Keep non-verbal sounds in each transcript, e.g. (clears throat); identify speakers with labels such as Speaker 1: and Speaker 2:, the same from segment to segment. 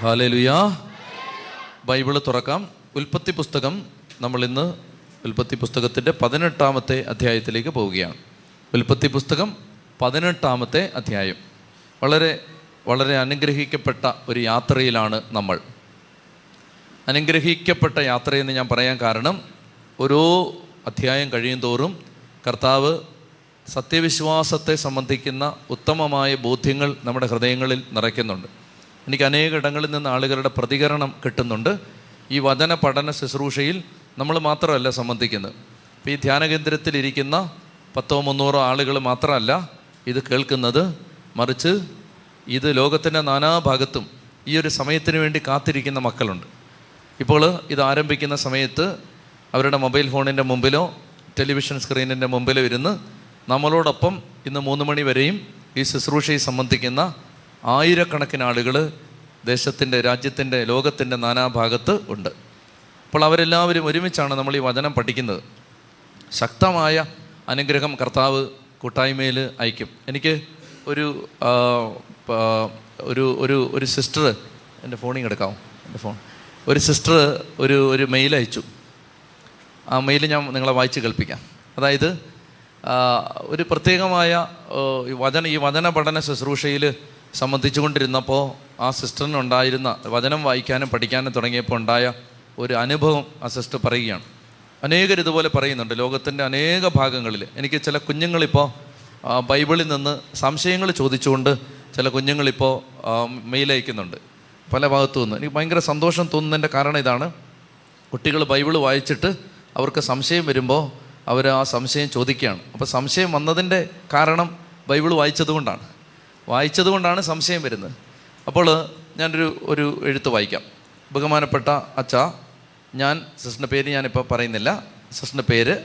Speaker 1: Hallelujah. Bible തുറക്കാം. ഉൽപ്പത്തി പുസ്തകം നമ്മൾ ഇന്ന് ഉൽപ്പത്തി പുസ്തകത്തിന്റെ പതിനെട്ടാമത്തെ അധ്യായത്തിലേക്ക് പോവുകയാണ്. ഉൽപ്പത്തി പുസ്തകം പതിനെട്ടാമത്തെ അധ്യായം. വളരെ വളരെ അനുഗ്രഹിക്കപ്പെട്ട ഒരു യാത്രയിലാണ് നമ്മൾ. അനുഗ്രഹിക്കപ്പെട്ട യാത്രയെന്ന് ഞാൻ പറയാൻ കാരണം ഓരോ അധ്യായം കഴിയും തോറും കർത്താവ് സത്യവിശ്വാസത്തെ സംബന്ധിക്കുന്ന ഉത്തമമായ ബോധ്യങ്ങൾ നമ്മുടെ ഹൃദയങ്ങളിൽ നിറയ്ക്കുന്നുണ്ട്. എനിക്ക് അനേക ഇടങ്ങളിൽ നിന്ന് ആളുകളുടെ പ്രതികരണം കിട്ടുന്നുണ്ട്. ഈ വചന പഠന ശുശ്രൂഷയിൽ നമ്മൾ മാത്രമല്ല സംബന്ധിക്കുന്നത്. ഇപ്പോൾ ഈ ധ്യാന കേന്ദ്രത്തിൽ ഇരിക്കുന്ന പത്തോ മുന്നൂറോ ആളുകൾ മാത്രമല്ല ഇത് കേൾക്കുന്നത്. മറിച്ച് ഇത് ലോകത്തിന്റെ നാനാഭാഗത്തും ഈ ഒരു സമയത്തിന് വേണ്ടി കാത്തിരിക്കുന്ന മക്കളുണ്ട്. ഇപ്പോൾ ഇത് ആരംഭിക്കുന്ന സമയത്ത് അവരുടെ മൊബൈൽ ഫോണിന്റെ മുമ്പിലോ ടെലിവിഷൻ സ്ക്രീനിന്റെ മുമ്പിലോ ഇരുന്ന് നമ്മളോടൊപ്പം ഇന്ന് മൂന്ന് മണി വരെയും ഈ ശുശ്രൂഷയെ സംബന്ധിക്കുന്ന ആയിരക്കണക്കിന് ആളുകൾ ദേശത്തിന്റെ രാജ്യത്തിന്റെ ലോകത്തിന്റെ നാനാഭാഗത്ത് ഉണ്ട്. അപ്പോൾ അവരെല്ലാവരും ഒരുമിച്ചാണ് നമ്മൾ ഈ വചനം പഠിക്കുന്നത്. ശക്തമായ അനുഗ്രഹം കർത്താവ് കൂട്ടായ്മയിൽ അയക്കും. എനിക്ക് ഒരു ഒരു ഒരു ഒരു സിസ്റ്റർ എന്റെ ഫോണിൽ എടുക്കാമോ എന്റെ ഫോൺ. ഒരു സിസ്റ്റർ ഒരു ഒരു മെയിൽ അയച്ചു. ആ മെയിൽ ഞാൻ നിങ്ങളെ വായിച്ച് കേൾപ്പിക്കാം. അതായത് ഒരു പ്രത്യേകമായ വചന ഈ വചന പഠന ശുശ്രൂഷയിൽ സംബന്ധിച്ചുകൊണ്ടിരുന്നപ്പോൾ ആ സിസ്റ്ററിനുണ്ടായിരുന്ന വചനം വായിക്കാനും പഠിക്കാനും തുടങ്ങിയപ്പോൾ ഉണ്ടായ ഒരു അനുഭവം ആ സിസ്റ്റർ പറയുകയാണ്. അനേകർ ഇതുപോലെ പറയുന്നുണ്ട്. ലോകത്തിന്റെ അനേക ഭാഗങ്ങളിൽ എനിക്ക് ചില കുഞ്ഞുങ്ങളിപ്പോൾ ബൈബിളിൽ നിന്ന് സംശയങ്ങൾ ചോദിച്ചുകൊണ്ട് ചില കുഞ്ഞുങ്ങളിപ്പോൾ മെയിലയക്കുന്നുണ്ട് പല ഭാഗത്തു നിന്ന്. എനിക്ക് ഭയങ്കര സന്തോഷം തോന്നുന്നതിന്റെ കാരണം ഇതാണ്. കുട്ടികൾ ബൈബിൾ വായിച്ചിട്ട് അവർക്ക് സംശയം വരുമ്പോൾ അവർ ആ സംശയം ചോദിക്കുകയാണ്. അപ്പോൾ സംശയം വന്നതിന്റെ കാരണം ബൈബിൾ വായിച്ചതുകൊണ്ടാണ്. വായിച്ചതുകൊണ്ടാണ് സംശയം വരുന്നത്. അപ്പോൾ ഞാനൊരു ഒരു എഴുത്ത് വായിക്കാം. ബഹുമാനപ്പെട്ട അച്ഛ ഞാൻ സിസ്റ്ററിന്റെ പേര് ഞാനിപ്പോൾ പറയുന്നില്ല. സിസ്റ്ററിന്റെ പേര്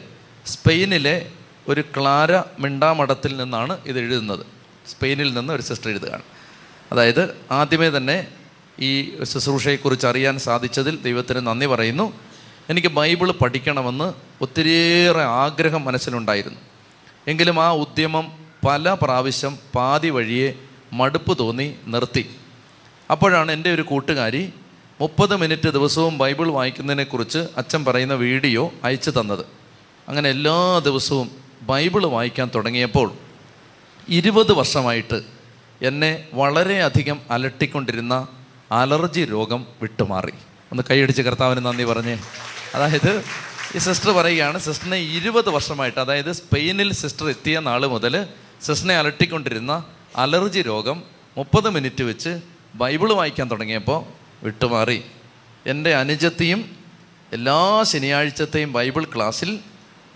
Speaker 1: സ്പെയിനിലെ ഒരു ക്ലാര മിണ്ടാമഠത്തിൽ നിന്നാണ് ഇത് എഴുതുന്നത്. സ്പെയിനിൽ നിന്ന് ഒരു സിസ്റ്റർ എഴുതുകയാണ്. അതായത് ആദ്യമേ തന്നെ ഈ ശുശ്രൂഷയെക്കുറിച്ച് അറിയാൻ സാധിച്ചതിൽ ദൈവത്തിന് നന്ദി പറയുന്നു. എനിക്ക് ബൈബിൾ പഠിക്കണമെന്ന് ഒത്തിരിയേറെ ആഗ്രഹം മനസ്സിലുണ്ടായിരുന്നു. എങ്കിലും ആ ഉദ്യമം പല പ്രാവശ്യം പാതി വഴിയെ മടുപ്പ് തോന്നി നിർത്തി. അപ്പോഴാണ് എന്റെ ഒരു കൂട്ടുകാരി മുപ്പത് മിനിറ്റ് ദിവസവും ബൈബിൾ വായിക്കുന്നതിനെക്കുറിച്ച് അച്ഛൻ പറയുന്ന വീഡിയോ അയച്ചു തന്നത്. അങ്ങനെ എല്ലാ ദിവസവും ബൈബിൾ വായിക്കാൻ തുടങ്ങിയപ്പോൾ ഇരുപത് വർഷമായിട്ട് എന്നെ വളരെയധികം അലട്ടിക്കൊണ്ടിരുന്ന അലർജി രോഗം വിട്ടുമാറി. ഒന്ന് കൈയടിച്ച് കർത്താവിന് നന്ദി പറഞ്ഞേ. അതായത് ഈ സിസ്റ്റർ പറയുകയാണ് സിസ്റ്ററിനെ ഇരുപത് വർഷമായിട്ട് അതായത് സ്പെയിനിൽ സിസ്റ്റർ എത്തിയ നാൾ മുതൽ സിസ്റ്ററിനെ അലട്ടിക്കൊണ്ടിരുന്ന അലർജി രോഗം മുപ്പത് മിനിറ്റ് വെച്ച് ബൈബിൾ വായിക്കാൻ തുടങ്ങിയപ്പോൾ വിട്ടുമാറി. എന്റെ അനുജത്തിയും എല്ലാ ശനിയാഴ്ചത്തെയും ബൈബിൾ ക്ലാസ്സിൽ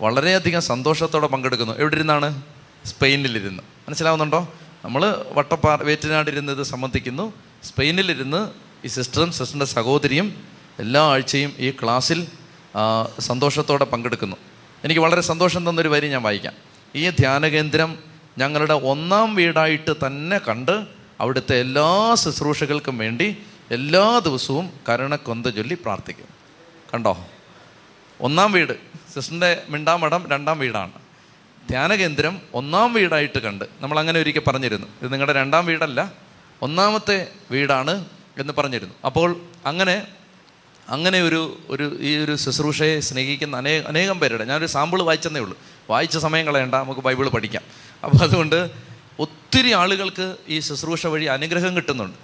Speaker 1: വളരെയധികം സന്തോഷത്തോടെ പങ്കെടുക്കുന്നു. എവിടെ ഇരുന്നാണ് സ്പെയിനിലിരുന്ന്. മനസ്സിലാവുന്നുണ്ടോ? നമ്മൾ വട്ടപ്പാറ വേറ്റനാടിരുന്ന് ഇത് സംബന്ധിക്കുന്നു. സ്പെയിനിലിരുന്ന് ഈ സിസ്റ്ററും സിസ്റ്ററിന്റെ സഹോദരിയും എല്ലാ ആഴ്ചയും ഈ ക്ലാസ്സിൽ സന്തോഷത്തോടെ പങ്കെടുക്കുന്നു. എനിക്ക് വളരെ സന്തോഷം തന്നൊരു വരി ഞാൻ വായിക്കാം. ഈ ധ്യാന കേന്ദ്രം ഞങ്ങളുടെ ഒന്നാം വീടായിട്ട് തന്നെ കണ്ട് അവിടുത്തെ എല്ലാ ശുശ്രൂഷകൾക്കും വേണ്ടി എല്ലാ ദിവസവും കരുണക്കൊന്ത ചൊല്ലി പ്രാർത്ഥിക്കും. കണ്ടോ? ഒന്നാം വീട് സിസ്റ്ററിന്റെ മിണ്ടാമടം രണ്ടാം വീടാണ്. ധ്യാനകേന്ദ്രം ഒന്നാം വീടായിട്ട് കണ്ട് നമ്മൾ അങ്ങനെ ഒരിക്കൽ പറഞ്ഞിരുന്നു. ഇത് നിങ്ങളുടെ രണ്ടാം വീടല്ല ഒന്നാമത്തെ വീടാണ് എന്ന് പറഞ്ഞിരുന്നു. അപ്പോൾ അങ്ങനെ അങ്ങനെ ഒരു ഒരു ഈ ഒരു ശുശ്രൂഷയെ സ്നേഹിക്കുന്ന അനേ അനേകം പേരുടെ ഞാനൊരു സാമ്പിൾ വായിച്ചെന്നേ ഉള്ളൂ. വായിച്ച സമയം കളയണ്ട നമുക്ക് ബൈബിൾ പഠിക്കാം. അപ്പോൾ അതുകൊണ്ട് ഒത്തിരി ആളുകൾക്ക് ഈ ശുശ്രൂഷ വഴി അനുഗ്രഹം കിട്ടുന്നുണ്ട്.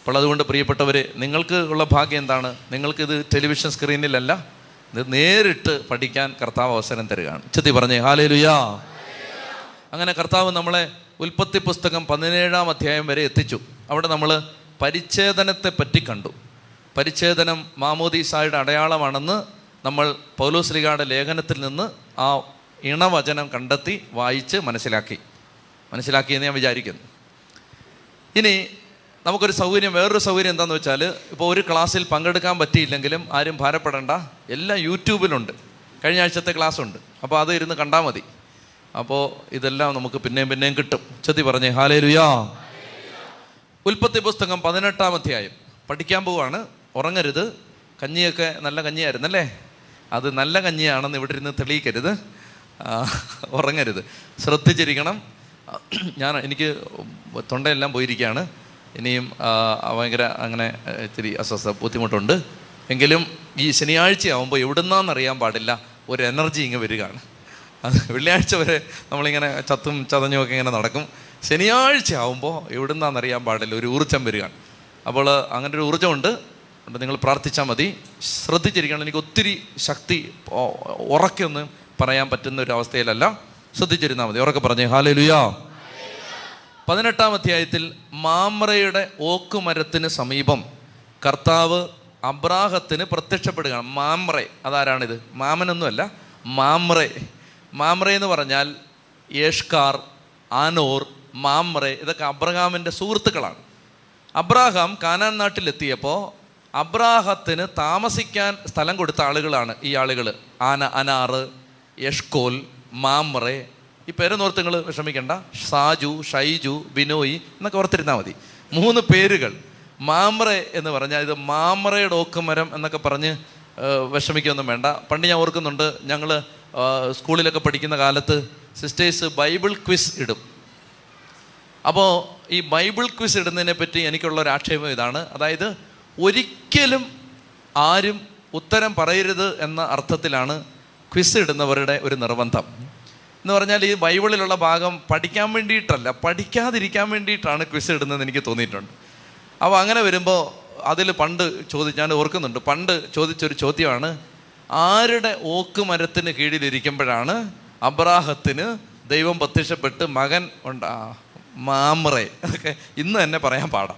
Speaker 1: അപ്പോൾ അതുകൊണ്ട് പ്രിയപ്പെട്ടവരെ നിങ്ങൾക്ക് ഉള്ള ഭാഗ്യം എന്താണ്? നിങ്ങൾക്കിത് ടെലിവിഷൻ സ്ക്രീനിലല്ല ഇത് നേരിട്ട് പഠിക്കാൻ കർത്താവ് അവസരം തരികയാണ്. ചെത്തി പറഞ്ഞേ ഹാലേ ലുയാ അങ്ങനെ കർത്താവ് നമ്മളെ ഉൽപ്പത്തി പുസ്തകം പതിനേഴാം അധ്യായം വരെ എത്തിച്ചു. അവിടെ നമ്മൾ പരിച്ഛേദനത്തെ പറ്റി കണ്ടു. പരിച്ഛേദനം മാമോദീസായുടെ അടയാളമാണെന്ന് നമ്മൾ പൗലോസ്ലിഗായുടെ ലേഖനത്തിൽ നിന്ന് ആ ഇണവചനം കണ്ടെത്തി വായിച്ച് മനസ്സിലാക്കി. മനസ്സിലാക്കിയെന്ന് ഞാൻ വിചാരിക്കുന്നു. ഇനി നമുക്കൊരു സൗകര്യം വേറൊരു സൗകര്യം എന്താണെന്ന് വെച്ചാൽ ഇപ്പോൾ ഒരു ക്ലാസ്സിൽ പങ്കെടുക്കാൻ പറ്റിയില്ലെങ്കിലും ആരും ഭാരപ്പെടേണ്ട. എല്ലാം യൂട്യൂബിലുണ്ട്. കഴിഞ്ഞ ആഴ്ചത്തെ ക്ലാസ് ഉണ്ട് അപ്പോൾ അത് ഇരുന്ന് കണ്ടാൽ മതി. അപ്പോൾ ഇതെല്ലാം നമുക്ക് പിന്നെയും പിന്നെയും കിട്ടും. ചെത്തി പറഞ്ഞേ ഹാലേ ലുയാ ഉൽപ്പത്തി പുസ്തകം പതിനെട്ടാം അധ്യായം. പഠിക്കാൻ പോവാണ്. ഉറങ്ങരുത്. കഞ്ഞിയൊക്കെ നല്ല കഞ്ഞിയായിരുന്നല്ലേ? അത് നല്ല കഞ്ഞിയാണെന്ന് ഇവിടെ ഇരുന്ന് തെളിയിക്കരുത്. ഉറങ്ങരുത്. ശ്രദ്ധിച്ചിരിക്കണം. ഞാൻ എനിക്ക് തൊണ്ടയെല്ലാം പോയിരിക്കുകയാണ്. ഇനിയും ഭയങ്കര അങ്ങനെ ഇത്തിരി അസ്വസ്ഥ ബുദ്ധിമുട്ടുണ്ട്. എങ്കിലും ഈ ശനിയാഴ്ച ആകുമ്പോൾ എവിടുന്നാന്നറിയാൻ പാടില്ല. ഒരു എനർജി ഇങ്ങ് വരികയാണ്. അത് വെള്ളിയാഴ്ച വരെ നമ്മളിങ്ങനെ ചത്തും ചതഞ്ഞും ഒക്കെ ഇങ്ങനെ നടക്കും. ശനിയാഴ്ച ആകുമ്പോൾ എവിടുന്നാന്നറിയാൻ പാടില്ല. ഒരു ഊർജം വരികയാണ്. അപ്പോൾ അങ്ങനെ ഒരു ഊർജമുണ്ട്. നിങ്ങൾ പ്രാർത്ഥിച്ചാൽ മതി. ശ്രദ്ധിച്ചിരിക്കണം. എനിക്ക് ഒത്തിരി ശക്തി ഉറക്കൊന്നും പറയാൻ പറ്റുന്ന ഒരു അവസ്ഥയിലല്ല. ശ്രദ്ധിച്ചിരുന്നാൽ മതി. ഉറക്കെ പറഞ്ഞേ ഹാലലുയാ. പതിനെട്ടാം അധ്യായത്തിൽ മാമ്രയുടെ ഓക്കുമരത്തിന് സമീപം കർത്താവ് അബ്രാഹത്തിന് പ്രത്യക്ഷപ്പെടുകയാണ്. മാമ്രെ അതാരാണിത്? മാമനൊന്നുമല്ല മാമ്ര. മാമ്ര എന്ന് പറഞ്ഞാൽ യേഷ്കാർ ആനോർ മാമ്ര ഇതൊക്കെ അബ്രഹാമിന്റെ സുഹൃത്തുക്കളാണ്. അബ്രാഹാം കാനാൻ നാട്ടിലെത്തിയപ്പോൾ അബ്രാഹത്തിന് താമസിക്കാൻ സ്ഥലം കൊടുത്ത ആളുകളാണ് ഈ ആളുകൾ ആന അനാറ് യഷ്കോൽ മാമ്രെ ഈ പേരൊന്നോർത്ത് നിങ്ങൾ വിഷമിക്കണ്ട. സാജു ഷൈജു ബിനോയ് എന്നൊക്കെ ഓർത്തിരുന്നാൽ മതി. മൂന്ന് പേരുകൾ. മാമ്രെ എന്ന് പറഞ്ഞാൽ ഇത് മാമ്രയുടെ ഓക്കുമരം എന്നൊക്കെ പറഞ്ഞ് വിഷമിക്കൊന്നും വേണ്ട. പണ്ട് ഞാൻ ഓർക്കുന്നുണ്ട് ഞങ്ങൾ സ്കൂളിലൊക്കെ പഠിക്കുന്ന കാലത്ത് സിസ്റ്റേഴ്സ് ബൈബിൾ ക്വിസ് ഇടും. അപ്പോൾ ഈ ബൈബിൾ ക്വിസ് ഇടുന്നതിനെ പറ്റി എനിക്കുള്ള ഒരു ആക്ഷേപം ഇതാണ്. അതായത് ഒരിക്കലും ആരും ഉത്തരം പറയരുത് എന്ന അർത്ഥത്തിലാണ് ക്വിസ് ഇടുന്നവരുടെ ഒരു നിർബന്ധം. എന്ന് പറഞ്ഞാൽ ഈ ബൈബിളിലുള്ള ഭാഗം പഠിക്കാൻ വേണ്ടിയിട്ടല്ല പഠിക്കാതിരിക്കാൻ വേണ്ടിയിട്ടാണ് ക്വിസ് ഇടുന്നതെന്ന് എനിക്ക് തോന്നിയിട്ടുണ്ട്. അപ്പോൾ അങ്ങനെ വരുമ്പോൾ അതിൽ പണ്ട് ചോദിച്ച് ഞാൻ ഓർക്കുന്നുണ്ട് പണ്ട് ചോദിച്ചൊരു ചോദ്യമാണ് ആരുടെ ഓക്ക് മരത്തിന് കീഴിലിരിക്കുമ്പോഴാണ് അബ്രാഹത്തിന് ദൈവം പ്രത്യക്ഷപ്പെട്ട് മകൻ ഉണ്ടാ മാമ്രെ അതൊക്കെ ഇന്ന് തന്നെ പറയാൻ പാടാം.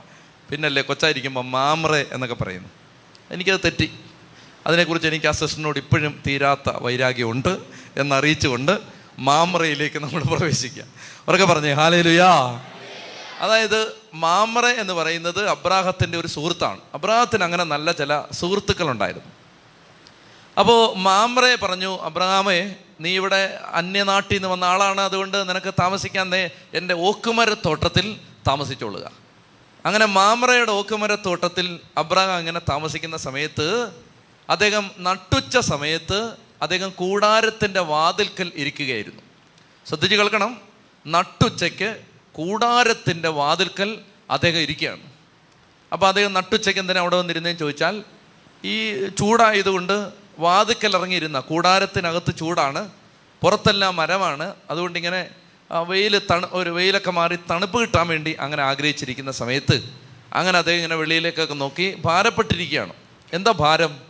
Speaker 1: പിന്നല്ലേ കൊച്ചായിരിക്കുമ്പോൾ മാമ്രെ എന്നൊക്കെ പറയുന്നു. എനിക്കത് തെറ്റി. അതിനെക്കുറിച്ച് എനിക്ക് ആ സെഷനോട് ഇപ്പോഴും തീരാത്ത വൈരാഗ്യമുണ്ട് എന്നറിയിച്ചുകൊണ്ട് മാമ്രയിലേക്ക് നമ്മൾ പ്രവേശിക്കാം ഉറക്കെ പറഞ്ഞേ ഹാലേ ലുയാ അതായത് മാമറ എന്ന് പറയുന്നത് അബ്രാഹത്തിന്റെ ഒരു സുഹൃത്താണ്. അബ്രാഹത്തിന് അങ്ങനെ നല്ല ചില സുഹൃത്തുക്കളുണ്ടായിരുന്നു. അപ്പോൾ മാമ്രെ പറഞ്ഞു അബ്രഹാമേ നീ ഇവിടെ അന്യനാട്ടിൽ നിന്ന് വന്ന ആളാണ് അതുകൊണ്ട് നിനക്ക് താമസിക്കാൻ നേ എന്റെ ഓക്കുമരത്തോട്ടത്തിൽ താമസിച്ചോളുക. അങ്ങനെ മാമ്രയുടെ ഓക്കുമരത്തോട്ടത്തിൽ അബ്രഹാം അങ്ങനെ താമസിക്കുന്ന സമയത്ത് അദ്ദേഹം നട്ടുച്ച സമയത്ത് അദ്ദേഹം കൂടാരത്തിന്റെ വാതിൽക്കൽ ഇരിക്കുകയായിരുന്നു. ശ്രദ്ധിച്ച് കേൾക്കണം. നട്ടുച്ചയ്ക്ക് കൂടാരത്തിന്റെ വാതിൽക്കൽ അദ്ദേഹം ഇരിക്കുകയാണ്. അപ്പോൾ അദ്ദേഹം നട്ടുച്ചയ്ക്ക് എന്തിനാ അവിടെ വന്നിരുന്നതെന്ന് ചോദിച്ചാൽ ഈ ചൂടായതുകൊണ്ട് വാതിക്കൽ ഇറങ്ങിയിരുന്ന കൂടാരത്തിനകത്ത് ചൂടാണ് പുറത്തെല്ലാം മരമാണ് അതുകൊണ്ട് ഇങ്ങനെ വെയിൽ തണു ഒരു വെയിലൊക്കെ മാറി തണുപ്പ് കിട്ടാൻ വേണ്ടി അങ്ങനെ ആഗ്രഹിച്ചിരിക്കുന്ന സമയത്ത് അങ്ങനെ അദ്ദേഹം ഇങ്ങനെ വെളിയിലേക്കൊക്കെ നോക്കി ഭാരപ്പെട്ടിരിക്കുകയാണ്. എന്താ ഭാരം?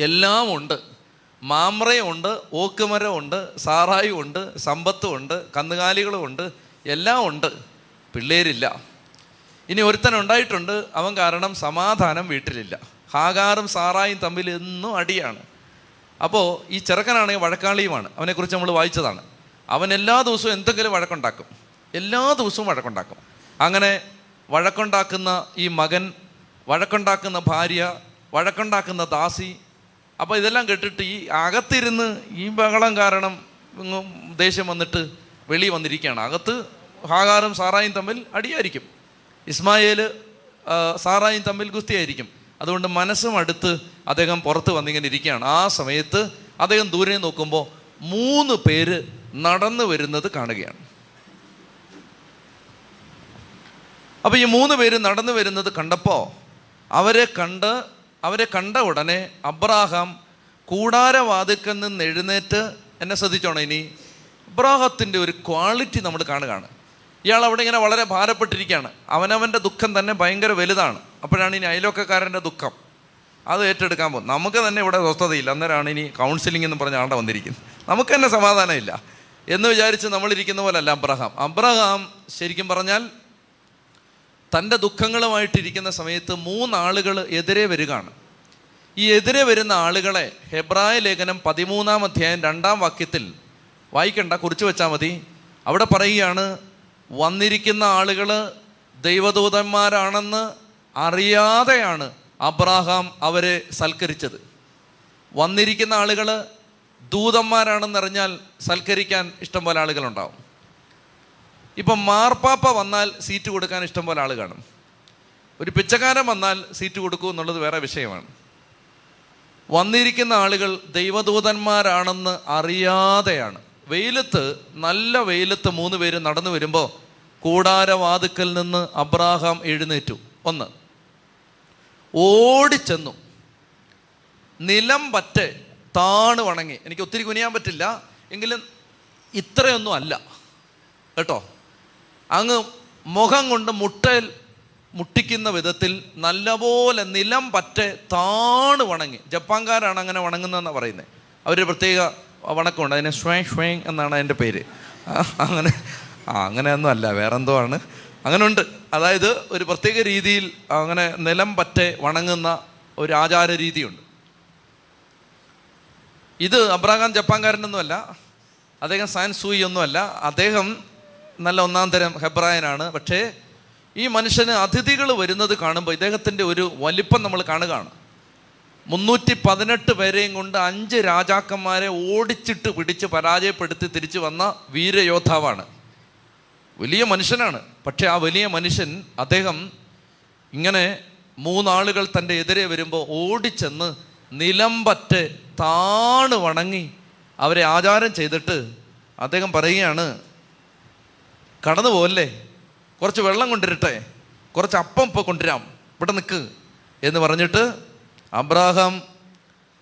Speaker 1: എല്ലാം ഉണ്ട് മാമ്രയുണ്ട് ഓക്കുമരമുണ്ട് സാറായും ഉണ്ട് സമ്പത്തും ഉണ്ട് കന്നുകാലികളും ഉണ്ട് എല്ലാം ഉണ്ട് പിള്ളേരില്ല. ഇനി ഒരുത്തൻ ഉണ്ടായിട്ടുണ്ട് അവൻ കാരണം സമാധാനം വീട്ടിലില്ല. ഹാഗാറും സാറായും തമ്മിൽ എന്നും അടിയാണ്. അപ്പോൾ ഈ ചെറുക്കനാണെങ്കിൽ വഴക്കാളിയുമാണ്. അവനെക്കുറിച്ച് നമ്മൾ വായിച്ചതാണ്. അവൻ എല്ലാ ദിവസവും എന്തെങ്കിലും വഴക്കുണ്ടാക്കും. എല്ലാ ദിവസവും വഴക്കുണ്ടാക്കും. അങ്ങനെ വഴക്കുണ്ടാക്കുന്ന ഈ മകൻ വഴക്കുണ്ടാക്കുന്ന ഭാര്യ വഴക്കുണ്ടാക്കുന്ന ദാസി അപ്പോൾ ഇതെല്ലാം കേട്ടിട്ട് ഈ അകത്തിരുന്ന് ഈ ബഹളം കാരണം ദേഷ്യം വന്നിട്ട് വെളി വന്നിരിക്കുകയാണ്. അകത്ത് ഹാഗാറും സാറായും തമ്മിൽ അടിയായിരിക്കും. ഇസ്മായേൽ സാറായും തമ്മിൽ ഗുസ്തിയായിരിക്കും. അതുകൊണ്ട് മനസ്സും അടുത്ത് അദ്ദേഹം പുറത്ത് വന്നിങ്ങനെ ഇരിക്കുകയാണ്. ആ സമയത്ത് അദ്ദേഹം ദൂരെ നോക്കുമ്പോൾ മൂന്ന് പേര് നടന്നു വരുന്നത് കാണുകയാണ്. അപ്പോൾ ഈ മൂന്ന് പേര് നടന്നു വരുന്നത് കണ്ടപ്പോൾ അവരെ കണ്ട് അവരെ കണ്ട ഉടനെ അബ്രാഹാം കൂടാരവാതിക്കൽ നിന്ന് എഴുന്നേറ്റ് എന്നെ ശ്രദ്ധിച്ചോണം ഇനി അബ്രാഹത്തിന്റെ ഒരു ക്വാളിറ്റി നമ്മൾ കാണുകയാണ്. ഇയാൾ അവിടെ ഇങ്ങനെ വളരെ ഭാരപ്പെട്ടിരിക്കുകയാണ്. അവനവന്റെ ദുഃഖം തന്നെ ഭയങ്കര വലുതാണ്. അപ്പോഴാണ് ഇനി അയലോക്കക്കാരന്റെ ദുഃഖം. അത് ഏറ്റെടുക്കാൻ പോകും. നമുക്ക് തന്നെ ഇവിടെ സ്വസ്ഥതയില്ല. അന്നേരമാണ് ഇനി കൗൺസിലിംഗ് എന്ന് പറഞ്ഞ ആളുടെ വന്നിരിക്കുന്നത്. നമുക്ക് തന്നെ സമാധാനമില്ല. എന്ന് വിചാരിച്ച് നമ്മളിരിക്കുന്ന പോലല്ല അബ്രഹാം. അബ്രഹാം ശരിക്കും പറഞ്ഞാൽ തന്റെ ദുഃഖങ്ങളുമായിട്ടിരിക്കുന്ന സമയത്ത് മൂന്നാളുകൾ എതിരെ വരികയാണ്. ഈ എതിരെ വരുന്ന ആളുകളെ ഹെബ്രായ ലേഖനം പതിമൂന്നാം അധ്യായം രണ്ടാം വാക്യത്തിൽ വായിക്കണ്ട കുറിച്ച് വെച്ചാൽ മതി. അവിടെ പറയുകയാണ് വന്നിരിക്കുന്ന ആളുകൾ ദൈവദൂതന്മാരാണെന്ന് അറിയാതെയാണ് അബ്രാഹാം അവരെ സൽക്കരിച്ചത്. വന്നിരിക്കുന്ന ആളുകൾ ദൂതന്മാരാണെന്നറിഞ്ഞാൽ സൽക്കരിക്കാൻ ഇഷ്ടം പോലെ ആളുകളുണ്ടാവും. ഇപ്പം മാർപ്പാപ്പ വന്നാൽ സീറ്റ് കൊടുക്കാൻ ഇഷ്ടം പോലെ ആൾ കാണും. ഒരു പിച്ചക്കാരൻ വന്നാൽ സീറ്റ് കൊടുക്കൂ എന്നുള്ളത് വേറെ വിഷയമാണ്. വന്നിരിക്കുന്ന ആളുകൾ ദൈവദൂതന്മാരാണെന്ന് അറിയാതെയാണ്. വെയിലത്ത് നല്ല വെയിലത്ത് മൂന്ന് പേര് നടന്നു വരുമ്പോൾ കൂടാരവാതുക്കൽ നിന്ന് അബ്രാഹാം എഴുന്നേറ്റു. ഒന്ന് ഓടിച്ചെന്നു. നിലം പറ്റെ താണ് വണങ്ങി. എനിക്ക് ഒത്തിരി കുനിയാൻ പറ്റില്ല എങ്കിലും ഇത്രയൊന്നും അല്ല. കേട്ടോ? അങ്ങ് മുഖം കൊണ്ട് മുട്ടയിൽ മുട്ടിക്കുന്ന വിധത്തിൽ നല്ലപോലെ നിലം പറ്റെ താണ് വണങ്ങി. ജപ്പാൻകാരാണ് അങ്ങനെ വണങ്ങുന്നതെന്നാണ് പറയുന്നത് അവർ പ്രത്യേക വണക്കമുണ്ട്. അതിന് ഷ്വേ ഷ്വേ എന്നാണ് അതിന്റെ പേര്. അങ്ങനെ ആ അങ്ങനെയൊന്നും അല്ല. വേറെന്തോ ആണ്. അങ്ങനെ ഉണ്ട് അതായത് ഒരു പ്രത്യേക രീതിയിൽ അങ്ങനെ നിലം പറ്റെ വണങ്ങുന്ന ഒരു ആചാര രീതിയുണ്ട്. ഇത് അബ്രാഹാം ജപ്പാൻകാരനൊന്നുമല്ല. അദ്ദേഹം സാൻ സൂയി ഒന്നുമല്ല അദ്ദേഹം നല്ല ഒന്നാം തരം ഹെബ്രായനാണ്. പക്ഷേ ഈ മനുഷ്യന് അതിഥികൾ വരുന്നത് കാണുമ്പോൾ ഇദ്ദേഹത്തിന്റെ ഒരു വലിപ്പം നമ്മൾ കാണുകയാണ്. മുന്നൂറ്റി പതിനെട്ട് പേരെയും കൊണ്ട് അഞ്ച് രാജാക്കന്മാരെ ഓടിച്ചിട്ട് പിടിച്ച് പരാജയപ്പെടുത്തി തിരിച്ചു വന്ന വീരയോദ്ധാവാണ്. വലിയ മനുഷ്യനാണ്. പക്ഷേ ആ വലിയ മനുഷ്യൻ അദ്ദേഹം ഇങ്ങനെ മൂന്നാളുകൾ തന്റെ എതിരെ വരുമ്പോൾ ഓടിച്ചെന്ന് നിലമ്പറ്റ് താണ് വണങ്ങി അവരെ ആചാരം ചെയ്തിട്ട് അദ്ദേഹം പറയുകയാണ് കടന്നു പോകല്ലേ കുറച്ച് വെള്ളം കൊണ്ടുവരട്ടെ കുറച്ച് അപ്പം ഇപ്പോൾ കൊണ്ടുവരാം. ഇവിടെ നിൽക്ക് എന്ന് പറഞ്ഞിട്ട് അബ്രാഹാം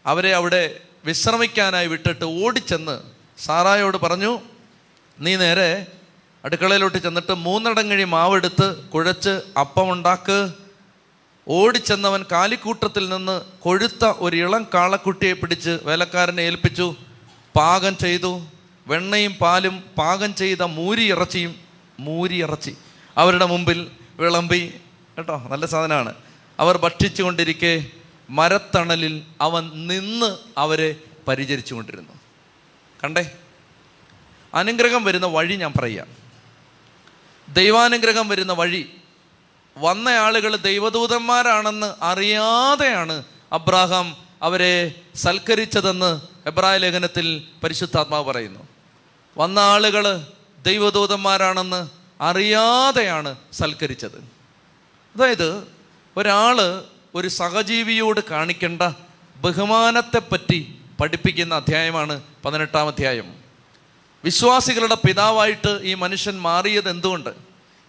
Speaker 1: അവരെ അവിടെ വിശ്രമിക്കാനായി വിട്ടിട്ട് ഓടിച്ചെന്ന് സാറായോട് പറഞ്ഞു നീ നേരെ അടുക്കളയിലോട്ട് ചെന്നിട്ട് മൂന്നടങ്ങഴി മാവെടുത്ത് കുഴച്ച് അപ്പമുണ്ടാക്ക്. ഓടിച്ചെന്നവൻ കാലിക്കൂട്ടത്തിൽ നിന്ന് കൊഴുത്ത ഒരു ഇളം കാളക്കുട്ടിയെ പിടിച്ച് വേലക്കാരനെ ഏൽപ്പിച്ചു. പാകം ചെയ്തു. വെണ്ണയും പാലും പാകം ചെയ്ത മൂരി ഇറച്ചിയും മൂരി ഇറച്ചി അവരുടെ മുമ്പിൽ വിളമ്പി. കേട്ടോ നല്ല സാധനമാണ്. അവർ ഭക്ഷിച്ചു കൊണ്ടിരിക്കെ മരത്തണലിൽ അവൻ നിന്ന് അവരെ പരിചരിച്ചു കൊണ്ടിരുന്നു കണ്ടേ? അനുഗ്രഹം വരുന്ന വഴി ഞാൻ പറയാം ദൈവാനുഗ്രഹം വരുന്ന വഴി. വന്ന ആളുകൾ ദൈവദൂതന്മാരാണെന്ന് അറിയാതെയാണ് അബ്രാഹാം അവരെ സൽക്കരിച്ചതെന്ന് എബ്രായ ലേഖനത്തിൽ പരിശുദ്ധാത്മാവ് പറയുന്നു. വന്ന ആളുകൾ ദൈവദൂതന്മാരാണെന്ന് അറിയാതെയാണ് സൽക്കരിച്ചത്. അതായത് ഒരാൾ ഒരു സഹജീവിയോട് കാണിക്കേണ്ട ബഹുമാനത്തെപ്പറ്റി പഠിപ്പിക്കുന്ന അധ്യായമാണ് പതിനെട്ടാം അധ്യായം. വിശ്വാസികളുടെ പിതാവായിട്ട് ഈ മനുഷ്യൻ മാറിയത് എന്തുകൊണ്ട്?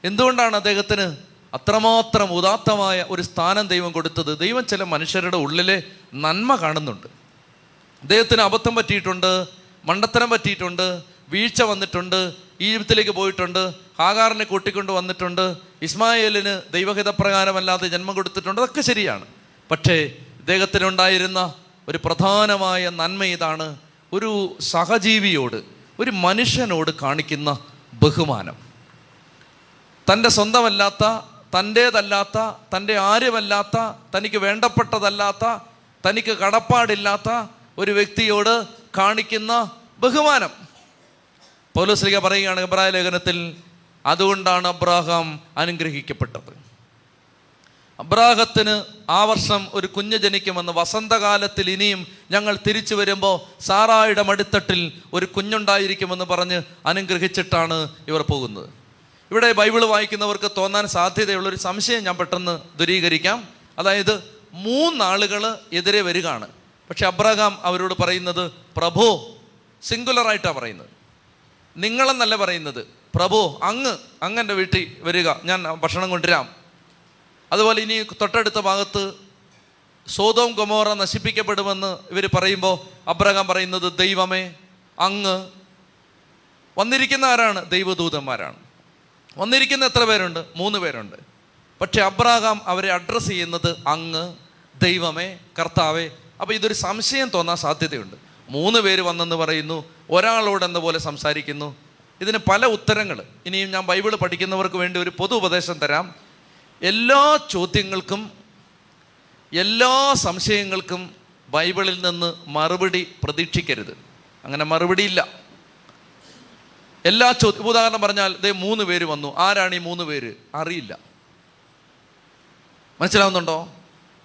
Speaker 1: എന്തുകൊണ്ടാണ് അദ്ദേഹത്തിന് അത്രമാത്രം ഉദാത്തമായ ഒരു സ്ഥാനം ദൈവം കൊടുത്തത്? ദൈവം ചില മനുഷ്യരുടെ ഉള്ളിലെ നന്മ കാണുന്നുണ്ട്. അദ്ദേഹത്തിന് അബദ്ധം പറ്റിയിട്ടുണ്ട് മണ്ടത്തരം പറ്റിയിട്ടുണ്ട് വീഴ്ച വന്നിട്ടുണ്ട് ഈജിപ്തിലേക്ക് പോയിട്ടുണ്ട് ഹാഗാറിനെ കൂട്ടിക്കൊണ്ട് വന്നിട്ടുണ്ട് ഇസ്മായേലിന് ദൈവഹിതപ്രകാരമല്ലാതെ ജന്മം കൊടുത്തിട്ടുണ്ട് അതൊക്കെ ശരിയാണ്. പക്ഷേ ഇദ്ദേഹത്തിനുണ്ടായിരുന്ന ഒരു പ്രധാനമായ നന്മ ഇതാണ് ഒരു സഹജീവിയോട് ഒരു മനുഷ്യനോട് കാണിക്കുന്ന ബഹുമാനം. തന്റെ സ്വന്തമല്ലാത്ത തന്റേതല്ലാത്ത തന്റെ ആരുമല്ലാത്ത തനിക്ക് വേണ്ടപ്പെട്ടതല്ലാത്ത തനിക്ക് കടപ്പാടില്ലാത്ത ഒരു വ്യക്തിയോട് കാണിക്കുന്ന ബഹുമാനം. പൗലോസ്ലിക പറയുകയാണ് ഇബ്രാഹിം ലേഖനത്തിൽ അതുകൊണ്ടാണ് അബ്രാഹാം അനുഗ്രഹിക്കപ്പെട്ടത്. അബ്രാഹത്തിന് ആ വർഷം ഒരു കുഞ്ഞ് ജനിക്കുമെന്ന് വസന്തകാലത്തിൽ ഇനിയും ഞങ്ങൾ തിരിച്ചു വരുമ്പോൾ സാറായുടെ മടിത്തട്ടിൽ ഒരു കുഞ്ഞുണ്ടായിരിക്കുമെന്ന് പറഞ്ഞ് അനുഗ്രഹിച്ചിട്ടാണ് ഇവർ പോകുന്നത്. ഇവിടെ ബൈബിൾ വായിക്കുന്നവർക്ക് തോന്നാൻ സാധ്യതയുള്ളൊരു സംശയം ഞാൻ പെട്ടെന്ന് ദുരീകരിക്കാം. അതായത് മൂന്നാളുകൾ എതിരെ വരികയാണ്. പക്ഷെ അബ്രഹാം അവരോട് പറയുന്നത് പ്രഭോ സിംഗുലറായിട്ടാണ് പറയുന്നത്. നിങ്ങളെന്നല്ല പറയുന്നത്. പ്രഭു അങ്ങ് അങ്ങന്റെ വീട്ടിൽ വരിക. ഞാൻ ഭക്ഷണം കൊണ്ടുവരാം. അതുപോലെ ഇനി തൊട്ടടുത്ത ഭാഗത്ത് സോതോം കൊമോറ നശിപ്പിക്കപ്പെടുമെന്ന് ഇവർ പറയുമ്പോൾ അബ്രഹാം പറയുന്നത് ദൈവമേ അങ്ങ്. വന്നിരിക്കുന്ന ആരാണ്? ദൈവദൂതന്മാരാണ്. വന്നിരിക്കുന്ന എത്ര പേരുണ്ട്? മൂന്ന് പേരുണ്ട്. പക്ഷേ അബ്രഹാം അവരെ അഡ്രസ്സ് ചെയ്യുന്നത് അങ്ങ് ദൈവമേ കർത്താവേ. അപ്പോൾ ഇതൊരു സംശയം തോന്നാൻ സാധ്യതയുണ്ട്. മൂന്ന് പേര് വന്നെന്ന് പറയുന്നു ഒരാളോട് എന്ന പോലെ സംസാരിക്കുന്നു. ഇതിന് പല ഉത്തരങ്ങൾ. ഇനിയും ഞാൻ ബൈബിൾ പഠിക്കുന്നവർക്ക് വേണ്ടി ഒരു പൊതു ഉപദേശം തരാം. എല്ലാ ചോദ്യങ്ങൾക്കും എല്ലാ സംശയങ്ങൾക്കും ബൈബിളിൽ നിന്ന് മറുപടി പ്രതീക്ഷിക്കരുത്. അങ്ങനെ മറുപടിയില്ല. എല്ലാ ചോദ്യം ഉദാഹരണം പറഞ്ഞാൽ ദേ മൂന്ന് പേര് വന്നു. ആരാണ് ഈ മൂന്ന് പേര്? അറിയില്ല. മനസ്സിലാവുന്നുണ്ടോ?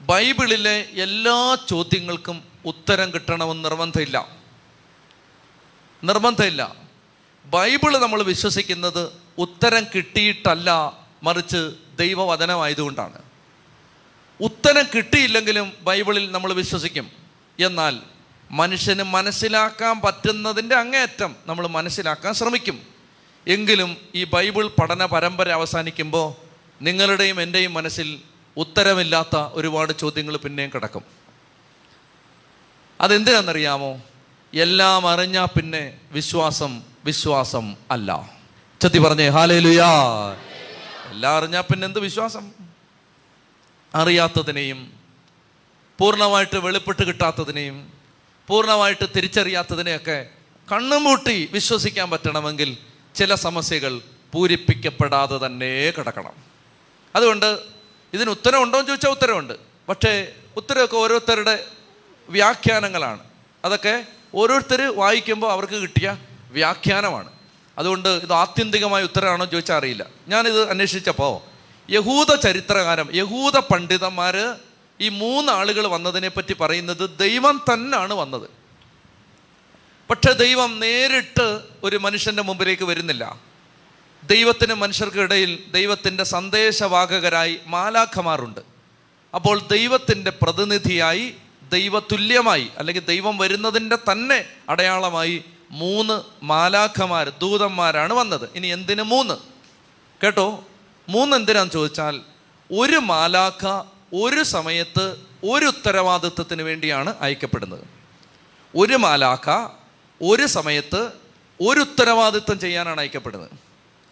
Speaker 1: ബൈബിളിലെ എല്ലാ ചോദ്യങ്ങൾക്കും ഉത്തരം കിട്ടണമെന്ന് നിർബന്ധമില്ല. നിർബന്ധമില്ല. ബൈബിൾ നമ്മൾ വിശ്വസിക്കുന്നത് ഉത്തരം കിട്ടിയിട്ടല്ല മറിച്ച് ദൈവവചനമായതുകൊണ്ടാണ്. ഉത്തരം കിട്ടിയില്ലെങ്കിലും ബൈബിളിൽ നമ്മൾ വിശ്വസിക്കും. എന്നാൽ മനുഷ്യന് മനസ്സിലാക്കാൻ പറ്റുന്നതിന്റെ അങ്ങേയറ്റം നമ്മൾ മനസ്സിലാക്കാൻ ശ്രമിക്കും. എങ്കിലും ഈ ബൈബിൾ പഠന പരമ്പര അവസാനിക്കുമ്പോൾ നിങ്ങളുടെയും എന്റെയും മനസ്സിൽ ഉത്തരമില്ലാത്ത ഒരുപാട് ചോദ്യങ്ങൾ പിന്നെയും കിടക്കും. അതെന്തിനാണെന്നറിയാമോ? എല്ലാം അറിഞ്ഞാൽ പിന്നെ വിശ്വാസം വിശ്വാസം അല്ല. ചത്തി പറഞ്ഞേ ഹാലേ ലുയാ എല്ലാം അറിഞ്ഞാൽ പിന്നെ എന്ത് വിശ്വാസം? അറിയാത്തതിനെയും പൂർണമായിട്ട് വെളിപ്പെട്ട് കിട്ടാത്തതിനെയും പൂർണമായിട്ട് തിരിച്ചറിയാത്തതിനെയൊക്കെ കണ്ണും മൂട്ടി വിശ്വസിക്കാൻ പറ്റണമെങ്കിൽ ചില സമസ്യകൾ പൂരിപ്പിക്കപ്പെടാതെ തന്നെ കിടക്കണം. അതുകൊണ്ട് ഇതിന് ഉത്തരവുണ്ടോ എന്ന് ചോദിച്ചാൽ ഉത്തരവുണ്ട് പക്ഷേ ഉത്തരവൊക്കെ ഓരോരുത്തരുടെ വ്യാഖ്യാനങ്ങളാണ്. അതൊക്കെ ഓരോരുത്തർ വായിക്കുമ്പോൾ അവർക്ക് കിട്ടിയ വ്യാഖ്യാനമാണ്. അതുകൊണ്ട് ഇത് ആത്യന്തികമായ ഉത്തരമാണോ ചോദിച്ചാൽ അറിയില്ല. ഞാനിത് അന്വേഷിച്ചപ്പോൾ യഹൂദ ചരിത്രകാരം യഹൂദ പണ്ഡിതന്മാർ ഈ മൂന്നാളുകൾ വന്നതിനെ പറ്റി പറയുന്നത് ദൈവം തന്നെയാണ് വന്നത്. പക്ഷെ ദൈവം നേരിട്ട് ഒരു മനുഷ്യന്റെ മുമ്പിലേക്ക് വരുന്നില്ല. ദൈവത്തിന് മനുഷ്യർക്കിടയിൽ ദൈവത്തിന്റെ സന്ദേശവാഹകരായി മാലാഖമാറുണ്ട് അപ്പോൾ ദൈവത്തിന്റെ പ്രതിനിധിയായി ദൈവതുല്യമായി അല്ലെങ്കിൽ ദൈവം വരുന്നതിന്റെ തന്നെ അടയാളമായി മൂന്ന് മാലാഖമാർ ദൂതന്മാരാണ് വന്നത്. ഇനി എന്തിന് മൂന്ന്? കേട്ടോ? മൂന്ന് എന്തിനാന്ന് ചോദിച്ചാൽ ഒരു മാലാഖ ഒരു സമയത്ത് ഒരു ഉത്തരവാദിത്വത്തിന് വേണ്ടിയാണ് അയക്കപ്പെടുന്നത്. ഒരു മാലാഖ ഒരു സമയത്ത് ഒരു ഉത്തരവാദിത്വം ചെയ്യാനാണ് അയക്കപ്പെടുന്നത്.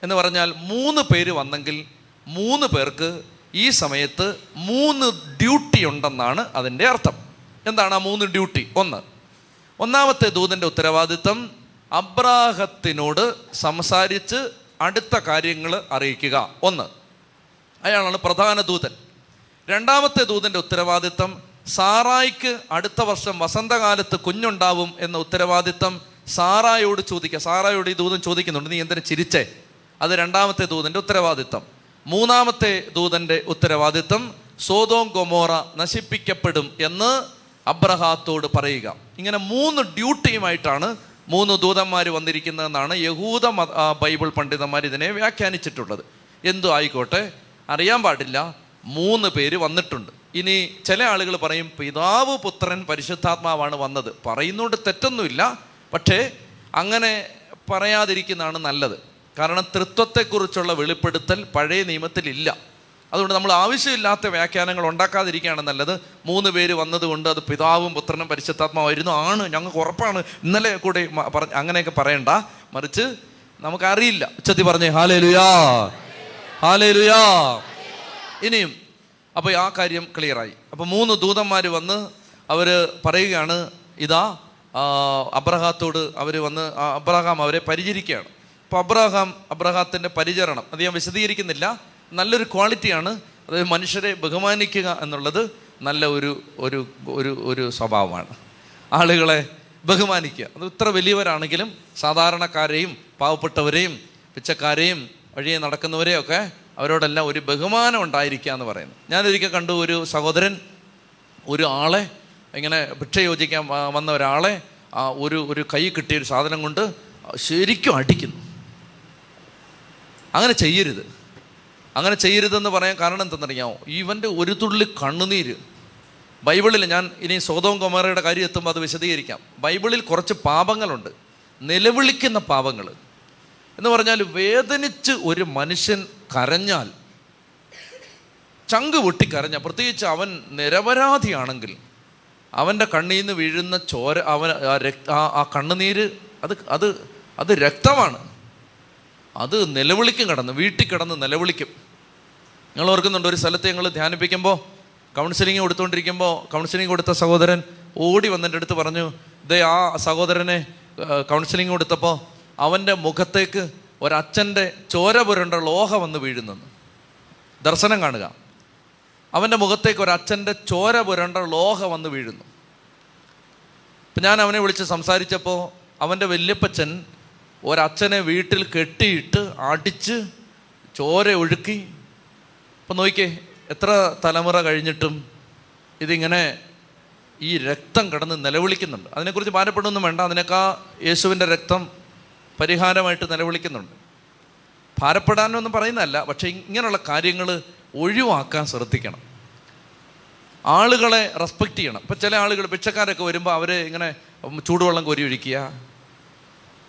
Speaker 1: എന്ന് പറഞ്ഞാൽ മൂന്ന് പേര് വന്നെങ്കിൽ മൂന്ന് പേർക്ക് ഈ സമയത്ത് മൂന്ന് ഡ്യൂട്ടി ഉണ്ടെന്നാണ് അതിന്റെ അർത്ഥം. എന്താണ് ആ മൂന്ന് ഡ്യൂട്ടി? ഒന്ന് ഒന്നാമത്തെ ദൂതന്റെ ഉത്തരവാദിത്തം അബ്രാഹത്തിനോട് സംസാരിച്ച് അടുത്ത കാര്യങ്ങൾ അറിയിക്കുക. ഒന്ന് അയാളാണ് പ്രധാന ദൂതൻ. രണ്ടാമത്തെ ദൂതന്റെ ഉത്തരവാദിത്തം സാറായിക്ക് അടുത്ത വർഷം വസന്തകാലത്ത് കുഞ്ഞുണ്ടാവും എന്ന ഉത്തരവാദിത്തം സാറായോട് ചോദിക്കുക സാറായോട് ഈ ദൂതൻ ചോദിക്കുന്നുണ്ട് നീ എന്തിനു ചിരിച്ചേ? അത് രണ്ടാമത്തെ ദൂതന്റെ ഉത്തരവാദിത്തം മൂന്നാമത്തെ ദൂതന്റെ ഉത്തരവാദിത്തം സോതോം ഗൊമോറ നശിപ്പിക്കപ്പെടും എന്ന് അബ്രഹാത്തോട് പറയുക. ഇങ്ങനെ മൂന്ന് ഡ്യൂട്ടിയുമായിട്ടാണ് മൂന്ന് ദൂതന്മാർ വന്നിരിക്കുന്നതെന്നാണ് യഹൂദ ബൈബിൾ പണ്ഡിതന്മാർ ഇതിനെ വ്യാഖ്യാനിച്ചിട്ടുള്ളത്. എന്തു ആയിക്കോട്ടെ അറിയാൻ പാടില്ല മൂന്ന് പേര് വന്നിട്ടുണ്ട്. ഇനി ചില ആളുകൾ പറയും പിതാവ് പുത്രൻ പരിശുദ്ധാത്മാവാണ് വന്നത്. പറയുന്നുണ്ട് തെറ്റൊന്നുമില്ല പക്ഷേ അങ്ങനെ പറയാതിരിക്കുന്നതാണ് നല്ലത്. കാരണം തൃത്വത്തെക്കുറിച്ചുള്ള വെളിപ്പെടുത്തൽ പഴയ നിയമത്തിലില്ല. അതുകൊണ്ട് നമ്മൾ ആവശ്യമില്ലാത്ത വ്യാഖ്യാനങ്ങൾ ഉണ്ടാക്കാതിരിക്കുകയാണ് നല്ലത്. മൂന്ന് പേര് വന്നതുകൊണ്ട് അത് പിതാവും പുത്രനും പരിശുദ്ധാത്മാവായിരുന്നു. ആണ് ഞങ്ങൾക്ക് ഉറപ്പാണ്. ഇന്നലെ കൂടെ അങ്ങനെയൊക്കെ പറയണ്ട. മറിച്ച് നമുക്കറിയില്ല. ഉച്ചത്തി പറഞ്ഞേ ഹാലേ ലുയാ ഹാലേ ലുയാ ഇനിയും അപ്പോൾ ആ കാര്യം ക്ലിയറായി. അപ്പോൾ മൂന്ന് ദൂതന്മാർ വന്ന് അവർ പറയുകയാണ് ഇതാ അബ്രഹാത്തോട് അവർ വന്ന് അബ്രഹാം അവരെ പരിചരിക്കുകയാണ്. അപ്പോൾ അബ്രഹാം അബ്രഹാത്തിന്റെ പരിചരണം. അത് ഞാൻ വിശദീകരിക്കുന്നില്ല. നല്ലൊരു ക്വാളിറ്റിയാണ്. അതായത് മനുഷ്യരെ ബഹുമാനിക്കുക എന്നുള്ളത് നല്ല ഒരു ഒരു ഒരു ഒരു സ്വഭാവമാണ്. ആളുകളെ ബഹുമാനിക്കുക. അത് ഇത്ര വലിയവരാണെങ്കിലും സാധാരണക്കാരെയും പാവപ്പെട്ടവരെയും പിച്ചക്കാരെയും വഴിയെ നടക്കുന്നവരെയും ഒക്കെ അവരോടെല്ലാം ഒരു ബഹുമാനം ഉണ്ടായിരിക്കുക എന്ന് പറയുന്നു. ഞാനൊരിക്കൽ കണ്ടു ഒരു സഹോദരൻ ഒരു ആളെ ഇങ്ങനെ ഭിക്ഷ യോജിക്കാൻ വന്ന ഒരാളെ ഒരു ഒരു കൈ കിട്ടിയ ഒരു സാധനം കൊണ്ട് ശരിക്കും അടിക്കുന്നു. അങ്ങനെ ചെയ്യരുത്. അങ്ങനെ ചെയ്യരുതെന്ന് പറയാൻ കാരണം എന്തെന്നറിയാമോ? ഇവന്റെ ഒരു തുള്ളി കണ്ണുനീര്. ബൈബിളിൽ ഞാൻ ഇനി സ്വതവും കുമാരയുടെ കാര്യം എത്തുമ്പോൾ അത് വിശദീകരിക്കാം. ബൈബിളിൽ കുറച്ച് പാപങ്ങളുണ്ട്. നിലവിളിക്കുന്ന പാപങ്ങൾ. എന്ന് പറഞ്ഞാൽ വേദനിച്ച് ഒരു മനുഷ്യൻ കരഞ്ഞാൽ ചങ്ക് പൊട്ടിക്കരഞ്ഞ പ്രത്യേകിച്ച് അവൻ നിരപരാധിയാണെങ്കിൽ അവന്റെ കണ്ണിൽ നിന്ന് വീഴുന്ന ചോര അവൻ ആ രക്ത ആ കണ്ണുനീര് അത് അത് അത് രക്തമാണ്. അത് നിലവിളിക്കും കിടന്ന് വീട്ടിൽ കിടന്ന് നിലവിളിക്കും. നിങ്ങൾ ഓർക്കുന്നുണ്ട് ഒരു സ്ഥലത്ത് ഞങ്ങൾ ധ്യാനിപ്പിക്കുമ്പോൾ കൗൺസിലിംഗ് കൊടുത്തുകൊണ്ടിരിക്കുമ്പോൾ കൗൺസിലിംഗ് കൊടുത്ത സഹോദരൻ ഓടി വന്നതിന്റെ അടുത്ത് പറഞ്ഞു ഇതേ ആ സഹോദരനെ കൗൺസിലിംഗ് കൊടുത്തപ്പോൾ അവന്റെ മുഖത്തേക്ക് ഒരച്ഛന്റെ ചോര പുരണ്ട ലോഹ വന്ന് വീഴുന്നെന്ന് ദർശനം കാണുക. അവന്റെ മുഖത്തേക്ക് ഒരച്ഛന്റെ ചോര പുരണ്ട ലോഹ വന്ന് വീഴുന്നു. അപ്പം ഞാൻ അവനെ വിളിച്ച് സംസാരിച്ചപ്പോൾ അവന്റെ വല്യപ്പച്ചൻ ഒരച്ഛനെ വീട്ടിൽ കെട്ടിയിട്ട് അടിച്ച് ചോര ഒഴുക്കി ഇപ്പം നോക്കിക്കേ എത്ര തലമുറ കഴിഞ്ഞിട്ടും ഇതിങ്ങനെ ഈ രക്തം കടന്ന് നിലവിളിക്കുന്നുണ്ട്. അതിനെക്കുറിച്ച് ഭാരപ്പെടുമൊന്നും വേണ്ട. അതിനേക്കാ യേശുവിന്റെ രക്തം പരിഹാരമായിട്ട് നിലവിളിക്കുന്നുണ്ട്. ഭാരപ്പെടാനൊന്നും പറയുന്നതല്ല പക്ഷേ ഇങ്ങനെയുള്ള കാര്യങ്ങൾ ഒഴിവാക്കാൻ ശ്രദ്ധിക്കണം. ആളുകളെ റെസ്പെക്റ്റ് ചെയ്യണം. ഇപ്പം ചില ആളുകൾ ഭിക്ഷക്കാരൊക്കെ വരുമ്പോൾ അവരെ ഇങ്ങനെ ചൂടുവെള്ളം കോരി ഒഴിക്കുക.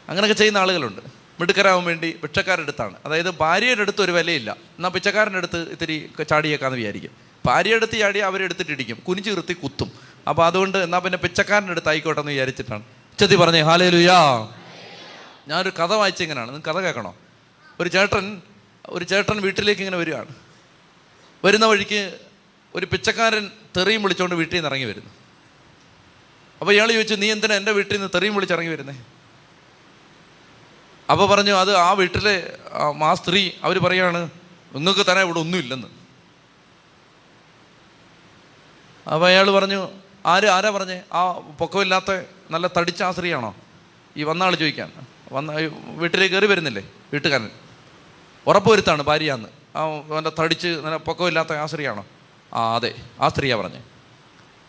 Speaker 1: അങ്ങനെയൊക്കെ ചെയ്യുന്ന ആളുകളുണ്ട്. മിടുക്കരാവാൻ വേണ്ടി ഭിക്ഷക്കാരുടെ അടുത്താണ്. അതായത് ഭാര്യയുടെ അടുത്ത് ഒരു വിലയില്ല. എന്നാൽ പിച്ചക്കാരന്റെ അടുത്ത് ഇത്തിരി ചാടിയേക്കാന്ന് വിചാരിക്കും. ഭാര്യയുടെ അടുത്ത് ചാടി അവരെടുത്തിട്ട് ഇടിക്കും കുനിച്ച് നിർത്തി കുത്തും. അപ്പോൾ അതുകൊണ്ട് എന്നാൽ പിന്നെ പിച്ചക്കാരന്റെ അടുത്ത് ആയിക്കോട്ടെ എന്ന് വിചാരിച്ചിട്ടാണ്. ചെത്തി പറഞ്ഞേ ഹാലേ ലുയാ ഞാനൊരു കഥ വായിച്ചിങ്ങനെയാണ് നിങ്ങൾ കഥ കേൾക്കണോ? ഒരു ചേട്ടൻ ഒരു ചേട്ടൻ വീട്ടിലേക്ക് ഇങ്ങനെ വരികയാണ്. വരുന്ന വഴിക്ക് ഒരു പിച്ചക്കാരൻ തെറിയും വിളിച്ചുകൊണ്ട് വീട്ടിൽ നിന്ന് ഇറങ്ങി വരുന്നു. അപ്പോൾ ഇയാൾ ചോദിച്ചു നീ എന്തിനാ എന്റെ വീട്ടിൽ നിന്ന് തെറിയും വിളിച്ചിറങ്ങി വരുന്നേ? അപ്പോൾ പറഞ്ഞു അത് ആ വീട്ടിലെ ആ സ്ത്രീ അവർ പറയാണ് നിങ്ങൾക്ക് തന്നെ ഇവിടെ ഒന്നുമില്ലെന്ന് അപ്പോൾ അയാൾ പറഞ്ഞു ആര് ആരാ പറഞ്ഞേ? ആ പൊക്കമില്ലാത്ത നല്ല തടിച്ച ആ സ്ത്രീയാണോ? ഈ വന്ന ആൾ ചോദിക്കാൻ. വന്ന വീട്ടിലേക്ക് കയറി വരുന്നില്ലേ വീട്ടുകാരൻ? ഉറപ്പ് വരുത്താണ് ഭാര്യയാന്ന്. ആ നല്ല തടിച്ച് നല്ല പൊക്കമില്ലാത്ത ആ സ്ത്രീയാണോ? ആ അതെ ആ സ്ത്രീയാ പറഞ്ഞേ.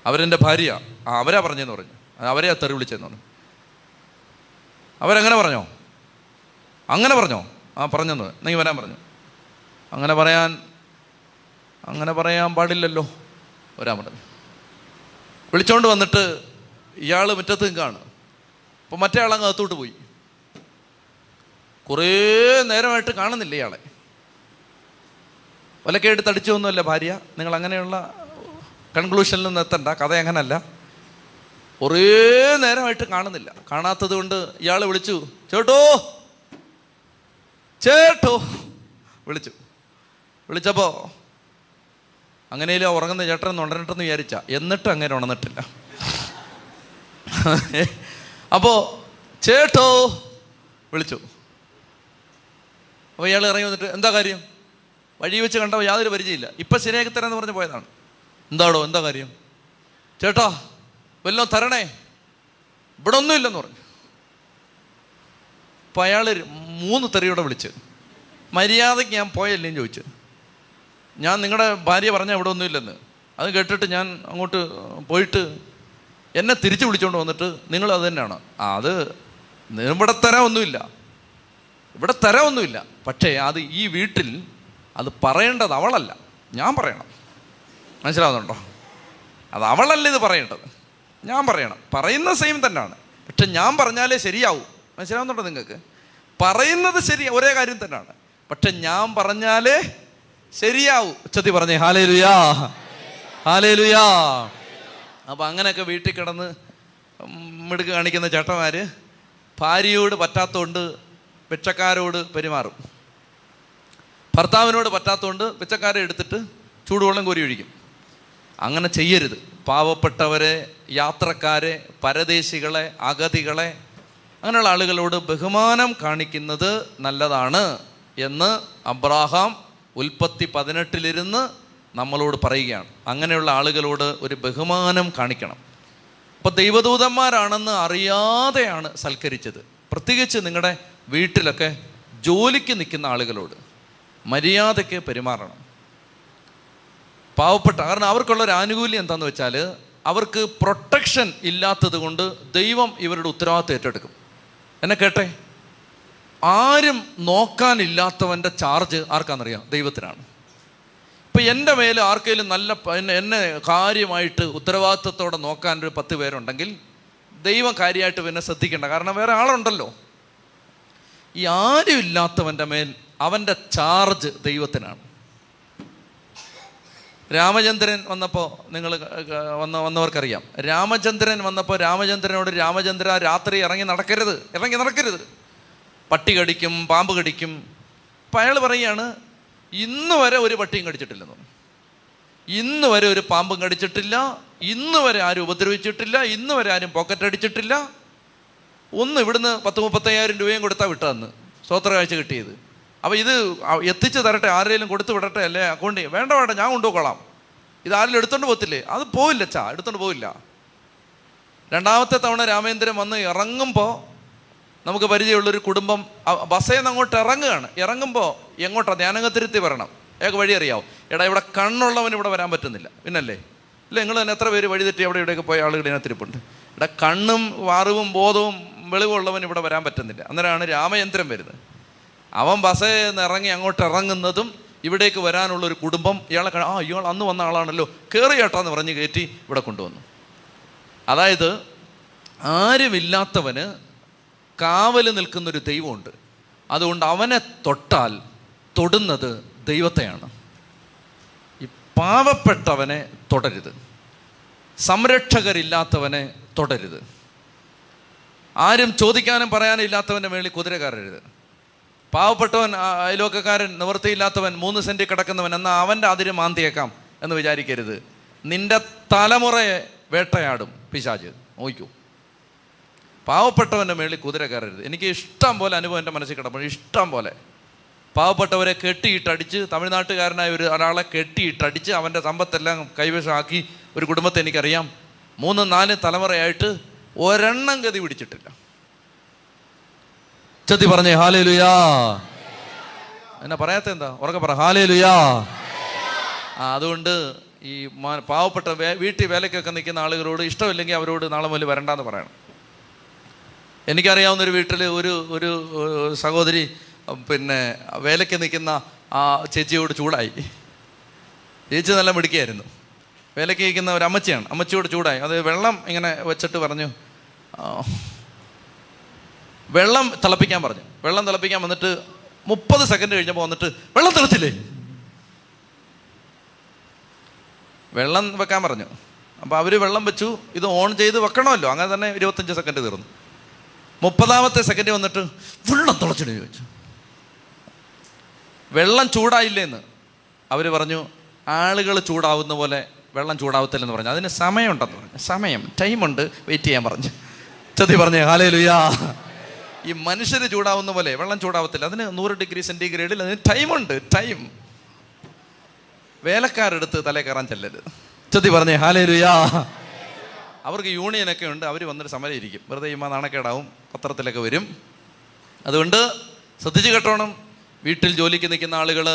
Speaker 1: അവരെന്റെ ഭാര്യ. ആ അവരാ പറഞ്ഞെന്ന് പറഞ്ഞു. അവരെയാണ് തെറി വിളിച്ചെന്ന് പറഞ്ഞു. അവരങ്ങനെ പറഞ്ഞോ? അങ്ങനെ പറഞ്ഞോ? ആ പറഞ്ഞെന്ന്. നീ വരാൻ പറഞ്ഞു. അങ്ങനെ പറയാൻ അങ്ങനെ പറയാൻ പാടില്ലല്ലോ. വരാൻ പറഞ്ഞു. വിളിച്ചോണ്ട് വന്നിട്ട് ഇയാൾ മുറ്റത്ത് കാണും അപ്പോൾ മറ്റേ ആളങ്ങ് അകത്തോട്ട് പോയി. കുറേ നേരമായിട്ട് കാണുന്നില്ല ഇയാളെ. ഒലക്കേട്ട് തടിച്ചൊന്നുമല്ല ഭാര്യ? നിങ്ങൾ അങ്ങനെയുള്ള കൺക്ലൂഷനിൽ നിന്ന് എത്തണ്ട. കഥ അങ്ങനല്ല. കുറേ നേരമായിട്ട് കാണുന്നില്ല. കാണാത്തത് കൊണ്ട് ഇയാൾ വിളിച്ചു ചേട്ടോ ചേട്ടോ. വിളിച്ചു. വിളിച്ചപ്പോൾ അങ്ങനെയും ഉറങ്ങുന്ന ചേട്ടൻ ഉണരട്ടെന്ന് വിചാരിച്ച. എന്നിട്ട് അങ്ങനെ ഉണർന്നിട്ടില്ല. അപ്പോ ചേട്ടോ വിളിച്ചു. അപ്പോൾ ഇയാൾ ഇറങ്ങി വന്നിട്ട് എന്താ കാര്യം? വഴി വെച്ച് കണ്ടപ്പോൾ യാതൊരു പരിചയമില്ല. ഇപ്പം സ്നേഹത്തരം എന്ന് പറഞ്ഞ് പോയതാണ്. എന്താടോ എന്താ കാര്യം? ചേട്ടാ വല്ലതും തരണേ? ഇവിടെ ഒന്നുമില്ലെന്ന് പറഞ്ഞു. അപ്പം അയാൾ മൂന്ന് തെറിയോടെ വിളിച്ച്. മര്യാദയ്ക്ക് ഞാൻ പോയല്ലേന്ന് ചോദിച്ചു. ഞാൻ നിങ്ങളുടെ ഭാര്യ പറഞ്ഞ ഇവിടെ ഒന്നുമില്ലെന്ന്. അത് കേട്ടിട്ട് ഞാൻ അങ്ങോട്ട് പോയിട്ട് എന്നെ തിരിച്ചു വിളിച്ചുകൊണ്ട് വന്നിട്ട് നിങ്ങൾ അത് തന്നെയാണ്. അത് ഇവിടെ തരാമൊന്നുമില്ല ഇവിടെ തരാമൊന്നുമില്ല പക്ഷേ അത് ഈ വീട്ടിൽ അത് പറയേണ്ടത് അവളല്ല. ഞാൻ പറയണം. മനസ്സിലാവുന്നുണ്ടോ? അത് അവളല്ല ഇത് പറയേണ്ടത്. ഞാൻ പറയണം. പറയുന്ന സെയിം തന്നെയാണ്. പക്ഷെ ഞാൻ പറഞ്ഞാലേ ശരിയാവും. മനസ്സിലാവുന്നുണ്ടോ നിങ്ങൾക്ക്? പറയുന്നത് ശരി ഒരേ കാര്യം തന്നെയാണ് പക്ഷെ ഞാൻ പറഞ്ഞാലേ ശരിയാവൂ. ഉച്ചത്തി പറഞ്ഞേ ഹാലേ ലുയാ ഹാലേ ലുയാ അപ്പം അങ്ങനെയൊക്കെ വീട്ടിൽ കിടന്ന് മിടുക്ക് കാണിക്കുന്ന ചേട്ടന്മാർ ഭാര്യയോട് പറ്റാത്തതുകൊണ്ട് പിച്ചക്കാരോട് പെരുമാറും. ഭർത്താവിനോട് പറ്റാത്തതുകൊണ്ട് പിച്ചക്കാരെ എടുത്തിട്ട് ചൂടുവെള്ളം കോരി ഒഴിക്കും. അങ്ങനെ ചെയ്യരുത്. പാവപ്പെട്ടവരെ യാത്രക്കാരെ പരദേശികളെ അഗതികളെ അങ്ങനെയുള്ള ആളുകളോട് ബഹുമാനം കാണിക്കുന്നത് നല്ലതാണ് എന്ന് അബ്രാഹാം ഉൽപ്പത്തി പതിനെട്ടിലിരുന്ന് നമ്മളോട് പറയുകയാണ്. അങ്ങനെയുള്ള ആളുകളോട് ഒരു ബഹുമാനം കാണിക്കണം. അപ്പോൾ ദൈവദൂതന്മാരാണെന്ന് അറിയാതെയാണ് സൽക്കരിച്ചത്. പ്രത്യേകിച്ച് നിങ്ങളുടെ വീട്ടിലൊക്കെ ജോലിക്ക് നിൽക്കുന്ന ആളുകളോട് മര്യാദയ്ക്ക് പെരുമാറണം. പാവപ്പെട്ട കാരണം അവർക്കുള്ള ഒരു ആനുകൂല്യം എന്താണെന്ന് വെച്ചാൽ അവർക്ക് പ്രൊട്ടക്ഷൻ ഇല്ലാത്തത് കൊണ്ട് ദൈവം ഇവരുടെ ഉത്തരവാദിത്വം ഏറ്റെടുക്കും. എന്നെ കേട്ടെ? ആരും നോക്കാനില്ലാത്തവന്റെ ചാർജ് ആർക്കാണെന്നറിയാം ദൈവത്തിനാണ്. ഇപ്പം എന്റെ മേലെ ആർക്കെങ്കിലും നല്ല എന്നെ കാര്യമായിട്ട് ഉത്തരവാദിത്വത്തോടെ നോക്കാൻ ഒരു പത്ത് പേരുണ്ടെങ്കിൽ ദൈവം കാര്യമായിട്ട് പിന്നെ ശ്രദ്ധിക്കേണ്ട. കാരണം വേറെ ആളുണ്ടല്ലോ. ഈ ആരും ഇല്ലാത്തവന്റെ മേൽ അവന്റെ ചാർജ് ദൈവത്തിനാണ്. രാമചന്ദ്രൻ വന്നപ്പോൾ നിങ്ങൾ വന്ന വന്നവർക്കറിയാം. രാമചന്ദ്രൻ വന്നപ്പോൾ രാമചന്ദ്രനോട് രാമചന്ദ്ര രാത്രി ഇറങ്ങി നടക്കരുത് ഇറങ്ങി നടക്കരുത്. പട്ടി കടിക്കും പാമ്പ് കടിക്കും. അപ്പം അയാൾ പറയുകയാണ് ഇന്ന് വരെ ഒരു പട്ടിയും കടിച്ചിട്ടില്ലെന്ന് ഇന്ന് വരെ ഒരു പാമ്പും കടിച്ചിട്ടില്ല. ഇന്ന് വരെ ആരും ഉപദ്രവിച്ചിട്ടില്ല. ഇന്ന് വരെ ആരും പോക്കറ്റ് അടിച്ചിട്ടില്ല. ഒന്ന് ഇവിടുന്ന് പത്ത് മുപ്പത്തയ്യായിരം രൂപയും കൊടുത്താൽ വിട്ടതെന്ന്. സ്വോത്ര കാഴ്ച കിട്ടിയത്. അപ്പോൾ ഇത് എത്തിച്ച് തരട്ടെ ആരെങ്കിലും കൊടുത്ത് വിടട്ടെ അല്ലേ? അക്കൗണ്ട് വേണ്ട വേണ്ട ഞാൻ കൊണ്ടുപോയിക്കോളാം. ഇത് ആരെങ്കിലും എടുത്തോണ്ട് പോകത്തില്ലേ? അത് പോവില്ല ചാ എടുത്തോണ്ട് പോവില്ല. രണ്ടാമത്തെ തവണ രാമേന്ദ്രൻ വന്ന് ഇറങ്ങുമ്പോൾ നമുക്ക് പരിചയമുള്ളൊരു കുടുംബം ബസ്സിൽ നിന്ന് അങ്ങോട്ട് ഇറങ്ങുകയാണ്. ഇറങ്ങുമ്പോൾ എങ്ങോട്ടാണ് ധ്യാനകത്തിരുത്തി വരണം. ഏക വഴി അറിയാവും? എടാ ഇവിടെ കണ്ണുള്ളവൻ ഇവിടെ വരാൻ പറ്റുന്നില്ല. പിന്നല്ലേ? ഇല്ല നിങ്ങൾ തന്നെ എത്ര പേര് വഴി തെറ്റി അവിടെ ഇവിടെയൊക്കെ പോയ ആളുകൾ ഇതിനകത്തിരിപ്പുണ്ട്. ഇവിടെ കണ്ണും വാറിവും ബോധവും വെളിവുള്ളവൻ ഇവിടെ വരാൻ പറ്റുന്നില്ല. അന്നേരമാണ് രാമയന്ത്രം വരുന്നത്. അവൻ ബസ്സിൽ നിന്ന് ഇറങ്ങി അങ്ങോട്ട് ഇറങ്ങുന്നതും ഇവിടേക്ക് വരാനുള്ള ഒരു കുടുംബം ഇയാളെ ആ ഇയാൾ അന്ന് വന്ന ആളാണല്ലോ. കയറി ചേട്ടാന്ന് പറഞ്ഞ് കയറ്റി ഇവിടെ കൊണ്ടുവന്നു. അതായത് ആരുമില്ലാത്തവന് കാവൽ നിൽക്കുന്നൊരു ദൈവമുണ്ട്. അതുകൊണ്ട് അവനെ തൊട്ടാൽ തൊടുന്നത് ദൈവത്തെയാണ്. ഈ പാവപ്പെട്ടവനെ തൊടരുത്. സംരക്ഷകരില്ലാത്തവനെ തൊടരുത്. ആരും ചോദിക്കാനും പറയാനും ഇല്ലാത്തവന്റെ മേളിൽ കുതിര കയറരുത് പാവപ്പെട്ടവൻ അയലോക്കക്കാരൻ നിവൃത്തിയില്ലാത്തവൻ മൂന്ന് സെന്റ് കിടക്കുന്നവൻ എന്നാൽ അവന്റെ അതിര് മാന്തിയേക്കാം എന്ന് വിചാരിക്കരുത്. നിന്റെ തലമുറയെ വേട്ടയാടും പിശാജ്. നോക്കൂ. പാവപ്പെട്ടവന്റെ മേളിൽ കുതിര കയറരുത്. എനിക്ക് ഇഷ്ടം പോലെ അനുഭവം എന്റെ മനസ്സിൽ കിടപ്പുണ്ട്. ഇഷ്ടം പോലെ. പാവപ്പെട്ടവരെ കെട്ടിയിട്ടടിച്ച് തമിഴ്നാട്ടുകാരനായ ഒരു ഒരാളെ കെട്ടിയിട്ടടിച്ച് അവന്റെ സമ്പത്തെല്ലാം കൈവശമാക്കി ഒരു കുടുംബത്തെ എനിക്കറിയാം. മൂന്ന് നാല് തലമുറയായിട്ട് ഒരെണ്ണം ഗതി പിടിച്ചിട്ടില്ല. ചെത്തി പറഞ്ഞേ ഹാലേ ലുയാ എന്നാ പറയാത്ത എന്താ? ഉറക്കെ പറ ഹാലേ ലുയാ ആ അതുകൊണ്ട് ഈ പാവപ്പെട്ട വീട്ടിൽ വേലയ്ക്കൊക്കെ നിൽക്കുന്ന ആളുകളോട് ഇഷ്ടമില്ലെങ്കിൽ അവരോട് നാളെ മുതൽ വരണ്ടെന്ന് പറയണം. എനിക്കറിയാവുന്ന ഒരു വീട്ടിൽ ഒരു ഒരു സഹോദരി പിന്നെ വേലയ്ക്ക് നിൽക്കുന്ന ആ ചേച്ചിയോട് ചൂടായി. ചേച്ചി നല്ല മിടുക്കിയായിരുന്നു. വേലയ്ക്ക് നിൽക്കുന്ന ഒരു അമ്മച്ചിയാണ്. അമ്മച്ചിയോട് ചൂടായി. അത് വെള്ളം ഇങ്ങനെ വെച്ചിട്ട് പറഞ്ഞു വെള്ളം തിളപ്പിക്കാൻ പറഞ്ഞു. വെള്ളം തിളപ്പിക്കാൻ വന്നിട്ട് മുപ്പത് സെക്കൻഡ് കഴിഞ്ഞപ്പോൾ വന്നിട്ട് വെള്ളം തിളച്ചില്ലേ? വെള്ളം വെക്കാൻ പറഞ്ഞു. അപ്പോൾ അവർ വെള്ളം വെച്ചു. ഇത് ഓൺ ചെയ്ത് വെക്കണമല്ലോ. അങ്ങനെ തന്നെ ഇരുപത്തഞ്ച് സെക്കൻഡ് തീർന്നു. മുപ്പതാമത്തെ സെക്കൻഡ് വന്നിട്ട് വെള്ളം തിളച്ചിട്ട് ചോദിച്ചു. വെള്ളം ചൂടായില്ലേന്ന് അവർ പറഞ്ഞു ആളുകൾ ചൂടാവുന്ന പോലെ വെള്ളം ചൂടാവത്തില്ലെന്ന് പറഞ്ഞു. അതിന് സമയമുണ്ടെന്ന് പറഞ്ഞു. സമയം ടൈമുണ്ട് വെയിറ്റ് ചെയ്യാൻ പറഞ്ഞു. ചതി പറഞ്ഞേ ഹാലേ ലുയാ ഈ മനുഷ്യർ ചൂടാവുന്ന പോലെ വെള്ളം ചൂടാവത്തില്ല. അതിന് നൂറ് ഡിഗ്രി സെന്റിഗ്രേഡിൽ അതിന് ടൈമുണ്ട് ടൈം വേലക്കാരെടുത്ത് തലേ കയറാൻ ചെല്ലരുത്. ചതി പറഞ്ഞേ ഹാലേ ലുയാ അവർക്ക് യൂണിയനൊക്കെ ഉണ്ട് അവർ വന്നിട്ട് സമരം ഇരിക്കും വെറുതെ ഇമ്മ നാണക്കേടാവും പത്രത്തിലൊക്കെ വരും. അതുകൊണ്ട് ശ്രദ്ധിച്ച് കെട്ടണം. വീട്ടിൽ ജോലിക്ക് നിൽക്കുന്ന ആളുകൾ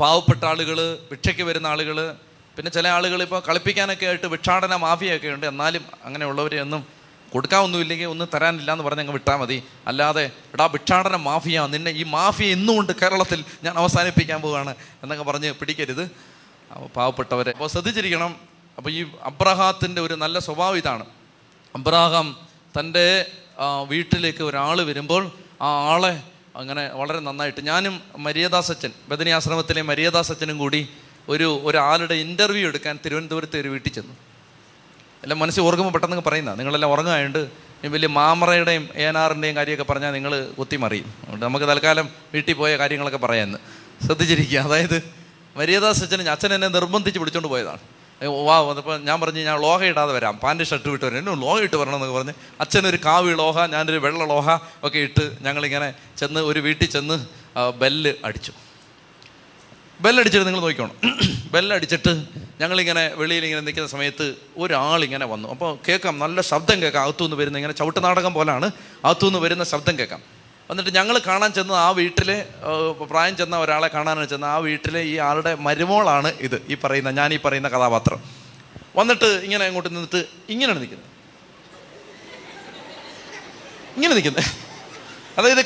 Speaker 1: പാവപ്പെട്ട ആളുകൾ ഭിക്ഷയ്ക്ക് വരുന്ന ആളുകൾ പിന്നെ ചില ആളുകൾ ഇപ്പോൾ കളിപ്പിക്കാനൊക്കെ ആയിട്ട് ഭിക്ഷാടന മാഫിയൊക്കെ ഉണ്ട്. എന്നാലും അങ്ങനെയുള്ളവരെ ഒന്നും കൊടുക്കാനൊന്നുമില്ലെങ്കിൽ ഒന്നും തരാനില്ല എന്ന് പറഞ്ഞ് അങ്ങ് വിട്ടാൽ മതി. അല്ലാതെ എടാ ഭിക്ഷാടന മാഫിയ നിന്നെ ഈ മാഫിയ ഇന്നുകൊണ്ട് കേരളത്തിൽ ഞാൻ അവസാനിപ്പിക്കാൻ പോവുകയാണ് എന്നൊക്കെ പറഞ്ഞ് പിടിക്കരുത്. പാവപ്പെട്ടവരെ. അപ്പോൾ ശ്രദ്ധിച്ചിരിക്കണം. അപ്പോൾ ഈ അബ്രഹാത്തിന്റെ ഒരു നല്ല സ്വഭാവം ഇതാണ്. അബ്രഹാം തന്റെ വീട്ടിലേക്ക് ഒരാൾ വരുമ്പോൾ ആ ആളെ അങ്ങനെ വളരെ നന്നായിട്ട് ഞാനും മര്യാദാസച്ചൻ ബദനി ആശ്രമത്തിലെ മര്യാദാസച്ചനും കൂടി ഒരു ഒരാളുടെ ഇന്റർവ്യൂ എടുക്കാൻ തിരുവനന്തപുരത്ത് ഒരു വീട്ടിൽ ചെന്നു. എല്ലാം മനസ്സിൽ ഓർക്കുമ്പോൾ പെട്ടെന്ന് പറയുന്ന നിങ്ങളെല്ലാം ഉറങ്ങായുണ്ട് ഈ വലിയ മാമറയുടെയും ഏനാറിന്റെയും കാര്യമൊക്കെ പറഞ്ഞാൽ നിങ്ങൾ കുത്തിമറിയും അതുകൊണ്ട് നമുക്ക് തൽക്കാലം വീട്ടിൽ പോയ കാര്യങ്ങളൊക്കെ പറയാമെന്ന്. ശ്രദ്ധിച്ചിരിക്കുക. അതായത് മര്യാദാസച്ചന് അച്ഛൻ എന്നെ നിർബന്ധിച്ച് പിടിച്ചോണ്ട് പോയതാണ്. വാ അപ്പോൾ ഞാൻ പറഞ്ഞു ഞാൻ ലോഹ ഇടാതെ വരാം. പാന്റ് ഷർട്ട് വിട്ട് വരാം. എന്നും ലോഹ ഇട്ട് വരണം എന്നൊക്കെ പറഞ്ഞ് അച്ഛനൊരു കാവി ലോഹ ഞാനൊരു വെള്ള ലോഹ ഒക്കെ ഇട്ട് ഞങ്ങളിങ്ങനെ ചെന്ന് ഒരു വീട്ടിൽ ചെന്ന് ബെല്ല് അടിച്ചു. ബെല്ലടിച്ചിട്ട് നിങ്ങൾ നോക്കിക്കോണം. (clears throat) ബെല്ലടിച്ചിട്ട് ഞങ്ങളിങ്ങനെ വെളിയിൽ ഇങ്ങനെ നിൽക്കുന്ന സമയത്ത് ഒരാളിങ്ങനെ വന്നു. അപ്പോൾ കേൾക്കാം നല്ല ശബ്ദം കേൾക്കാം. അകത്തുനിന്ന് വരുന്ന ഇങ്ങനെ ചവിട്ട് നാടകം പോലാണ്. അകത്തുനിന്ന് വരുന്ന ശബ്ദം കേൾക്കാം. എന്നിട്ട് ഞങ്ങൾ കാണാൻ ചെന്ന ആ വീട്ടിലെ പ്രായം ചെന്ന ഒരാളെ കാണാനാണ് ചെന്ന ആ വീട്ടിലെ ഈ ആളുടെ മരുമോളാണ് ഇത് ഈ പറയുന്ന ഞാൻ ഈ പറയുന്ന കഥാപാത്രം. വന്നിട്ട് ഇങ്ങനെ അങ്ങോട്ട് നിന്നിട്ട് ഇങ്ങനെയാണ് നിൽക്കുന്നത്. ഇങ്ങനെ നിൽക്കുന്നത്. അതായത്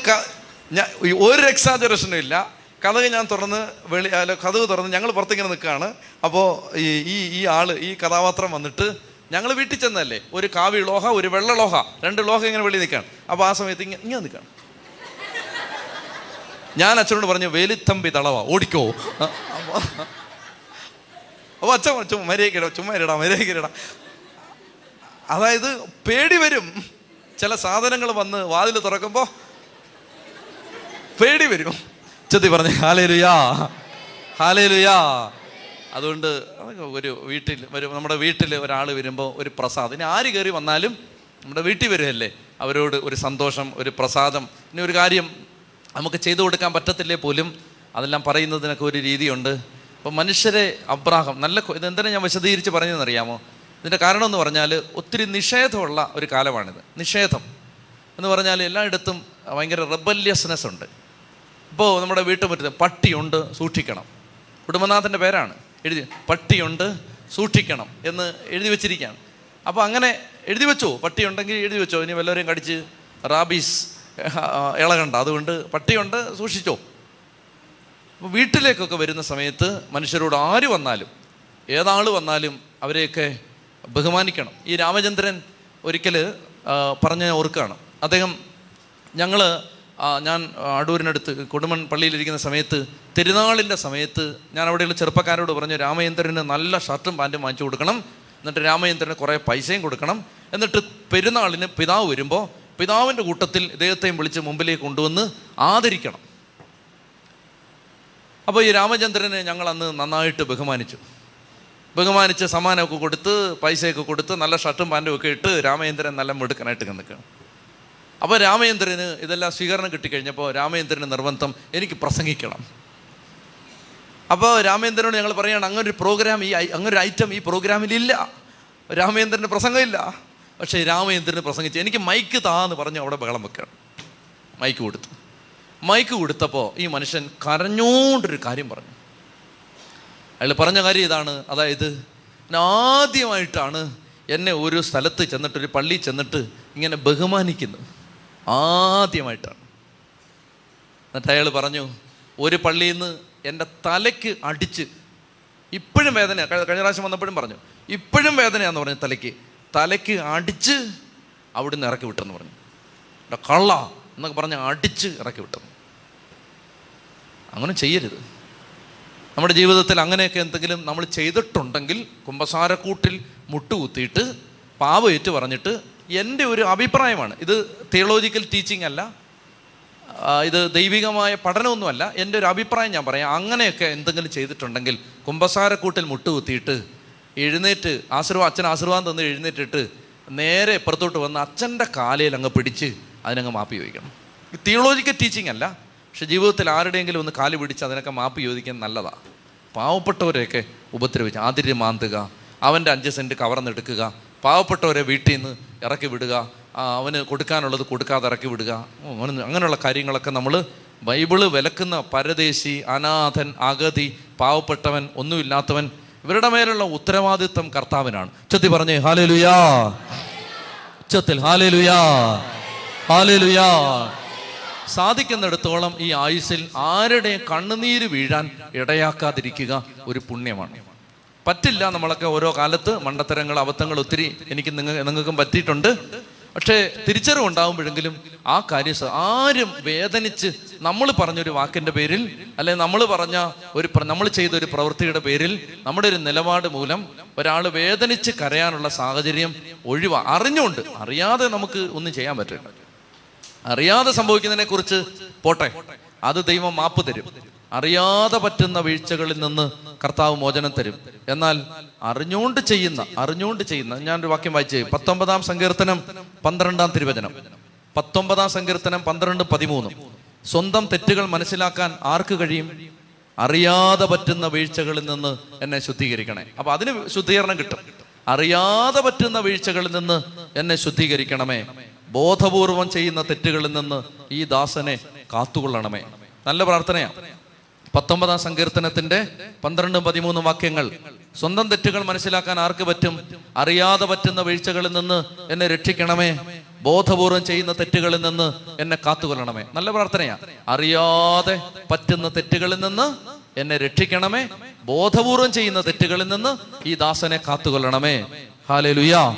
Speaker 1: ഒരു എക്സാജറേഷനും ഇല്ല. കഥക് ഞാൻ തുറന്ന് വെളി അല്ല കഥക് തുറന്ന് ഞങ്ങൾ പുറത്തിങ്ങനെ നിൽക്കുകയാണ്. അപ്പോൾ ഈ ഈ ഈ ആൾ ഈ കഥാപാത്രം വന്നിട്ട് ഞങ്ങൾ വീട്ടിൽ ചെന്നല്ലേ? ഒരു കാവി ലോഹ ഒരു വെള്ള ലോഹ രണ്ട് ലോഹ ഇങ്ങനെ വെളി നിൽക്കുകയാണ്. അപ്പോൾ ആ സമയത്ത് ഇങ്ങനെ ഇങ്ങനെ നിൽക്കുകയാണ്. ഞാൻ അച്ഛനോട് പറഞ്ഞു വേലിത്തമ്പി തളവ ഓടിക്കോ. അപ്പോൾ അച്ഛൻ ചുമ്മാ മര്യാദക്കിടാ ചുമ്മാ ഇരടാ മര്യാദക്കിടാ അതായത് പേടി വരും. ചില സാധനങ്ങൾ വന്ന് വാതിൽ തുറക്കുമ്പോൾ പേടി വരും. ചെത്തി പറഞ്ഞു ഹാലേലുയാ ഹാലേലുയാ. അതുകൊണ്ട് ഒരു വീട്ടിൽ ഒരു നമ്മുടെ വീട്ടിൽ ഒരാൾ വരുമ്പോൾ ഒരു പ്രസാദം. ഇനി ആര് കയറി വന്നാലും നമ്മുടെ വീട്ടിൽ വരുമല്ലേ അവരോട് ഒരു സന്തോഷം ഒരു പ്രസാദം. ഇനി ഒരു കാര്യം നമുക്ക് ചെയ്തു കൊടുക്കാൻ പറ്റത്തില്ലേ പോലും? അതെല്ലാം പറയുന്നതിനൊക്കെ ഒരു രീതിയുണ്ട്. അപ്പോൾ മനുഷ്യരെ അബ്രാഹം നല്ല ഇത് എന്തിനാ ഞാൻ വിശദീകരിച്ച് പറഞ്ഞതെന്നറിയാമോ? ഇതിന്റെ കാരണം എന്ന് പറഞ്ഞാൽ ഒത്തിരി നിഷേധമുള്ള ഒരു കാലമാണിത്. നിഷേധം എന്ന് പറഞ്ഞാൽ എല്ലായിടത്തും ഭയങ്കര റെബല്യസ്നെസ് ഉണ്ട്. ഇപ്പോൾ നമ്മുടെ വീട്ടുമുറ്റത്ത് പട്ടിയുണ്ട് സൂക്ഷിക്കണം. കുടുംബനാഥന്റെ പേരാണ്. എഴുതി പട്ടിയുണ്ട് സൂക്ഷിക്കണം എന്ന് എഴുതി വെച്ചിരിക്കുകയാണ്. അപ്പോൾ അങ്ങനെ എഴുതി വെച്ചോ? പട്ടിയുണ്ടെങ്കിൽ എഴുതി വെച്ചോ? ഇനി വല്ലവരെയും കടിച്ച് റാബീസ് ഇളകണ്ട. അതുകൊണ്ട് പട്ടിയുണ്ട് സൂക്ഷിച്ചോ? അപ്പോൾ വീട്ടിലേക്കൊക്കെ വരുന്ന സമയത്ത് മനുഷ്യരോട് ആര് വന്നാലും ഏതാൾ വന്നാലും അവരെയൊക്കെ ബഹുമാനിക്കണം. ഈ രാമചന്ദ്രൻ ഒരിക്കൽ പറഞ്ഞ ഓർക്കാണ്. അദ്ദേഹം ഞങ്ങൾ ഞാൻ അടൂരിനടുത്ത് കൊടുമൺ പള്ളിയിലിരിക്കുന്ന സമയത്ത് തിരുനാളിന്റെ സമയത്ത് ഞാൻ അവിടെയുള്ള ചെറുപ്പക്കാരോട് പറഞ്ഞു രാമചന്ദ്രന് നല്ല ഷർട്ടും പാന്റും വാങ്ങിച്ചു കൊടുക്കണം. എന്നിട്ട് രാമചന്ദ്രന് കുറേ പൈസയും കൊടുക്കണം. എന്നിട്ട് പെരുന്നാളിന് പിതാവ് വരുമ്പോൾ പിതാവിന്റെ കൂട്ടത്തിൽ ഇദ്ദേഹത്തെയും വിളിച്ച് മുമ്പിലേക്ക് കൊണ്ടുവന്ന് ആദരിക്കണം. അപ്പോൾ ഈ രാമചന്ദ്രനെ ഞങ്ങൾ അന്ന് നന്നായിട്ട് ബഹുമാനിച്ചു. ബഹുമാനിച്ച് സമ്മാനമൊക്കെ കൊടുത്ത് പൈസയൊക്കെ കൊടുത്ത് നല്ല ഷർട്ടും പാന്റും ഒക്കെ ഇട്ട് രാമചന്ദ്രൻ നല്ല മിടുക്കനായിട്ട് നിൽക്കുകയാണ്. അപ്പോൾ രാമചന്ദ്രന് ഇതെല്ലാം സ്വീകരണം കിട്ടിക്കഴിഞ്ഞപ്പോൾ രാമചന്ദ്രന് നിർബന്ധം എനിക്ക് പ്രസംഗിക്കണം. അപ്പോൾ രാമേന്ദ്രനോട് ഞങ്ങൾ പറയുകയാണ് അങ്ങനൊരു പ്രോഗ്രാം ഈ അങ്ങനൊരു ഐറ്റം ഈ പ്രോഗ്രാമിലില്ല രാമചന്ദ്രന് പ്രസംഗമില്ല പക്ഷേ രാമചന്ദ്രന് പ്രസംഗിച്ച് എനിക്ക് മൈക്ക് താന്ന് പറഞ്ഞ് അവിടെ ബഹളം വെക്കണം. മൈക്ക് കൊടുത്തു. മൈക്ക് കൊടുത്തപ്പോൾ ഈ മനുഷ്യൻ കരഞ്ഞോണ്ടൊരു കാര്യം പറഞ്ഞു. അയാൾ പറഞ്ഞ കാര്യം ഇതാണ്. അതായത് ഞാൻ ആദ്യമായിട്ടാണ് എന്നെ ഒരു സ്ഥലത്ത് ചെന്നിട്ട് ഒരു പള്ളിയിൽ ചെന്നിട്ട് ഇങ്ങനെ ബഹുമാനിക്കുന്നത് ആദ്യമായിട്ടാണ്. എന്നിട്ട് അയാൾ പറഞ്ഞു ഒരു പള്ളിയിൽ നിന്ന് എന്റെ തലയ്ക്ക് അടിച്ച് ഇപ്പോഴും വേദന കഴിഞ്ഞ പ്രാവശ്യം വന്നപ്പോഴും പറഞ്ഞു ഇപ്പോഴും വേദനയാന്ന് പറഞ്ഞു തലയ്ക്ക്. തലയ്ക്ക് അടിച്ച് അവിടുന്ന് ഇറക്കി വിട്ടെന്ന് പറഞ്ഞു. കള്ള എന്നൊക്കെ പറഞ്ഞ് അടിച്ച് ഇറക്കി വിട്ടു അങ്ങനെ ചെയ്യരുത്. നമ്മുടെ ജീവിതത്തിൽ അങ്ങനെയൊക്കെ എന്തെങ്കിലും നമ്മൾ ചെയ്തിട്ടുണ്ടെങ്കിൽ കുമ്പസാരക്കൂട്ടിൽ മുട്ടുകുത്തിയിട്ട് പാവയേറ്റ് പറഞ്ഞിട്ട് എന്റെ ഒരു അഭിപ്രായമാണ്. ഇത് തിയോളജിക്കൽ ടീച്ചിങ് അല്ല. ഇത് ദൈവികമായ പഠനമൊന്നുമല്ല. എന്റെ ഒരു അഭിപ്രായം ഞാൻ പറയാം. അങ്ങനെയൊക്കെ എന്തെങ്കിലും ചെയ്തിട്ടുണ്ടെങ്കിൽ കുമ്പസാരക്കൂട്ടിൽ മുട്ടുകുത്തിയിട്ട് എഴുന്നേറ്റ് ആശീർവാ അച്ഛൻ ആശീർവാദം തന്ന് എഴുന്നേറ്റിട്ട് നേരെ ഇപ്പുറത്തോട്ട് വന്ന് അച്ഛന്റെ കാലയിൽ അങ്ങ് പിടിച്ച് അതിനങ്ങ് മാപ്പ് ചോദിക്കണം. തിയോളജിക്കൽ ടീച്ചിങ് അല്ല. പക്ഷെ ജീവിതത്തിൽ ആരുടെയെങ്കിലും ഒന്ന് കാൽ പിടിച്ച് അതിനൊക്കെ മാപ്പ് ചോദിക്കാൻ നല്ലതാണ് പാവപ്പെട്ടവരെയൊക്കെ ഉപദ്രവിച്ച് ആതിര്യമാന്തുക അവന്റെ അഞ്ച് സെന്റ് കവർന്നെടുക്കുക പാവപ്പെട്ടവരെ വീട്ടിൽ നിന്ന് ഇറക്കി വിടുക അവന് കൊടുക്കാനുള്ളത് കൊടുക്കാതെ ഇറക്കി വിടുക. അങ്ങനെയുള്ള കാര്യങ്ങളൊക്കെ നമ്മൾ ബൈബിൾ വിലക്കുന്ന പരദേശി അനാഥൻ അഗതി പാവപ്പെട്ടവൻ ഒന്നുമില്ലാത്തവൻ ഇവരുടെ മേലുള്ള ഉത്തരവാദിത്വം കർത്താവിനാണ്. ഉച്ചത്തി പറഞ്ഞേ ഹാലേ ലുയാ ഉച്ചത്തിൽ ഹാലേ ലുയാ ഹാലേ ലുയാ സാധിക്കുന്നിടത്തോളം ഈ ആയുസ്സിൽ ആരുടെ കണ്ണുനീര് വീഴാൻ ഇടയാക്കാതിരിക്കുക ഒരു പുണ്യമാണ്. പറ്റില്ല നമ്മളൊക്കെ ഓരോ കാലത്ത് മണ്ടത്തരങ്ങൾ അബദ്ധങ്ങൾ ഒത്തിരി എനിക്ക് നിങ്ങൾ നിങ്ങൾക്കും പറ്റിയിട്ടുണ്ട്. പക്ഷേ തിരിച്ചറിവ് ഉണ്ടാകുമ്പോഴെങ്കിലും ആ കാര്യം ആരും വേദനിച്ച് നമ്മൾ പറഞ്ഞൊരു വാക്കിന്റെ പേരിൽ അല്ലെ നമ്മൾ പറഞ്ഞ ഒരു നമ്മൾ ചെയ്ത ഒരു പ്രവൃത്തിയുടെ പേരിൽ നമ്മുടെ ഒരു നിലപാട് മൂലം ഒരാൾ വേദനിച്ച് കരയാനുള്ള സാഹചര്യം ഒഴിവാ. അറിഞ്ഞുകൊണ്ട് അറിയാതെ നമുക്ക് ഒന്നും ചെയ്യാൻ പറ്റില്ല. അറിയാതെ സംഭവിക്കുന്നതിനെ കുറിച്ച് പോട്ടെ. അത് ദൈവം മാപ്പ് തരും. അറിയാതെ പറ്റുന്ന വീഴ്ചകളിൽ നിന്ന് കർത്താവ് മോചനം തരും. എന്നാൽ അറിഞ്ഞുകൊണ്ട് ചെയ്യുന്ന അറിഞ്ഞുകൊണ്ട് ചെയ്യുന്ന ഞാനൊരു വാക്യം വായിച്ചു. പത്തൊമ്പതാം സങ്കീർത്തനം പന്ത്രണ്ടാം തിരുവചനം. പത്തൊമ്പതാം സങ്കീർത്തനം പന്ത്രണ്ട് പതിമൂന്ന്. സ്വന്തം തെറ്റുകൾ മനസ്സിലാക്കാൻ ആർക്ക് കഴിയും? അറിയാതെ പറ്റുന്ന വീഴ്ചകളിൽ നിന്ന് എന്നെ ശുദ്ധീകരിക്കണേ. അപ്പൊ അതിന് ശുദ്ധീകരണം കിട്ടും. അറിയാതെ പറ്റുന്ന വീഴ്ചകളിൽ നിന്ന് എന്നെ ശുദ്ധീകരിക്കണമേ. ബോധപൂർവം ചെയ്യുന്ന തെറ്റുകളിൽ നിന്ന് ഈ ദാസനെ കാത്തുകൊള്ളണമേ. നല്ല പ്രാർത്ഥനയാണ് പത്തൊമ്പതാം സങ്കീർത്തനത്തിന്റെ പന്ത്രണ്ടും പതിമൂന്നും വാക്യങ്ങൾ. സ്വന്തം തെറ്റുകൾ മനസ്സിലാക്കാൻ ആർക്ക് പറ്റും? അറിയാതെ പറ്റുന്ന വീഴ്ചകളിൽ നിന്ന് എന്നെ രക്ഷിക്കണമേ. ബോധപൂർവം ചെയ്യുന്ന തെറ്റുകളിൽ നിന്ന് എന്നെ കാത്തുകൊള്ളണമേ. നല്ല പ്രാർത്ഥനയാ. അറിയാതെ പറ്റുന്ന തെറ്റുകളിൽ നിന്ന് എന്നെ രക്ഷിക്കണമേ. ബോധപൂർവം ചെയ്യുന്ന തെറ്റുകളിൽ നിന്ന് ഈ ദാസനെ കാത്തുകൊള്ളണമേ. ഹാലേ ലുയാ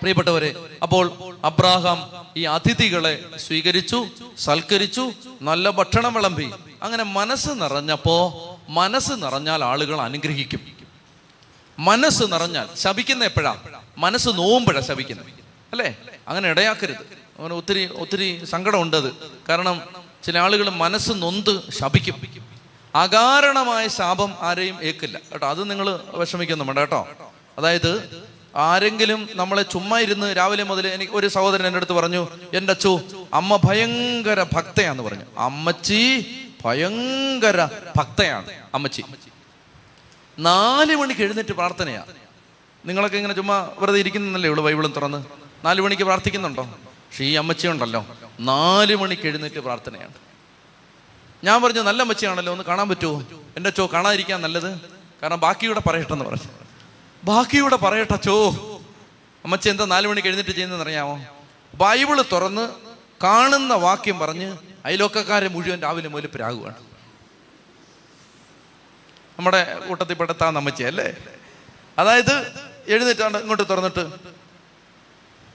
Speaker 1: പ്രിയപ്പെട്ടവരെ അപ്പോൾ അബ്രാഹാം ഈ അതിഥികളെ സ്വീകരിച്ചു സൽക്കരിച്ചു നല്ല ഭക്ഷണം വിളമ്പി. അങ്ങനെ മനസ്സ് നിറഞ്ഞപ്പോ മനസ്സ് നിറഞ്ഞാൽ ആളുകൾ അനുഗ്രഹിക്കും. മനസ്സ് നിറഞ്ഞാൽ ശപിക്കുന്ന എപ്പോഴാ? മനസ്സ് നോവുമ്പോഴാ ശപിക്കുന്നത്. അല്ലേ? അങ്ങനെ ഇടയാക്കരുത്. അങ്ങനെ ഒത്തിരി ഒത്തിരി സങ്കടമുണ്ട് അത് കാരണം ചില ആളുകൾ മനസ്സ് നൊന്ത് ശപിക്കും. അകാരണമായ ശാപം ആരെയും ഏക്കില്ല കേട്ടോ അത് നിങ്ങൾ വിഷമിക്കുന്നു വേണ്ട കേട്ടോ. അതായത് ആരെങ്കിലും നമ്മളെ ചുമ്മാ ഇരുന്ന് രാവിലെ മുതൽ എനിക്ക് ഒരു സഹോദരൻ എന്റെ അടുത്ത് പറഞ്ഞു എന്റെ അച്ചു അമ്മ ഭയങ്കര ഭക്തയാന്ന് പറഞ്ഞു. അമ്മച്ചി ഭയങ്കര ഭക്തയാണ് അമ്മച്ചി. നാല് മണിക്ക് എഴുന്നേറ്റ് പ്രാർത്ഥനയാണ് നിങ്ങളൊക്കെ ഇങ്ങനെ ചുമ്മാ വെറുതെ ഇരിക്കുന്നല്ലേ ഉള്ളു ബൈബിളും തുറന്ന്? നാല് മണിക്ക് പ്രാർത്ഥിക്കുന്നുണ്ടോ? പക്ഷെ ഈ അമ്മച്ചി ഉണ്ടല്ലോ. നാല് മണിക്ക് എഴുന്നേറ്റ് പ്രാർത്ഥനയാണ്. ഞാൻ പറഞ്ഞു നല്ല അമ്മച്ചിയാണല്ലോ ഒന്ന് കാണാൻ പറ്റുമോ? എന്റെ ചോ കാണാതിരിക്കാൻ നല്ലത്? കാരണം ബാക്കിയൂടെ പറയട്ടെന്ന് പറഞ്ഞു. ബാക്കിയൂടെ പറയട്ടെ ചോ അമ്മച്ചി എന്താ നാല് മണിക്ക് എഴുന്നേറ്റ് ചെയ്യുന്നതെന്ന് അറിയാമോ? ബൈബിൾ തുറന്ന് കാണുന്ന വാക്യം പറഞ്ഞ് അയലോക്കക്കാരെ മുഴുവൻ രാവിലെ മുതൽ പ്രാകുവാണ്. നമ്മുടെ കൂട്ടത്തിൽപ്പെടുത്താൻ നമ്മച്ചി അല്ലേ അതായത് എഴുന്നേറ്റാണ് ഇങ്ങോട്ട് തുറന്നിട്ട്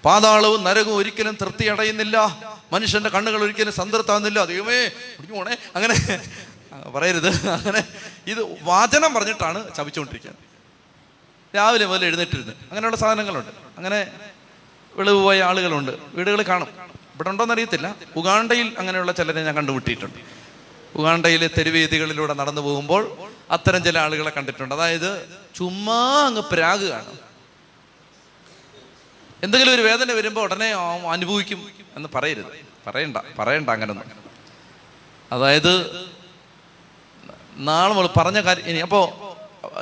Speaker 1: പാതാളവും നരകവും ഒരിക്കലും തൃപ്തി അടയുന്നില്ല. മനുഷ്യന്റെ കണ്ണുകൾ ഒരിക്കലും സംതൃപ്താകുന്നില്ല ദൈവമേ പോണേ. അങ്ങനെ പറയരുത്. അങ്ങനെ ഇത് വാചനം പറഞ്ഞിട്ടാണ് ചവിച്ചുകൊണ്ടിരിക്കുന്നത് രാവിലെ മുതൽ എഴുന്നേറ്റിരുന്ന് അങ്ങനെയുള്ള സാധനങ്ങളുണ്ട്. അങ്ങനെ വെളിവ് പോയ ആളുകളുണ്ട്. വീടുകൾ കാണും. ഇവിടെ ഉണ്ടോന്ന് അറിയത്തില്ല ഉഗാണ്ടയിൽ അങ്ങനെയുള്ള ചിലരെ ഞാൻ കണ്ടുമുട്ടിയിട്ടുണ്ട്. ഉഗാണ്ടയിലെ തെരുവേദികളിലൂടെ നടന്നു പോകുമ്പോൾ അത്തരം ചില ആളുകളെ കണ്ടിട്ടുണ്ട്. അതായത് ചുമ്മാ അങ്ങ് പ്രാഗുകയാണ് എന്തെങ്കിലും ഒരു വേദന വരുമ്പോൾ ഉടനെ അനുഭവിക്കും എന്ന് പറയരുത്. പറയണ്ട പറയണ്ട അങ്ങനൊന്നും. അതായത് നാളെ നമ്മൾ പറഞ്ഞ കാര്യം ഇനി അപ്പോൾ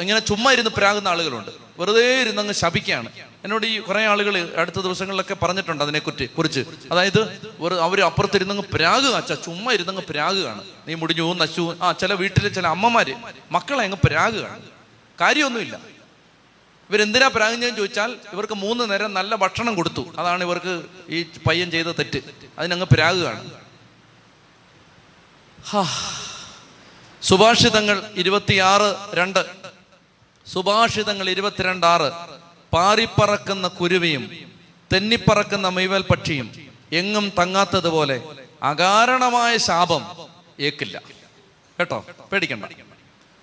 Speaker 1: ഇങ്ങനെ ചുമ്മാ ഇരുന്ന് പ്രാകുന്ന ആളുകളുണ്ട്. വെറുതെ ഇരുന്ന് അങ്ങ് ശപിക്കുകയാണ്. എന്നോട് ഈ കുറേ ആളുകൾ അടുത്ത ദിവസങ്ങളിലൊക്കെ പറഞ്ഞിട്ടുണ്ട് അതിനെ കുറ്റി കുറിച്ച്. അതായത് ഒരു അവർ അപ്പുറത്തിരുന്നങ്ങ് പ്രാഗ് അച്ഛ ചുമ്മാ ഇരുന്നങ്ങ് കാണും. നീ മുടിഞ്ഞു നശു ആ ചില വീട്ടിലെ ചില അമ്മമാര് മക്കളെ അങ്ങ് പ്രാഗ് കാണും. കാര്യമൊന്നുമില്ല. ഇവരെന്തിനാ പ്രാകുന്നതെന്ന് ചോദിച്ചാൽ ഇവർക്ക് മൂന്ന് നേരം നല്ല ഭക്ഷണം കൊടുത്തു. അതാണ് ഇവർക്ക് ഈ പയ്യൻ ചെയ്ത തെറ്റ്. അതിനങ്ങ് പ്രാഗ് കാണും. സുഭാഷിതങ്ങൾ ഇരുപത്തിയാറ് രണ്ട്. സുഭാഷിതങ്ങൾ ഇരുപത്തിരണ്ട് ആറ്. പാറിപ്പറക്കുന്ന കുരുവിയും തെന്നിപ്പറക്കുന്ന മെയ്വൽ പക്ഷിയും എങ്ങും തങ്ങാത്തതുപോലെ അകാരണമായ ശാപം ഏക്കില്ല. കേട്ടോ? പേടിക്കണ്ട.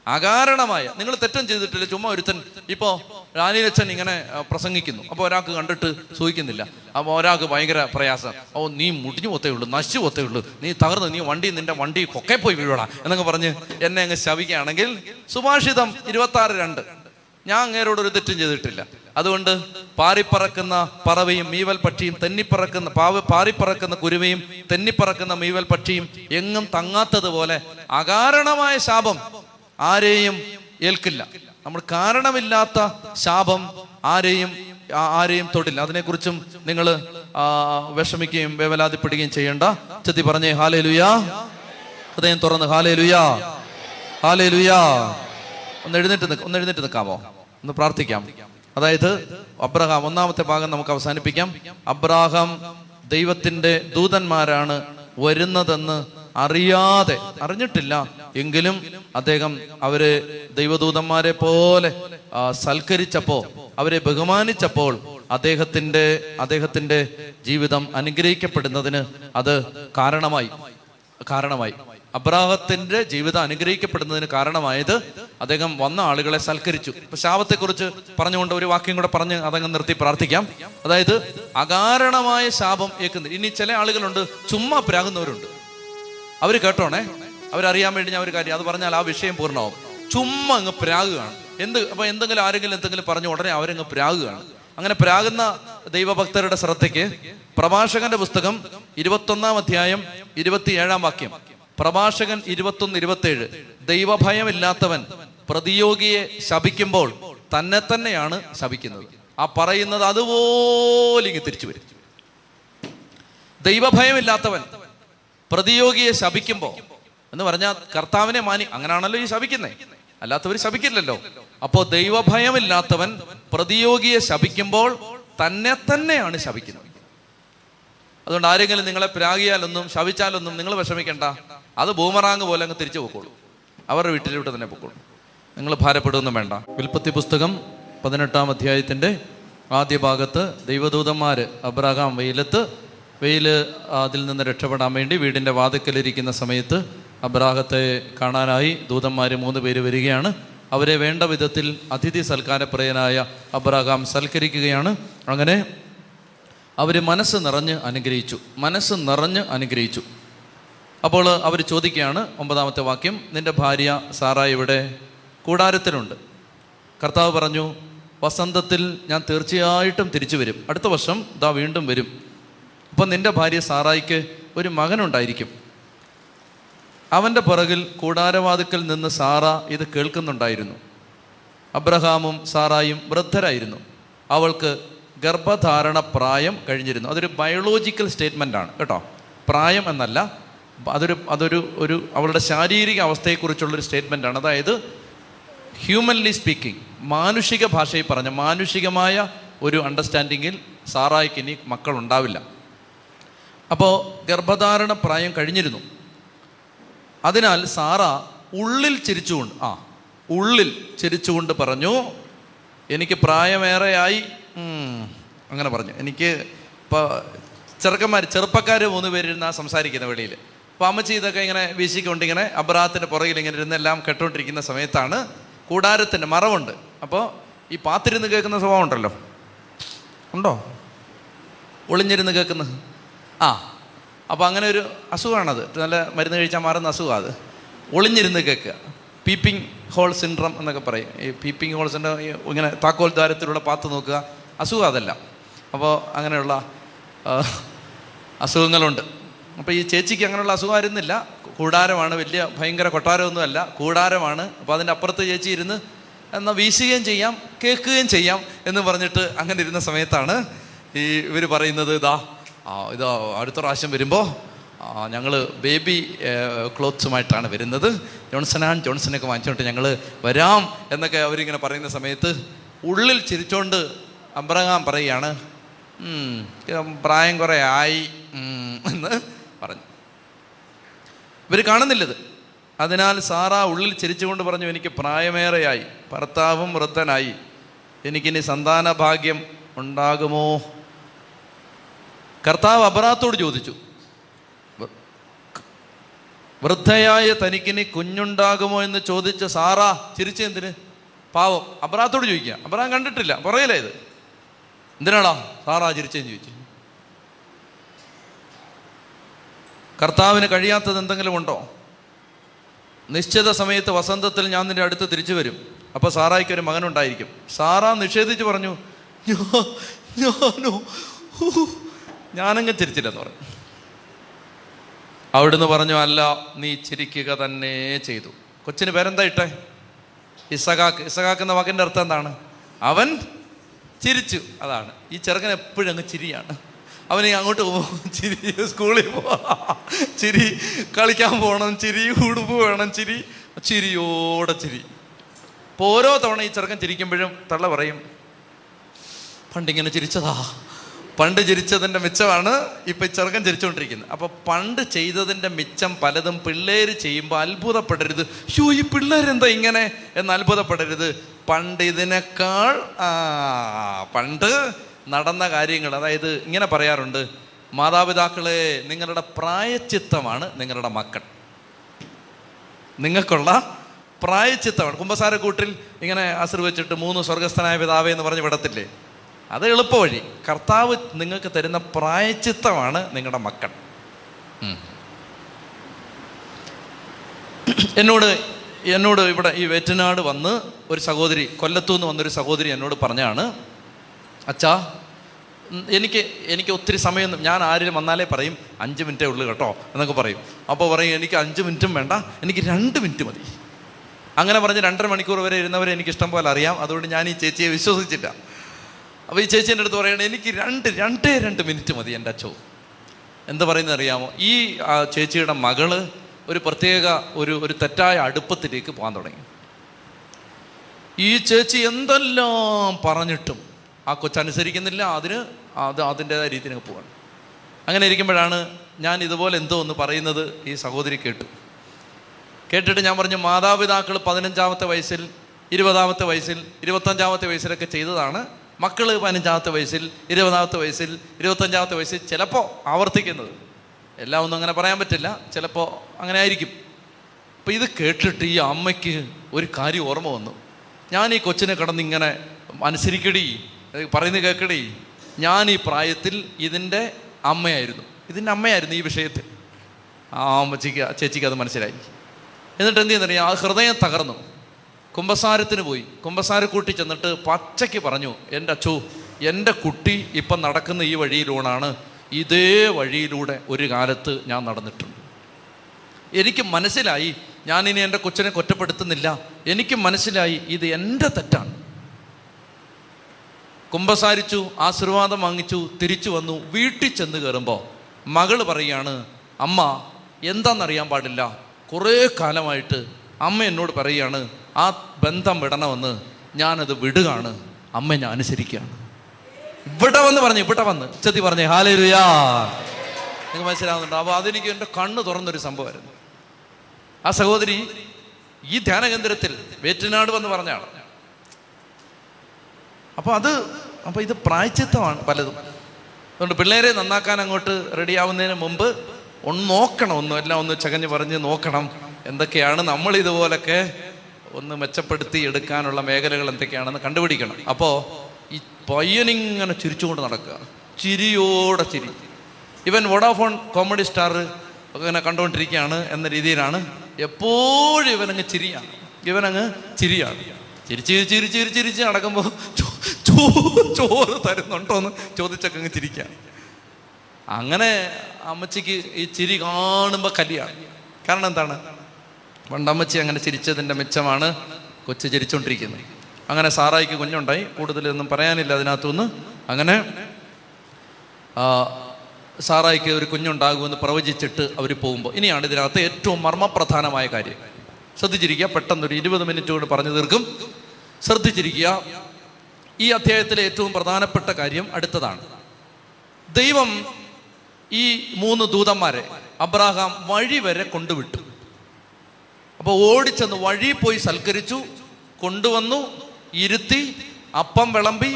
Speaker 1: അകാരണമായ നിങ്ങൾ തെറ്റം ചെയ്തിട്ടില്ല ചുമ്മാ ഒരുത്തൻ ഇപ്പോ റാനിലച്ചൻ ഇങ്ങനെ പ്രസംഗിക്കുന്നു. അപ്പോൾ ഒരാൾക്ക് കണ്ടിട്ട് സൂഹിക്കുന്നില്ല അപ്പോൾ ഒരാൾക്ക് ഭയങ്കര പ്രയാസം. ഓ നീ മുടിഞ്ഞു പോത്തേ ഉള്ളൂ നശിച്ചു പോത്തേ ഉള്ളൂ നീ തകർന്ന് നീ വണ്ടി നിന്റെ വണ്ടി കൊക്കെ പോയി വീഴടാ എന്നൊക്കെ പറഞ്ഞ് എന്നെ അങ്ങ് ശവിക്കുകയാണെങ്കിൽ സുഭാഷിതം ഇരുപത്തി ആറ് രണ്ട്. ഞാൻ അങ്ങേരോട് ഒരു തെറ്റും ചെയ്തിട്ടില്ല. അതുകൊണ്ട് പാറിപ്പറക്കുന്ന പറവയും മീവൽ പക്ഷിയും തെന്നിപ്പറക്കുന്ന പാവ് പാറിപ്പറക്കുന്ന കുരുവയും തെന്നിപ്പറക്കുന്ന മീവൽ പക്ഷിയും എങ്ങും തങ്ങാത്തതുപോലെ അകാരണമായ ശാപം ആരെയും ഏൽക്കില്ല. നമ്മൾ കാരണമില്ലാത്ത ശാപം ആരെയും ആരെയും തൊടില്ല. അതിനെക്കുറിച്ചും നിങ്ങൾ വിഷമിക്കുകയും വേവലാതിപ്പെടുകയും ചെയ്യേണ്ട ചെത്തി പറഞ്ഞേ ഹാലേ ലുയാ ഹൃദയം തുറന്ന് ഹാലേ ലുയാ ഹാലേ ലുയാ ഒന്ന് എഴുന്നേറ്റ് നിൽക്ക ഒന്ന് എഴുന്നേറ്റ് നിൽക്കാമോ ഒന്ന് പ്രാർത്ഥിക്കാം. അതായത് അബ്രഹാം ഒന്നാമത്തെ ഭാഗം നമുക്ക് അവസാനിപ്പിക്കാം. അബ്രാഹാം ദൈവത്തിന്റെ ദൂതന്മാരാണ് വരുന്നതെന്ന് അറിയാതെ അറിഞ്ഞിട്ടില്ല. എങ്കിലും അദ്ദേഹം അവരെ ദൈവദൂതന്മാരെ പോലെ ആ, സൽക്കരിച്ചപ്പോ അവരെ ബഹുമാനിച്ചപ്പോൾ അദ്ദേഹത്തിന്റെ അദ്ദേഹത്തിന്റെ ജീവിതം അനുഗ്രഹിക്കപ്പെടുന്നതിന് അത് കാരണമായി കാരണമായി. അബ്രാഹത്തിന്റെ ജീവിതം അനുഗ്രഹിക്കപ്പെടുന്നതിന് കാരണമായത് അദ്ദേഹം വന്ന ആളുകളെ സൽക്കരിച്ചു. ഇപ്പൊ ശാപത്തെക്കുറിച്ച് പറഞ്ഞുകൊണ്ട് ഒരു വാക്യം കൂടെ പറഞ്ഞ് അതങ്ങ് നിർത്തി പ്രാർത്ഥിക്കാം. അതായത് അകാരണമായ ശാപം ഏക്കുന്നത് ഇനി ചില ആളുകളുണ്ട് ചുമ്മാ പ്രാകുന്നവരുണ്ട്. അവർ കേട്ടോണേ? അവരറിയാൻ വേണ്ടി ഞാൻ ഒരു കാര്യം അത് പറഞ്ഞാൽ ആ വിഷയം പൂർണമാവും. ചുമ്മാ അങ്ങ് പ്രാകുകയാണ്. എന്ത് അപ്പൊ എന്തെങ്കിലും ആരെങ്കിലും എന്തെങ്കിലും പറഞ്ഞു ഉടനെ അവരങ്ങ് പ്രാകുകയാണ്. അങ്ങനെ പ്രാകുന്ന ദൈവഭക്തരുടെ ശ്രദ്ധയ്ക്ക് പ്രഭാഷകന്റെ പുസ്തകം ഇരുപത്തൊന്നാം അധ്യായം ഇരുപത്തിയേഴാം വാക്യം. പ്രഭാഷകൻ ഇരുപത്തൊന്ന് ഇരുപത്തേഴ് ദൈവഭയമില്ലാത്തവൻ പ്രതിയോഗിയെ ശപിക്കുമ്പോൾ തന്നെ തന്നെയാണ് ശപിക്കുന്നത്. ആ പറയുന്നത് അതുപോലെ ഇങ്ങ് തിരിച്ചു വരും. ദൈവഭയമില്ലാത്തവൻ പ്രതിയോഗിയെ ശപിക്കുമ്പോൾ എന്ന് പറഞ്ഞാൽ കർത്താവിനെ മാനി അങ്ങനാണല്ലോ ഈ ശപിക്കുന്നേ. അല്ലാത്തവർ ശപിക്കില്ലല്ലോ. അപ്പോ ദൈവഭയമില്ലാത്തവൻ പ്രതിയോഗിയെ ശപിക്കുമ്പോൾ തന്നെ തന്നെയാണ് ശപിക്കുന്നത്. അതുകൊണ്ട് ആരെങ്കിലും നിങ്ങളെ പ്രാഗിയാലൊന്നും ശവിച്ചാലൊന്നും നിങ്ങൾ വിഷമിക്കണ്ട. അത് ബൂമറാങ് പോലെ അങ്ങ് തിരിച്ചു പോക്കോളൂ. അവരുടെ വീട്ടിലോട്ട് തന്നെ പോക്കോളൂ. നിങ്ങൾ ഭാരപ്പെടുകയൊന്നും വേണ്ട. വിൽപ്പത്തി പുസ്തകം പതിനെട്ടാം അധ്യായത്തിന്റെ ആദ്യ ഭാഗത്ത് ദൈവദൂതന്മാർ അബ്രഹാം വെയിലത്ത് വെയിൽ അതിൽ നിന്ന് രക്ഷപ്പെടാൻ വേണ്ടി വീടിന്റെ വാതിക്കലിരിക്കുന്ന സമയത്ത് അബ്രാഹത്തെ കാണാനായി ദൂതന്മാർ മൂന്ന് പേര് വരികയാണ്. അവരെ വേണ്ട വിധത്തിൽ അതിഥി സൽക്കാരപ്രിയനായ അബ്രാഹാം സൽക്കരിക്കുകയാണ്. അങ്ങനെ അവർ മനസ്സ് നിറഞ്ഞ് അനുഗ്രഹിച്ചു. മനസ്സ് നിറഞ്ഞ് അനുഗ്രഹിച്ചു. അപ്പോൾ അവർ ചോദിക്കുകയാണ് ഒമ്പതാമത്തെ വാക്യം നിന്റെ ഭാര്യ സാറ ഇവിടെ കൂടാരത്തിലുണ്ട്. കർത്താവ് പറഞ്ഞു വസന്തത്തിൽ ഞാൻ തീർച്ചയായിട്ടും തിരിച്ചു വരും. അടുത്ത വർഷം ഇതാ വീണ്ടും വരും. അപ്പം നിന്റെ ഭാര്യ സാറായിക്ക് ഒരു മകനുണ്ടായിരിക്കും. അവന്റെ പുറകിൽ കൂടാരവാതുക്കൽ നിന്ന് സാറ ഇത് കേൾക്കുന്നുണ്ടായിരുന്നു. അബ്രഹാമും സാറായും വൃദ്ധരായിരുന്നു. അവൾക്ക് ഗർഭധാരണ പ്രായം കഴിഞ്ഞിരുന്നു. അതൊരു ബയോളജിക്കൽ സ്റ്റേറ്റ്മെന്റ് ആണ് കേട്ടോ. പ്രായം എന്നല്ല അതൊരു അതൊരു ഒരു അവളുടെ ശാരീരിക അവസ്ഥയെക്കുറിച്ചുള്ളൊരു സ്റ്റേറ്റ്മെന്റ് ആണ് അതായത് ഹ്യൂമൻലി സ്പീക്കിംഗ് മാനുഷിക ഭാഷയിൽ പറഞ്ഞ മാനുഷികമായ ഒരു അണ്ടർസ്റ്റാൻഡിങ്ങിൽ സാറായിക്ക് ഇനി മക്കളുണ്ടാവില്ല. അപ്പോൾ ഗർഭധാരണ പ്രായം കഴിഞ്ഞിരുന്നു. അതിനാൽ സാറ ഉള്ളിൽ ചിരിച്ചുകൊണ്ട് ആ ഉള്ളിൽ ചിരിച്ചുകൊണ്ട് പറഞ്ഞു എനിക്ക് പ്രായമേറെയായി. അങ്ങനെ പറഞ്ഞു. എനിക്ക് ഇപ്പോൾ ചെറുക്കന്മാർ ചെറുപ്പക്കാർ മൂന്ന് പേരിരുന്നാണ് സംസാരിക്കുന്ന വെളിയിൽ അപ്പോൾ അമ്മച്ചി ഇതൊക്കെ ഇങ്ങനെ വീശിക്കൊണ്ട് ഇങ്ങനെ അബ്രാഹത്തിന്റെ പുറകിൽ ഇങ്ങനെ ഇരുന്നെല്ലാം കെട്ടോണ്ടിരിക്കുന്ന സമയത്താണ് കൂടാരത്തിന്റെ മറവുണ്ട്. അപ്പോൾ ഈ പാത്തിരുന്ന് കേൾക്കുന്ന സ്വഭാവം ഉണ്ടല്ലോ? ഉണ്ടോ? ഒളിഞ്ഞിരുന്ന് കേൾക്കുന്നത്? ആ. അപ്പോൾ അങ്ങനെ ഒരു അസുഖമാണത്. നല്ല മരുന്ന് കഴിച്ചാൽ മാറുന്ന അസുഖമാണ് അത്. ഒളിഞ്ഞിരുന്ന് കേൾക്കുക. പീപ്പിംഗ് ഹോൾ സിൻഡ്രം എന്നൊക്കെ പറയും. ഈ പീപ്പിംഗ് ഹോൾ സിൻഡ്രം ഇങ്ങനെ താക്കോൽ ദ്വാരത്തിലൂടെ പാത്ത് നോക്കുക. അസുഖം അതല്ല. അപ്പോൾ അങ്ങനെയുള്ള അസുഖങ്ങളുണ്ട്. അപ്പോൾ ഈ ചേച്ചിക്ക് അങ്ങനെയുള്ള അസുഖമായിരുന്നില്ല കൂടാരമാണ് വലിയ ഭയങ്കര കൊട്ടാരമൊന്നുമല്ല. കൂടാരമാണ്. അപ്പോൾ അതിന്റെ അപ്പുറത്ത് ചേച്ചി ഇരുന്ന് എന്നാൽ വീശുകയും ചെയ്യാം കേൾക്കുകയും ചെയ്യാം എന്ന് പറഞ്ഞിട്ട് അങ്ങനെ ഇരുന്ന സമയത്താണ് ഈ ഇവർ പറയുന്നത് ഇതാ ഇതാ അടുത്ത പ്രാവശ്യം വരുമ്പോൾ ഞങ്ങൾ ബേബി ക്ലോത്ത്സുമായിട്ടാണ് വരുന്നത്. ജോൺസൺ ആൻഡ് ജോൺസണൊക്കെ വാങ്ങിച്ചുകൊണ്ട് ഞങ്ങൾ വരാം എന്നൊക്കെ അവരിങ്ങനെ പറയുന്ന സമയത്ത് ഉള്ളിൽ ചിരിച്ചോണ്ട് അബ്രഹാം പറയുകയാണ്. "ഉം, പ്രായം കുറേ ആയി. എന്ന് പറഞ്ഞു. ഇവർ കാണുന്നില്ലത്. അതിനാൽ സാറ ഉള്ളിൽ ചിരിച്ചുകൊണ്ട് പറഞ്ഞു എനിക്ക് പ്രായമേറെയായി. ഭർത്താവും വൃദ്ധനായി. എനിക്കിനി സന്താന ഭാഗ്യം ഉണ്ടാകുമോ? കർത്താവ് അബറാത്തോട് ചോദിച്ചു. വൃദ്ധയായ തനിക്കിനി കുഞ്ഞുണ്ടാകുമോ? എന്ന് ചോദിച്ച സാറ ചിരിച്ചെന്തിന് പാവം. അബ്രാത്തോട് ചോദിക്കുക. അബ്രാം കണ്ടിട്ടില്ല. പറയലേ ഇത്. എന്തിനാടാ സാറാ ചിരിച്ചെന്ന് ചോദിച്ചു? കർത്താവിന് കഴിയാത്തത് എന്തെങ്കിലും ഉണ്ടോ? നിശ്ചിത സമയത്ത് വസന്തത്തിൽ ഞാൻ നിന്റെ അടുത്ത് തിരിച്ചു വരും. അപ്പോൾ സാറായിക്ക് ഒരു മകനുണ്ടായിരിക്കും. സാറ നിഷേധിച്ച് പറഞ്ഞു "ഞാ- ഞാനോ ഞാനങ്ങ് ചിരിച്ചില്ലെന്ന് പറഞ്ഞു. അവിടുന്ന് പറഞ്ഞു അല്ല നീ ചിരിക്കുക തന്നെ ചെയ്തു. കൊച്ചിന് പേരെന്താ ഇട്ടേ? ഇസഖാക്ക് ഇസഖാക്ക് എന്ന വാക്കിന്റെ അർത്ഥം എന്താണ്? അവൻ ചിരിച്ചു. അതാണ്. ഈ ചെറുക്കൻ എപ്പോഴും അങ്ങ് ചിരിയാണ്. അവന് അങ്ങോട്ട് പോകും. ചിരി സ്കൂളിൽ പോ ചിരി കളിക്കാൻ പോകണം. ചിരി ഉടുപ്പ് വേണം. ചിരി ചിരിയോടെ ചിരി. അപ്പോൾ ഓരോ തവണ ഈ ചെറുക്കൻ ചിരിക്കുമ്പോഴും തള്ള പറയും പണ്ടിങ്ങനെ ചിരിച്ചതാ. പണ്ട് ചിരിച്ചതിന്റെ മിച്ചമാണ് ഇപ്പം ഈ ചെറുക്കൻ ചിരിച്ചുകൊണ്ടിരിക്കുന്നത് അപ്പോൾ പണ്ട് ചെയ്തതിന്റെ മിച്ചം പലതും പിള്ളേർ ചെയ്യുമ്പോൾ അത്ഭുതപ്പെടരുത്. ഷോ ഈ പിള്ളേരെന്താ ഇങ്ങനെ? എന്ന് അത്ഭുതപ്പെടരുത്. പണ്ട് ഇതിനേക്കാൾ പണ്ട് നടന്ന കാര്യങ്ങൾ അതായത് ഇങ്ങനെ പറയാറുണ്ട് മാതാപിതാക്കളെ നിങ്ങളുടെ പ്രായച്ചിത്തമാണ് നിങ്ങളുടെ മക്കൾ. നിങ്ങൾക്കുള്ള പ്രായച്ചിത്തമാണ്. കുംഭസാരക്കൂട്ടിൽ ഇങ്ങനെ ആശീർവച്ചിട്ട് മൂന്ന് സ്വർഗസ്ഥനായ പിതാവേ എന്ന് പറഞ്ഞ് വിടത്തില്ലേ? അത് എളുപ്പവഴി. കർത്താവ് നിങ്ങൾക്ക് തരുന്ന പ്രായച്ചിത്തമാണ് നിങ്ങളുടെ മക്കൾ. എന്നോട് എന്നോട് ഇവിടെ ഈ വേറ്റനാട് വന്ന് ഒരു സഹോദരി കൊല്ലത്തു നിന്ന് വന്നൊരു സഹോദരി എന്നോട് പറഞ്ഞാണ് അച്ഛാ എനിക്ക് എനിക്ക് ഒത്തിരി സമയം ഞാൻ ആരും വന്നാലേ പറയും അഞ്ച് മിനിറ്റേ ഉള്ളൂ കേട്ടോ എന്നൊക്കെ പറയും. അപ്പോൾ പറയും എനിക്ക് അഞ്ച് മിനിറ്റും വേണ്ട എനിക്ക് രണ്ട് മിനിറ്റ് മതി. അങ്ങനെ പറഞ്ഞ് രണ്ടര മണിക്കൂർ വരെ ഇരുന്നവരെ എനിക്ക് ഇഷ്ടം പോലെ അറിയാം. അതുകൊണ്ട് ഞാൻ ഈ ചേച്ചിയെ വിശ്വസിച്ചില്ല. അപ്പോൾ ഈ ചേച്ചീന്റെ അടുത്ത് പറയണേ എനിക്ക് രണ്ട് രണ്ടേ രണ്ട് മിനിറ്റ് മതി എന്റെ അച്ഛോ. എന്താ പറയുന്നത് അറിയാമോ? ഈ ചേച്ചിയുടെ മകൾ ഒരു പ്രത്യേക ഒരു ഒരു തെറ്റായ അടുപ്പത്തിലേക്ക് പോകാൻ തുടങ്ങി. ഈ ചേച്ചി എന്തെല്ലാം പറഞ്ഞിട്ടും ആ കൊച്ചനുസരിക്കുന്നില്ല അതിന് അത് അതിന്റെതായ രീതിയിൽ പോവാണ്. അങ്ങനെ ഇരിക്കുമ്പോഴാണ് ഞാൻ ഇതുപോലെ എന്തോ ഒന്ന് പറയുന്നത് ഈ സഹോദരി കേട്ടു. കേട്ടിട്ട് ഞാൻ പറഞ്ഞു മാതാപിതാക്കൾ പതിനഞ്ചാമത്തെ വയസ്സിൽ ഇരുപതാമത്തെ വയസ്സിൽ ഇരുപത്തഞ്ചാമത്തെ വയസ്സിലൊക്കെ ചെയ്തതാണ്. മക്കൾ പതിനഞ്ചാമത്തെ വയസ്സിൽ ഇരുപതാമത്തെ വയസ്സിൽ ഇരുപത്തഞ്ചാമത്തെ വയസ്സിൽ ചിലപ്പോൾ ആവർത്തിക്കുന്നത്. എല്ലാം ഒന്നും അങ്ങനെ പറയാൻ പറ്റില്ല ചിലപ്പോൾ അങ്ങനെ ആയിരിക്കും. അപ്പം ഇത് കേട്ടിട്ട് ഈ അമ്മയ്ക്ക് ഒരു കാര്യം ഓർമ്മ വന്നു. ഞാൻ ഈ കൊച്ചിനെ കടന്ന് ഇങ്ങനെ അനുസരിക്കടി പറയുന്നത് കേൾക്കടി. ഞാൻ ഈ പ്രായത്തിൽ ഇതിന്റെ അമ്മയായിരുന്നു. ഇതിന്റെ അമ്മയായിരുന്നു ഈ വിഷയത്തിൽ. ആ അമ്മച്ചിക്ക് ചേച്ചിക്ക് അത് മനസ്സിലായി. എന്നിട്ട് എന്ത് ചെയ്യുന്നറിയാം? ആ ഹൃദയം തകർന്നു. കുമ്പസാരത്തിന് പോയി. കുമ്പസാരക്കൂട്ടി ചെന്നിട്ട് പച്ചയ്ക്ക് പറഞ്ഞു എന്റെ അച്ചു എന്റെ കുട്ടി ഇപ്പം നടക്കുന്ന ഈ വഴിയിലൂടെയാണ് ഇതേ വഴിയിലൂടെ ഒരു കാലത്ത് ഞാൻ നടന്നിട്ടുണ്ട്. എനിക്ക് മനസ്സിലായി ഞാനിനി എന്റെ കൊച്ചിനെ കുറ്റപ്പെടുത്തുന്നില്ല. എനിക്ക് മനസ്സിലായി ഇത് എന്റെ തെറ്റാണ്. കുമ്പസാരിച്ചു ആശീർവാദം വാങ്ങിച്ചു തിരിച്ചു വന്നു വീട്ടിൽ ചെന്ന് കയറുമ്പോൾ മകൾ പറയുകയാണ് അമ്മ എന്താണെന്നറിയാൻ പാടില്ല. കുറേ കാലമായിട്ട് അമ്മ എന്നോട് പറയുകയാണ് ആ ബന്ധം വിടണമെന്ന് ഞാനത് വിടുകയാണ്. അമ്മ ഞാൻ അനുസരിക്കുകയാണ്. ഇവിടെ വന്ന് പറഞ്ഞു ഇവിടെ വന്ന്. ചെത്തി പറഞ്ഞേ ഹാലരുയാ നിങ്ങൾക്ക് മനസ്സിലാവുന്നുണ്ട്? അപ്പോൾ അതെനിക്ക് എന്റെ കണ്ണ് തുറന്നൊരു സംഭവമായിരുന്നു. ആ സഹോദരി ഈ ധ്യാനകേന്ദ്രത്തിൽ വേറ്റനാട് വന്ന് പറഞ്ഞാണ് അപ്പോൾ അത് അപ്പോൾ ഇത് പ്രായച്ചിത്തമാണ് പലതും. അതുകൊണ്ട് പിള്ളേരെ നന്നാക്കാൻ അങ്ങോട്ട് റെഡിയാവുന്നതിന് മുമ്പ് ഒന്ന് നോക്കണം ഒന്ന് എല്ലാം ഒന്ന് ചകഞ്ഞ് പറഞ്ഞ് നോക്കണം എന്തൊക്കെയാണ് നമ്മൾ ഇതുപോലൊക്കെ ഒന്ന് മെച്ചപ്പെടുത്തി എടുക്കാനുള്ള മേഖലകൾ എന്തൊക്കെയാണെന്ന് കണ്ടുപിടിക്കണം. അപ്പോൾ ഈ പയ്യനിങ്ങനെ ചിരിച്ചുകൊണ്ട് നടക്കുക. ചിരിയോടെ ചിരി. ഇവൻ വോഡാഫോൺ കോമഡി സ്റ്റാർ ഇങ്ങനെ കണ്ടുകൊണ്ടിരിക്കുകയാണ് എന്ന രീതിയിലാണ് എപ്പോഴും ഇവനങ്ങ് ചിരിയാണ്. ഇവനങ്ങ് ചിരിയാണ്. ചിരിച്ച് ചിരിച്ച് ചിരിച്ച് ചിരിച്ച് നടക്കുമ്പോൾ ചോറ് തരുന്നുണ്ടോ എന്ന് ചോദിച്ചൊക്കെ അങ്ങ് ചിരിക്കാം. അങ്ങനെ അമ്മച്ചിക്ക് ഈ ചിരി കാണുമ്പോൾ കലിയാണ് കാരണം എന്താണ്? പണ്ടമ്മച്ചി അങ്ങനെ ചിരിച്ചതിന്റെ മിച്ചമാണ് കൊച്ചു ചിരിച്ചുകൊണ്ടിരിക്കുന്നത് അങ്ങനെ സാറായിക്ക് കുഞ്ഞുണ്ടായി. കൂടുതലൊന്നും പറയാനില്ല അതിനകത്തുനിന്ന്. അങ്ങനെ സാറായിക്ക് ഒരു കുഞ്ഞുണ്ടാകുമെന്ന് പ്രവചിച്ചിട്ട് അവർ പോകുമ്പോൾ ഇനിയാണ് ഇതിനകത്ത് ഏറ്റവും മർമ്മപ്രധാനമായ കാര്യം. ശ്രദ്ധിച്ചിരിക്കുക പെട്ടെന്നൊരു ഇരുപത് മിനിറ്റ് കൊണ്ട് പറഞ്ഞു തീർക്കും. ശ്രദ്ധിച്ചിരിക്കുക ഈ അധ്യായത്തിലെ ഏറ്റവും പ്രധാനപ്പെട്ട കാര്യം അടുത്തതാണ്. ദൈവം ഈ മൂന്ന് ദൂതന്മാരെ അബ്രാഹാം വഴി വരെ കൊണ്ടുവിട്ടു. അപ്പോൾ ഓടിച്ചെന്ന് വഴി പോയി സൽക്കരിച്ചു കൊണ്ടുവന്നു ഇരുത്തി അപ്പം വിളമ്പി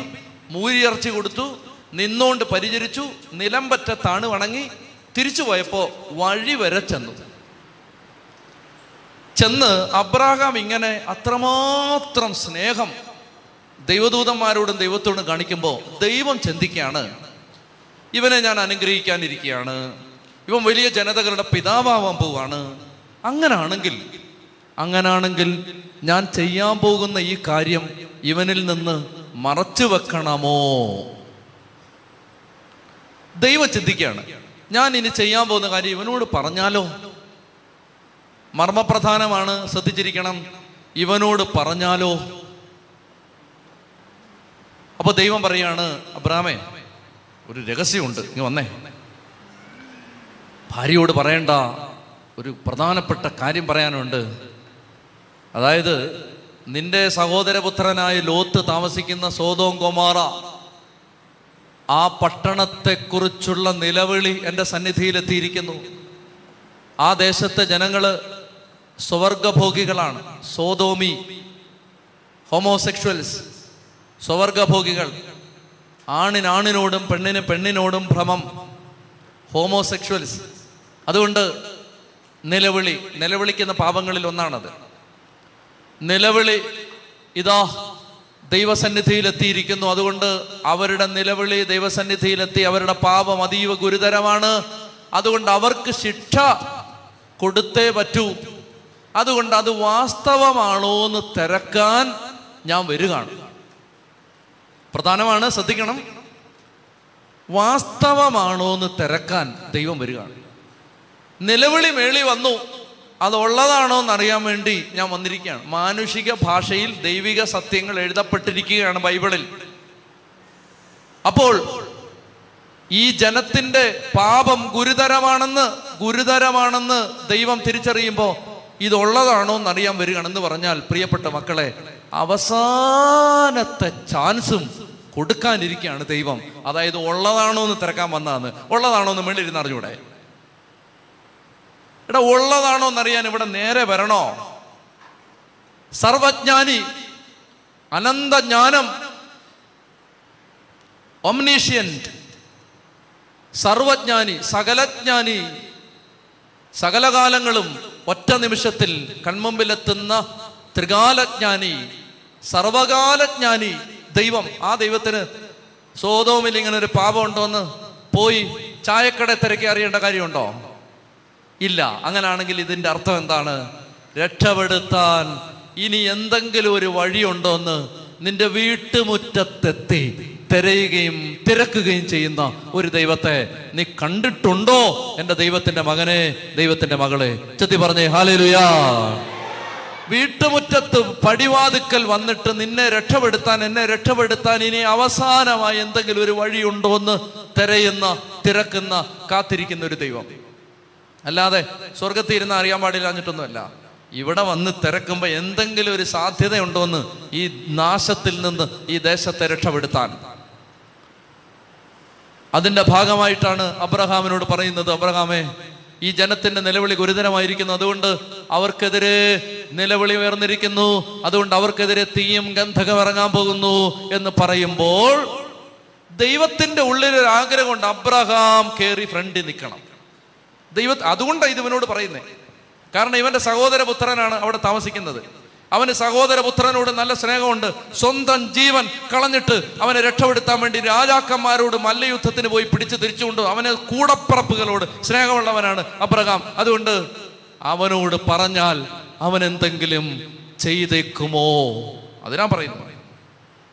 Speaker 1: മൂരിയർച്ചി കൊടുത്തു നിന്നുകൊണ്ട് പരിചരിച്ചു നിലമ്പറ്റ താണ് വണങ്ങി തിരിച്ചു പോയപ്പോൾ വഴി വരെ ചെന്നു. ചെന്ന് അബ്രാഹാം ഇങ്ങനെ അത്രമാത്രം സ്നേഹം ദൈവദൂതന്മാരോടും ദൈവത്തോടും കാണിക്കുമ്പോൾ ദൈവം ചിന്തിക്കുകയാണ്. ഇവനെ ഞാൻ അനുഗ്രഹിക്കാനിരിക്കുകയാണ്. ഇവൻ വലിയ ജനതകളുടെ പിതാവാവാൻ പോവാണ്. അങ്ങനാണെങ്കിൽ അങ്ങനാണെങ്കിൽ ഞാൻ ചെയ്യാൻ പോകുന്ന ഈ കാര്യം ഇവനിൽ നിന്ന് മറച്ചു വെക്കണമോ? ദൈവം ചിന്തിക്കുകയാണ്. ഞാൻ ഇനി ചെയ്യാൻ പോകുന്ന കാര്യം ഇവനോട് പറഞ്ഞാലോ? മർമ്മപ്രധാനമാണ് ശ്രദ്ധിച്ചിരിക്കണം. ഇവനോട് പറഞ്ഞാലോ? അപ്പൊ ദൈവം പറയാണ് അബ്രാമേ ഒരു രഹസ്യമുണ്ട്. ഇങ്ങ് വന്നേ. ഭാര്യയോട് പറയണ്ട ഒരു പ്രധാനപ്പെട്ട കാര്യം പറയാനുണ്ട്. അതായത് നിന്റെ സഹോദരപുത്രനായ ലോത്ത് താമസിക്കുന്ന സോതോം കൊമാറ ആ പട്ടണത്തെക്കുറിച്ചുള്ള നിലവിളി എന്റെ സന്നിധിയിലെത്തിയിരിക്കുന്നു. ആ ദേശത്തെ ജനങ്ങൾ സ്വവർഗഭോഗികളാണ് സോതോമി ഹോമോസെക്ഷൽസ് സ്വവർഗഭോഗികൾ ആണിനാണിനോടും പെണ്ണിന് പെണ്ണിനോടും ഭ്രമം. ഹോമോസെക്ഷൽസ് അതുകൊണ്ട് നിലവിളി നിലവിളിക്കുന്ന പാപങ്ങളിൽ ഒന്നാണത്. നിലവിളി ഇതാ ദൈവസന്നിധിയിലെത്തിയിരിക്കുന്നു. അതുകൊണ്ട് അവരുടെ നിലവിളി ദൈവസന്നിധിയിലെത്തി അവരുടെ പാപം അതീവ ഗുരുതരമാണ്. അതുകൊണ്ട് അവർക്ക് ശിക്ഷ കൊടുത്തേ പറ്റൂ. അതുകൊണ്ട് അത് വാസ്തവമാണോ എന്ന് തിരക്കാൻ ഞാൻ വരികയാണ്. പ്രധാനമാണ് ശ്രദ്ധിക്കണം. വാസ്തവമാണോ എന്ന് തിരക്കാൻ ദൈവം വരികയാണ്. നിലവിളി മേളി വന്നു. അതുള്ളതാണോ എന്നറിയാൻ വേണ്ടി ഞാൻ വന്നിരിക്കുകയാണ്. മാനുഷിക ഭാഷയിൽ ദൈവിക സത്യങ്ങൾ എഴുതപ്പെട്ടിരിക്കുകയാണ് ബൈബിളിൽ. അപ്പോൾ ഈ ജനത്തിന്റെ പാപം ഗുരുതരമാണെന്ന് ഗുരുതരമാണെന്ന് ദൈവം തിരിച്ചറിയുമ്പോൾ ഇതുള്ളതാണോ എന്നറിയാൻ വരികയാണെന്ന് പറഞ്ഞാൽ പ്രിയപ്പെട്ട മക്കളെ അവസാനത്തെ ചാൻസും കൊടുക്കാനിരിക്കുകയാണ് ദൈവം. അതായത് ഉള്ളതാണോ എന്ന് തിരക്കാൻ വന്നതാണ്. ഉള്ളതാണോ എന്ന് മേളിരുന്ന് അറിഞ്ഞൂടെ? എടാ ഉള്ളതാണോ എന്നറിയാൻ ഇവിടെ നേരെ വരണോ? സർവജ്ഞാനി അനന്തജ്ഞാനം ഒംനീഷ്യൻ സർവജ്ഞാനി സകലജ്ഞാനി സകലകാലങ്ങളും ഒറ്റ നിമിഷത്തിൽ കൺമുമ്പിലെത്തുന്ന ത്രികാലജ്ഞാനി സർവകാലജ്ഞാനി ദൈവം. ആ ദൈവത്തിന് സോതോമിൽ ഇങ്ങനെ ഒരു പാപം ഉണ്ടോന്ന് പോയി ചായക്കട തിരക്കി അറിയേണ്ട കാര്യമുണ്ടോ? ഇല്ല. അങ്ങനാണെങ്കിൽ ഇതിന്റെ അർത്ഥം എന്താണ്? രക്ഷപ്പെടുത്താൻ ഇനി എന്തെങ്കിലും ഒരു വഴിയുണ്ടോന്ന് നിന്റെ വീട്ടുമുറ്റത്തെത്തി തിരയുകയും തിരക്കുകയും ചെയ്യുന്ന ഒരു ദൈവത്തെ നീ കണ്ടിട്ടുണ്ടോ? എന്റെ ദൈവത്തിന്റെ മകനെ ദൈവത്തിന്റെ മകളെ. ചെത്തി പറഞ്ഞേ ഹാലേലുയാ. വീട്ടുമുറ്റത്ത് പടിവാതുക്കൽ വന്നിട്ട് നിന്നെ രക്ഷപ്പെടുത്താൻ എന്നെ രക്ഷപ്പെടുത്താൻ ഇനി അവസാനമായി എന്തെങ്കിലും ഒരു വഴിയുണ്ടോ എന്ന് തിരയുന്ന തിരക്കുന്ന കാത്തിരിക്കുന്ന ഒരു ദൈവം. അല്ലാതെ സ്വർഗത്തിൽ ഇരുന്ന് അറിയാൻ പാടില്ല എന്നിട്ടൊന്നുമല്ല. ഇവിടെ വന്ന് തിരക്കുമ്പോൾ എന്തെങ്കിലും ഒരു സാധ്യതയുണ്ടോ എന്ന് ഈ നാശത്തിൽ നിന്ന് ഈ ദേശത്തെ രക്ഷപ്പെടുത്താൻ. അതിന്റെ ഭാഗമായിട്ടാണ് അബ്രഹാമിനോട് പറയുന്നത് അബ്രഹാമേ ഈ ജനത്തിന്റെ നിലവിളി ഗുരുതരമായിരിക്കുന്നു. അതുകൊണ്ട് അവർക്കെതിരെ നിലവിളി ഉയർന്നിരിക്കുന്നു. അതുകൊണ്ട് അവർക്കെതിരെ തീയും ഗന്ധകം ഇറങ്ങാൻ പോകുന്നു എന്ന് പറയുമ്പോൾ ദൈവത്തിന്റെ ഉള്ളിൽ ഒരു ആഗ്രഹമുണ്ട് അബ്രഹാം കയറി ഫ്രണ്ടിൽ നിൽക്കണം. ദൈവ അതുകൊണ്ടാണ് ഇത് ഇവനോട് പറയുന്നത് കാരണം ഇവന്റെ സഹോദരപുത്രനാണ് അവിടെ താമസിക്കുന്നത്. അവന് സഹോദരപുത്രനോട് നല്ല സ്നേഹമുണ്ട്. സ്വന്തം ജീവൻ കളഞ്ഞിട്ട് അവനെ രക്ഷപ്പെടുത്താൻ വേണ്ടി രാജാക്കന്മാരോട് മല്ലയുദ്ധത്തിന് പോയി പിടിച്ച് തിരിച്ചുകൊണ്ട് അവന് കൂടപ്പറപ്പുകളോട് സ്നേഹമുള്ളവനാണ് അബ്രഹാം. അതുകൊണ്ട് അവനോട് പറഞ്ഞാൽ അവൻ എന്തെങ്കിലും ചെയ്തേക്കുമോ അതിനാ പറയുന്നു.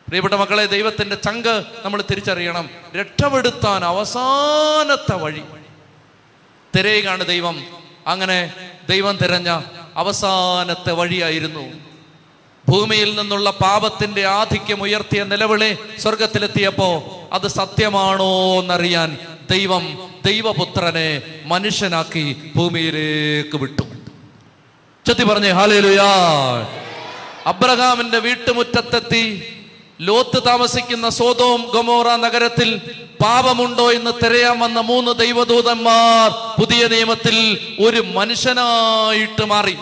Speaker 1: പ്രിയപ്പെട്ട മക്കളെ ദൈവത്തിന്റെ ചങ്ക് നമ്മൾ തിരിച്ചറിയണം. രക്ഷപ്പെടുത്താൻ അവസാനത്തെ വഴി. തിരയുകയാണ് ദൈവം. അങ്ങനെ ദൈവം തിരഞ്ഞ അവസാനത്തെ വഴിയായിരുന്നു ഭൂമിയിൽ നിന്നുള്ള പാപത്തിന്റെ ആധിക്യം ഉയർത്തിയ നിലവിളി സ്വർഗത്തിലെത്തിയപ്പോ അത് സത്യമാണോ എന്നറിയാൻ ദൈവം ദൈവപുത്രനെ മനുഷ്യനാക്കി ഭൂമിയിലേക്ക് വിട്ടു. ചെത്തി പറഞ്ഞേ ഹാലേലുയാ അബ്രഹാമിന്റെ വീട്ടുമുറ്റത്തെത്തി. ലോത്ത് താമസിക്കുന്ന സോതോം ഗൊമോറ നഗരത്തിൽ പാപമുണ്ടോ എന്ന് തിരയാൻ വന്ന മൂന്ന് ദൈവദൂതന്മാർ പുതിയ നിയമത്തിൽ ഒരു മനുഷ്യനായിട്ട് മാറി.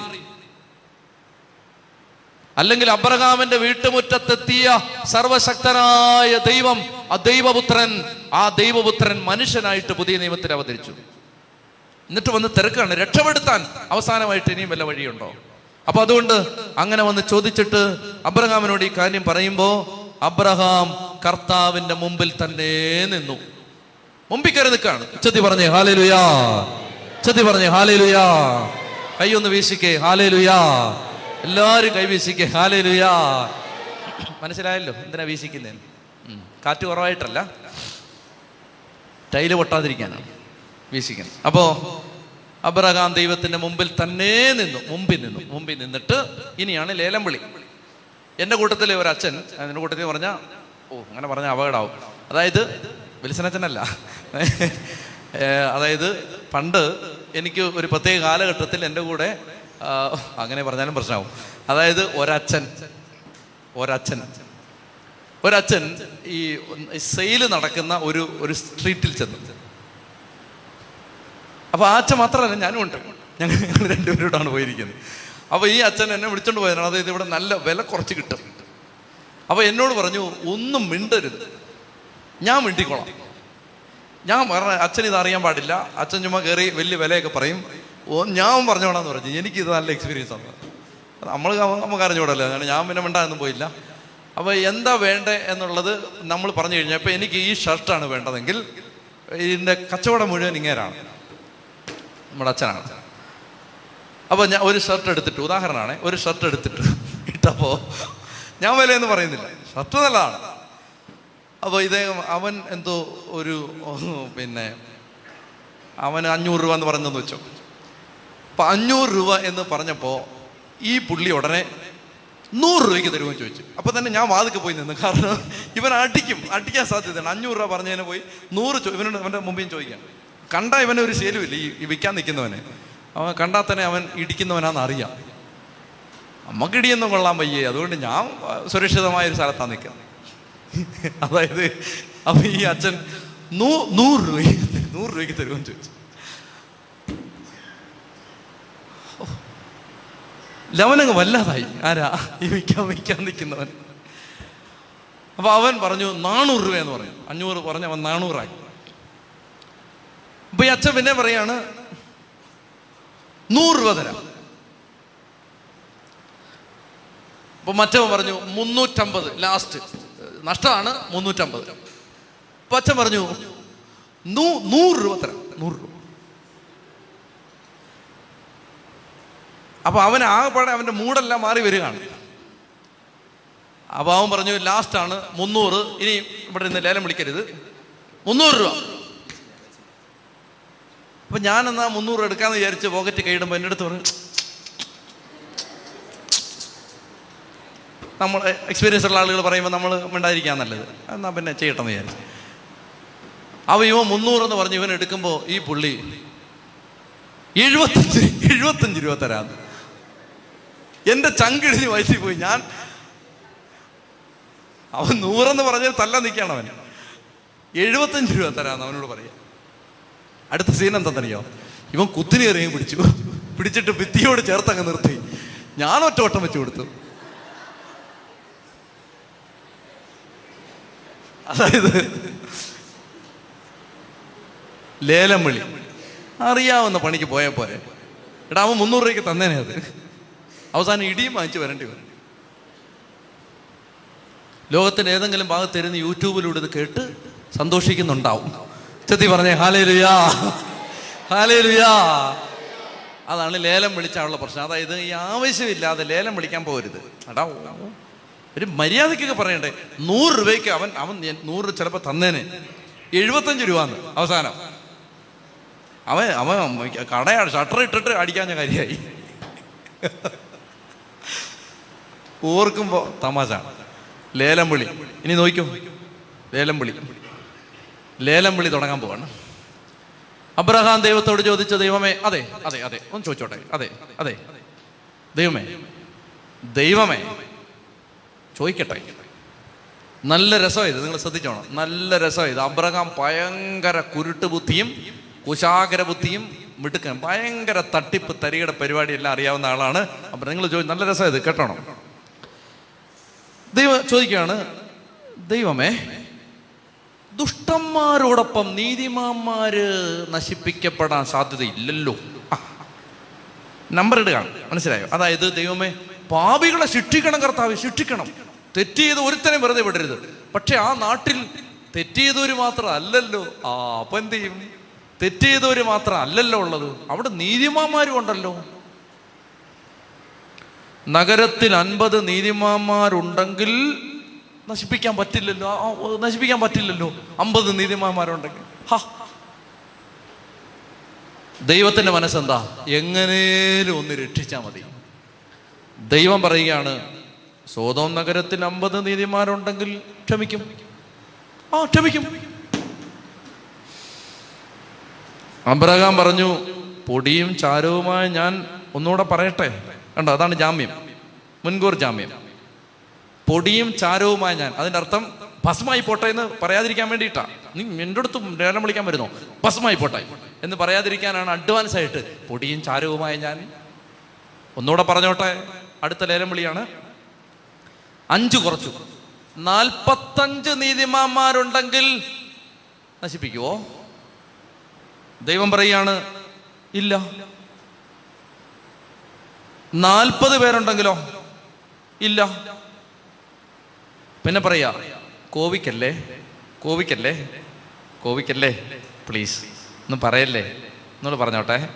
Speaker 1: അല്ലെങ്കിൽ അബ്രഹാമിന്റെ വീട്ടുമുറ്റത്തെത്തിയ സർവശക്തനായ ദൈവം ആ ദൈവപുത്രൻ ആ ദൈവപുത്രൻ മനുഷ്യനായിട്ട് പുതിയ നിയമത്തിൽ അവതരിച്ചു. എന്നിട്ട് വന്ന് തിരക്കാണ് രക്ഷപ്പെടുത്താൻ അവസാനമായിട്ട് ഇനിയും വല്ല വഴിയുണ്ടോ? അപ്പൊ അതുകൊണ്ട് അങ്ങനെ വന്ന് ചോദിച്ചിട്ട് അബ്രഹാമിനോട് ഈ കാര്യം പറയുമ്പോ അബ്രഹാം കർത്താവിന്റെ മുമ്പിൽ തന്നെ നിന്നു. മുമ്പിൽ കയറി നിൽക്കാണ്. ചതി പറഞ്ഞേ ഹാലേലുയാ. ചതി പറഞ്ഞേ ഹാലേലുയാ. കൈ ഒന്ന് വീശിക്കേ ഹാലേലുയാ. എല്ലാരും കൈ വീശിക്കേ ഹാലേലുയാ മനസ്സിലായല്ലോ എന്തിനാ വീശിക്കുന്നേ? കാറ്റ് കുറവായിട്ടല്ല. ടൈൽ പൊട്ടാതിരിക്കാനാണ് വീശിക്കുന്നത്. അപ്പോ അബ്രഹാം ദൈവത്തിന്റെ മുമ്പിൽ തന്നെ നിന്നു. മുമ്പിൽ നിന്നു. മുമ്പിൽ നിന്നിട്ട് ഇനിയാണ് ലേലം വിളി. എന്റെ കൂട്ടത്തിലെ ഒരു അച്ഛൻ എന്റെ കൂട്ടത്തിൽ പറഞ്ഞ ഓ അങ്ങനെ പറഞ്ഞ അപകടമാവും അതായത് വിൽസനച്ഛനല്ല അതായത് പണ്ട് എനിക്ക് ഒരു പ്രത്യേക കാലഘട്ടത്തിൽ എന്റെ കൂടെ അങ്ങനെ പറഞ്ഞാലും പ്രശ്നമാവും. അതായത് ഒരച്ഛൻ ഒരച്ഛൻ. ഒരച്ഛൻ ഈ സെയിൽ നടക്കുന്ന ഒരു ഒരു സ്ട്രീറ്റിൽ ചെന്നു. അപ്പൊ ആ അച്ഛൻ മാത്രമല്ല ഞാനും ഉണ്ട്. ഞങ്ങൾ രണ്ടുപേരോടാണ് പോയിരിക്കുന്നത്. അപ്പൊ ഈ അച്ഛൻ എന്നെ വിളിച്ചോണ്ട് പോയതാണ്. അതായത് ഇവിടെ നല്ല വില കുറച്ച് കിട്ടും. അപ്പൊ എന്നോട് പറഞ്ഞു ഒന്നും മിണ്ടരുത്. ഞാൻ മിണ്ടിക്കോളാം. ഞാൻ പറഞ്ഞ അച്ഛൻ ഇത് അറിയാൻ പാടില്ല. അച്ഛൻ ചുമ്മാ കയറി വലിയ വിലയൊക്കെ പറയും. ഓ ഞാൻ പറഞ്ഞോടാന്ന് പറഞ്ഞു. എനിക്കിത് നല്ല എക്സ്പീരിയൻസ് ആണ്. നമ്മൾ നമുക്ക് അറിഞ്ഞുകൂടല്ലോ? കാരണം ഞാൻ പിന്നെ മിണ്ടാനൊന്നും പോയില്ല. അപ്പോൾ എന്താ വേണ്ടേ എന്നുള്ളത് നമ്മൾ പറഞ്ഞു കഴിഞ്ഞാൽ ഇപ്പം എനിക്ക് ഈ ഷർട്ടാണ് വേണ്ടതെങ്കിൽ ഇതിന്റെ കച്ചവടം മുഴുവൻ ഇങ്ങേരാണ്. നമ്മുടെ അച്ഛനാണ്. അപ്പോൾ ഞാൻ ഒരു ഷർട്ട് എടുത്തിട്ട്. ഉദാഹരണമാണ് ഒരു ഷർട്ട് എടുത്തിട്ട്. ഇട്ടപ്പോൾ ഞാൻ വിലയെന്ന് പറയുന്നില്ല. ഷർട്ട് നല്ലതാണ്. അപ്പോൾ ഇദ്ദേഹം അവൻ എന്തോ ഒരു പിന്നെ അവൻ അഞ്ഞൂറ് രൂപ എന്ന് പറഞ്ഞെന്ന് വെച്ചോ. അപ്പം അഞ്ഞൂറ് രൂപ എന്ന് പറഞ്ഞപ്പോൾ ഈ പുള്ളി ഉടനെ നൂറ് രൂപയ്ക്ക് തരുമെന്ന് ചോദിച്ചു. അപ്പോൾ തന്നെ ഞാൻ വാതിക്ക് പോയി നിന്നു. കാരണം ഇവൻ അടിക്കും. അടിക്കാൻ സാധ്യതയാണ് അഞ്ഞൂറ് രൂപ പറഞ്ഞതിന് പോയി നൂറ് ചോ ഇവനോട് അവന്റെ മുമ്പിൽ ചോദിക്കാം. കണ്ട ഇവനെ ഒരു ശീലമില്ല ഈ വിൽക്കാൻ നിൽക്കുന്നവനെ. അവൻ കണ്ടാൽ തന്നെ അവൻ ഇടിക്കുന്നവനാണെന്ന് അറിയാം. നമുക്ക് ഇടിയൊന്നും കൊള്ളാൻ വയ്യേ. അതുകൊണ്ട് ഞാൻ സുരക്ഷിതമായ ഒരു സ്ഥലത്താണ് നിൽക്കുന്നത് അതായത് അപ്പം ഈ അച്ഛൻ നൂ നൂറ് രൂപയ്ക്ക് നൂറ് രൂപയ്ക്ക് തരുമെന്ന് ചോദിച്ചു. ലവനങ്ങ് വല്ലാതായി. ആരാ? ഈ വിൽക്കാൻ വിൽക്കാൻ നിൽക്കുന്നവൻ. അപ്പൊ അവൻ പറഞ്ഞു നാനൂറ് രൂപ എന്ന് പറഞ്ഞു. അഞ്ഞൂറ് പറഞ്ഞു അവൻ നാനൂറായി. അപ്പൊ ഈ അച്ഛൻ പിന്നെ പറയാണ് നൂറ് രൂപ തരാം. അപ്പൊ മറ്റവൻ പറഞ്ഞു മുന്നൂറ്റമ്പത് ലാസ്റ്റ് നഷ്ടമാണ് മുന്നൂറ്റമ്പത്. അപ്പൊ അച്ഛൻ പറഞ്ഞു നൂ നൂറ് രൂപ തരാം. നൂറ് രൂപ. അപ്പൊ അവൻ ആകെപ്പാടെ അവന്റെ മൂടെല്ലാം മാറി വരികയാണ്. അപ്പൊ അവൻ പറഞ്ഞു ആണ് മുന്നൂറ്. ഇനി ഇവിടെ നിന്ന് ലേലം വിളിക്കരുത്. മുന്നൂറ് രൂപ. അപ്പൊ ഞാൻ എന്നാ മുന്നൂറ് എടുക്കാന്ന് വിചാരിച്ച് പോക്കറ്റ് കൈയിടുമ്പോൾ എന്റെ അടുത്ത് പറഞ്ഞു നമ്മൾ എക്സ്പീരിയൻസ് ഉള്ള ആളുകൾ പറയുമ്പോൾ നമ്മൾ മിണ്ടായിരിക്കാൻ നല്ലത്. എന്നാൽ പിന്നെ ചെയ്യട്ടെന്ന് വിചാരിച്ചു. അവ ഇവൻ മുന്നൂറെന്ന് പറഞ്ഞ് ഇവൻ എടുക്കുമ്പോൾ ഈ പുള്ളി എഴുപത്തഞ്ച് എഴുപത്തഞ്ച് രൂപ തരാന്ന്. എന്റെ ചങ്കിടിഞ്ഞ് വയസ്സിൽ പോയി. ഞാൻ അവൻ നൂറെന്ന് പറഞ്ഞാൽ തല്ല നിൽക്കുകയാണ് അവൻ. എഴുപത്തഞ്ച് രൂപ തരാന്ന് അവനോട് പറയാം. അടുത്ത സീൻ എന്താണെന്നറിയോ? ഇവൻ കുത്തിനി എറിയും പിടിച്ചു. പിടിച്ചിട്ട് ഭിത്തിയോട് ചേർത്ത് അങ്ങ് നിർത്തി. ഞാൻ ഒറ്റ ഓട്ടം വെച്ച് കൊടുത്തു. അതായത് ലേലം വിളി. അറിയാവുന്ന പണിക്ക് പോയാൽ പോരെ. എടാ അവൻ മുന്നൂറ് രൂപയ്ക്ക് തന്നേനെ അത്. അവസാനം ഇടിയും വാങ്ങിച്ച് വരേണ്ടി വരും. ലോകത്തിന്റെ ഏതെങ്കിലും ഭാഗത്ത് ഇരുന്ന് യൂട്യൂബിലൂടെ ഇത് കേട്ട് സന്തോഷിക്കുന്നുണ്ടാവും. ചെത്തി പറഞ്ഞേ ഹാലേ ലുയാ ഹാലേ ലുയാ അതാണ് ലേലം വിളിച്ചാണുള്ള പ്രശ്നം. അതായത് ഈ ആവശ്യമില്ലാതെ ലേലം വിളിക്കാൻ പോകരുത് അടാ ഒരു മര്യാദയ്ക്കൊക്കെ പറയണ്ടേ? നൂറ് രൂപയ്ക്ക് അവൻ അവൻ നൂറ് ചിലപ്പോൾ തന്നേനെ. എഴുപത്തഞ്ച് രൂപന്ന് അവസാനം. അവൻ അവൻ കടയാണ് ഷട്ടർ ഇട്ടിട്ട് അടിക്കാഞ്ഞ കാര്യമായി ഓർക്കുമ്പോൾ തമാശ ലേലം വിളി ഇനി നോക്കൂ. ലേലം വിളി ലേലം വിളി തുടങ്ങാൻ പോവാണ്. അബ്രഹാം ദൈവത്തോട് ചോദിച്ച ദൈവമേ അതെ അതെ അതെ ഒന്ന് ചോദിച്ചോട്ടെ. അതെ അതെ. ദൈവമേ ദൈവമേ ചോദിക്കട്ടെ. നല്ല രസമായത് നിങ്ങൾ ശ്രദ്ധിച്ചോണം. നല്ല രസമായത് അബ്രഹാം ഭയങ്കര കുരുട്ട് ബുദ്ധിയും കുശാഗര ബുദ്ധിയും മിടുക്കൻ ഭയങ്കര തട്ടിപ്പ് തരികയുടെ പരിപാടി എല്ലാം അറിയാവുന്ന ആളാണ്. അപ്പം നിങ്ങൾ ചോദിച്ചു നല്ല രസമായത് കേട്ടോണം. ദൈവം ചോദിക്കുകയാണ് ദൈവമേ ദുഷ്ടന്മാരോടൊപ്പം നീതിമാന്മാര് നശിപ്പിക്കപ്പെടാൻ സാധ്യതയില്ലല്ലോ. നമ്പർ ഇടുകയാണ് മനസ്സിലായോ? അതായത് ദൈവമേ പാപികളെ ശിക്ഷിക്കണം കർത്താവ് ശിക്ഷിക്കണം. തെറ്റ് ചെയ്ത് ഒരുത്തനെ വെറുതെ വിടരുത്. പക്ഷെ ആ നാട്ടിൽ തെറ്റ് ചെയ്തവര് മാത്രം അല്ലല്ലോ. ആ അപ്പൊ എന്ത് ചെയ്യും? തെറ്റ് ചെയ്തവര് മാത്രം അല്ലല്ലോ ഉള്ളത്. അവിടെ നീതിമാന്മാരും ഉണ്ടല്ലോ. നഗരത്തിൽ അൻപത് നീതിമാന്മാരുണ്ടെങ്കിൽ നശിപ്പിക്കാൻ പറ്റില്ലല്ലോ. നശിപ്പിക്കാൻ പറ്റില്ലല്ലോ അമ്പത് നീതിമാന്മാരുണ്ടെങ്കിൽ. ദൈവത്തിന്റെ മനസ്സെന്താ? എങ്ങനേലും ഒന്ന് രക്ഷിച്ചാൽ മതി. ദൈവം പറയുകയാണ് സോതോം നഗരത്തിൽ അമ്പത് നീതിമാരുണ്ടെങ്കിൽ ക്ഷമിക്കും. ആ ക്ഷമിക്കും. അബ്രഹാം പറഞ്ഞു പൊടിയും ചാരവുമായി ഞാൻ ഒന്നുകൂടെ പറയട്ടെ? കണ്ടോ? അതാണ് ജാമ്യം. മുൻകൂർ ജാമ്യം. പൊടിയും ചാരവുമായ ഞാൻ. അതിന്റെ അർത്ഥം ഭസ്മായി പോട്ടെ എന്ന് പറയാതിരിക്കാൻ വേണ്ടിയിട്ടാണ് നീ എന്റെ അടുത്ത് രേഖ വിളിക്കാൻ വരുന്നോ? ഭസ്മായി പോട്ടെ എന്ന് പറയാതിരിക്കാനാണ് അഡ്വാൻസ് ആയിട്ട് പൊടിയും ചാരവുമായ ഞാൻ. ഒന്നുകൂടെ പറഞ്ഞോട്ടെ. അടുത്ത ലേലം വിളിയാണ്. അഞ്ച് കുറച്ചു. നാൽപ്പത്തഞ്ച് നീതിമാന്മാരുണ്ടെങ്കിൽ നശിപ്പിക്കുവോ? ദൈവം പറയാണ് ഇല്ല. നാൽപ്പത് പേരുണ്ടെങ്കിലോ? ഇല്ല. പിന്നെ പറയാ കോവിക്കല്ലേ? കോവിക്കല്ലേ? കോവിക്കല്ലേ? പ്ലീസ്. ഒന്ന് പറയല്ലേ? എന്നോട് പറഞ്ഞോട്ടെ.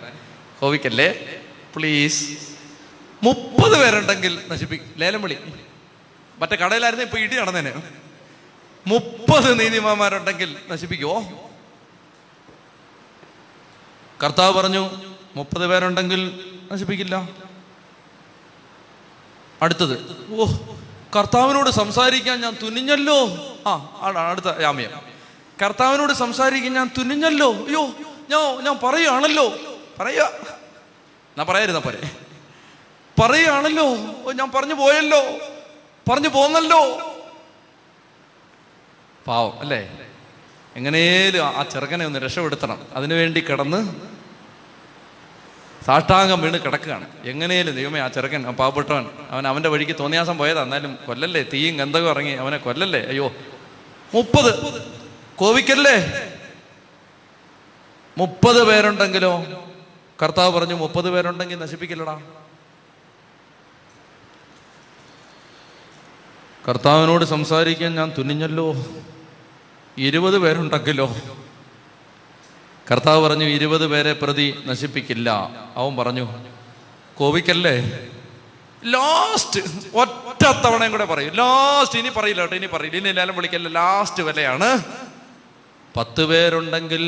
Speaker 1: കോവിക്കല്ലേ? പ്ലീസ്. മുപ്പത് പേരുണ്ടെങ്കിൽ നശിപ്പിക്കും. ലേലം വിളി. മറ്റേ കടയിലായിരുന്നു ഇപ്പൊ ഇടി നടന്നേനെ. മുപ്പത് നീതിമാന്മാരുണ്ടെങ്കിൽ നശിപ്പിക്കുവോ? കർത്താവ് പറഞ്ഞു മുപ്പത് പേരുണ്ടെങ്കിൽ നശിപ്പിക്കില്ല. അടുത്തത്. ഓ കർത്താവിനോട് സംസാരിക്കാൻ ഞാൻ തുനിഞ്ഞല്ലോ. ആ അടുത്ത ജാമ്യം കർത്താവിനോട് സംസാരിക്കാൻ ഞാൻ തുനിഞ്ഞല്ലോ. അയ്യോ ഞാൻ ഞാൻ പറയുകയാണല്ലോ. പറയുക. ഞാൻ പറയായിരുന്ന പറയ പറയുകയാണല്ലോ. ഞാൻ പറഞ്ഞു പോയല്ലോ. പറഞ്ഞു പോന്നല്ലോ. പാവം അല്ലേ? എങ്ങനെയും ആ ചെറുക്കനെ ഒന്ന് രക്ഷപ്പെടുത്തണം. അതിനുവേണ്ടി കിടന്ന് സാഷ്ടാംഗം വീണ് കിടക്കുകയാണ്. എങ്ങനെയാലും ദൈവമേ ആ ചെറുക്കൻ ആ പാവപ്പെട്ടവൻ അവൻ അവന്റെ വഴിക്ക് തോന്നിയാസം പോയതാ. എന്നാലും കൊല്ലല്ലേ? തീയും ഗന്ധകം ഇറങ്ങി അവനെ കൊല്ലല്ലേ? അയ്യോ. മുപ്പത്. കോവിക്കല്ലേ? മുപ്പത് പേരുണ്ടെങ്കിലോ? കർത്താവ് പറഞ്ഞു മുപ്പത് പേരുണ്ടെങ്കിൽ നശിപ്പിക്കില്ലടാ. കർത്താവിനോട് സംസാരിക്കാൻ ഞാൻ തുനിഞ്ഞല്ലോ. ഇരുപത് പേരുണ്ടെങ്കിലോ? കർത്താവ് പറഞ്ഞു ഇരുപത് പേരെ പ്രതി നശിപ്പിക്കില്ല. അവൻ പറഞ്ഞു കോവിക്കല്ലേ? ലാസ്റ്റ് ഒറ്റ തവണയും കൂടെ പറയും. ലാസ്റ്റ് ഇനി പറയില്ല കേട്ടോ ഇനി പറയില്ല. ഇനി എല്ലാവരും വിളിക്കല്ല ലാസ്റ്റ് വിലയാണ്. പത്ത് പേരുണ്ടെങ്കിൽ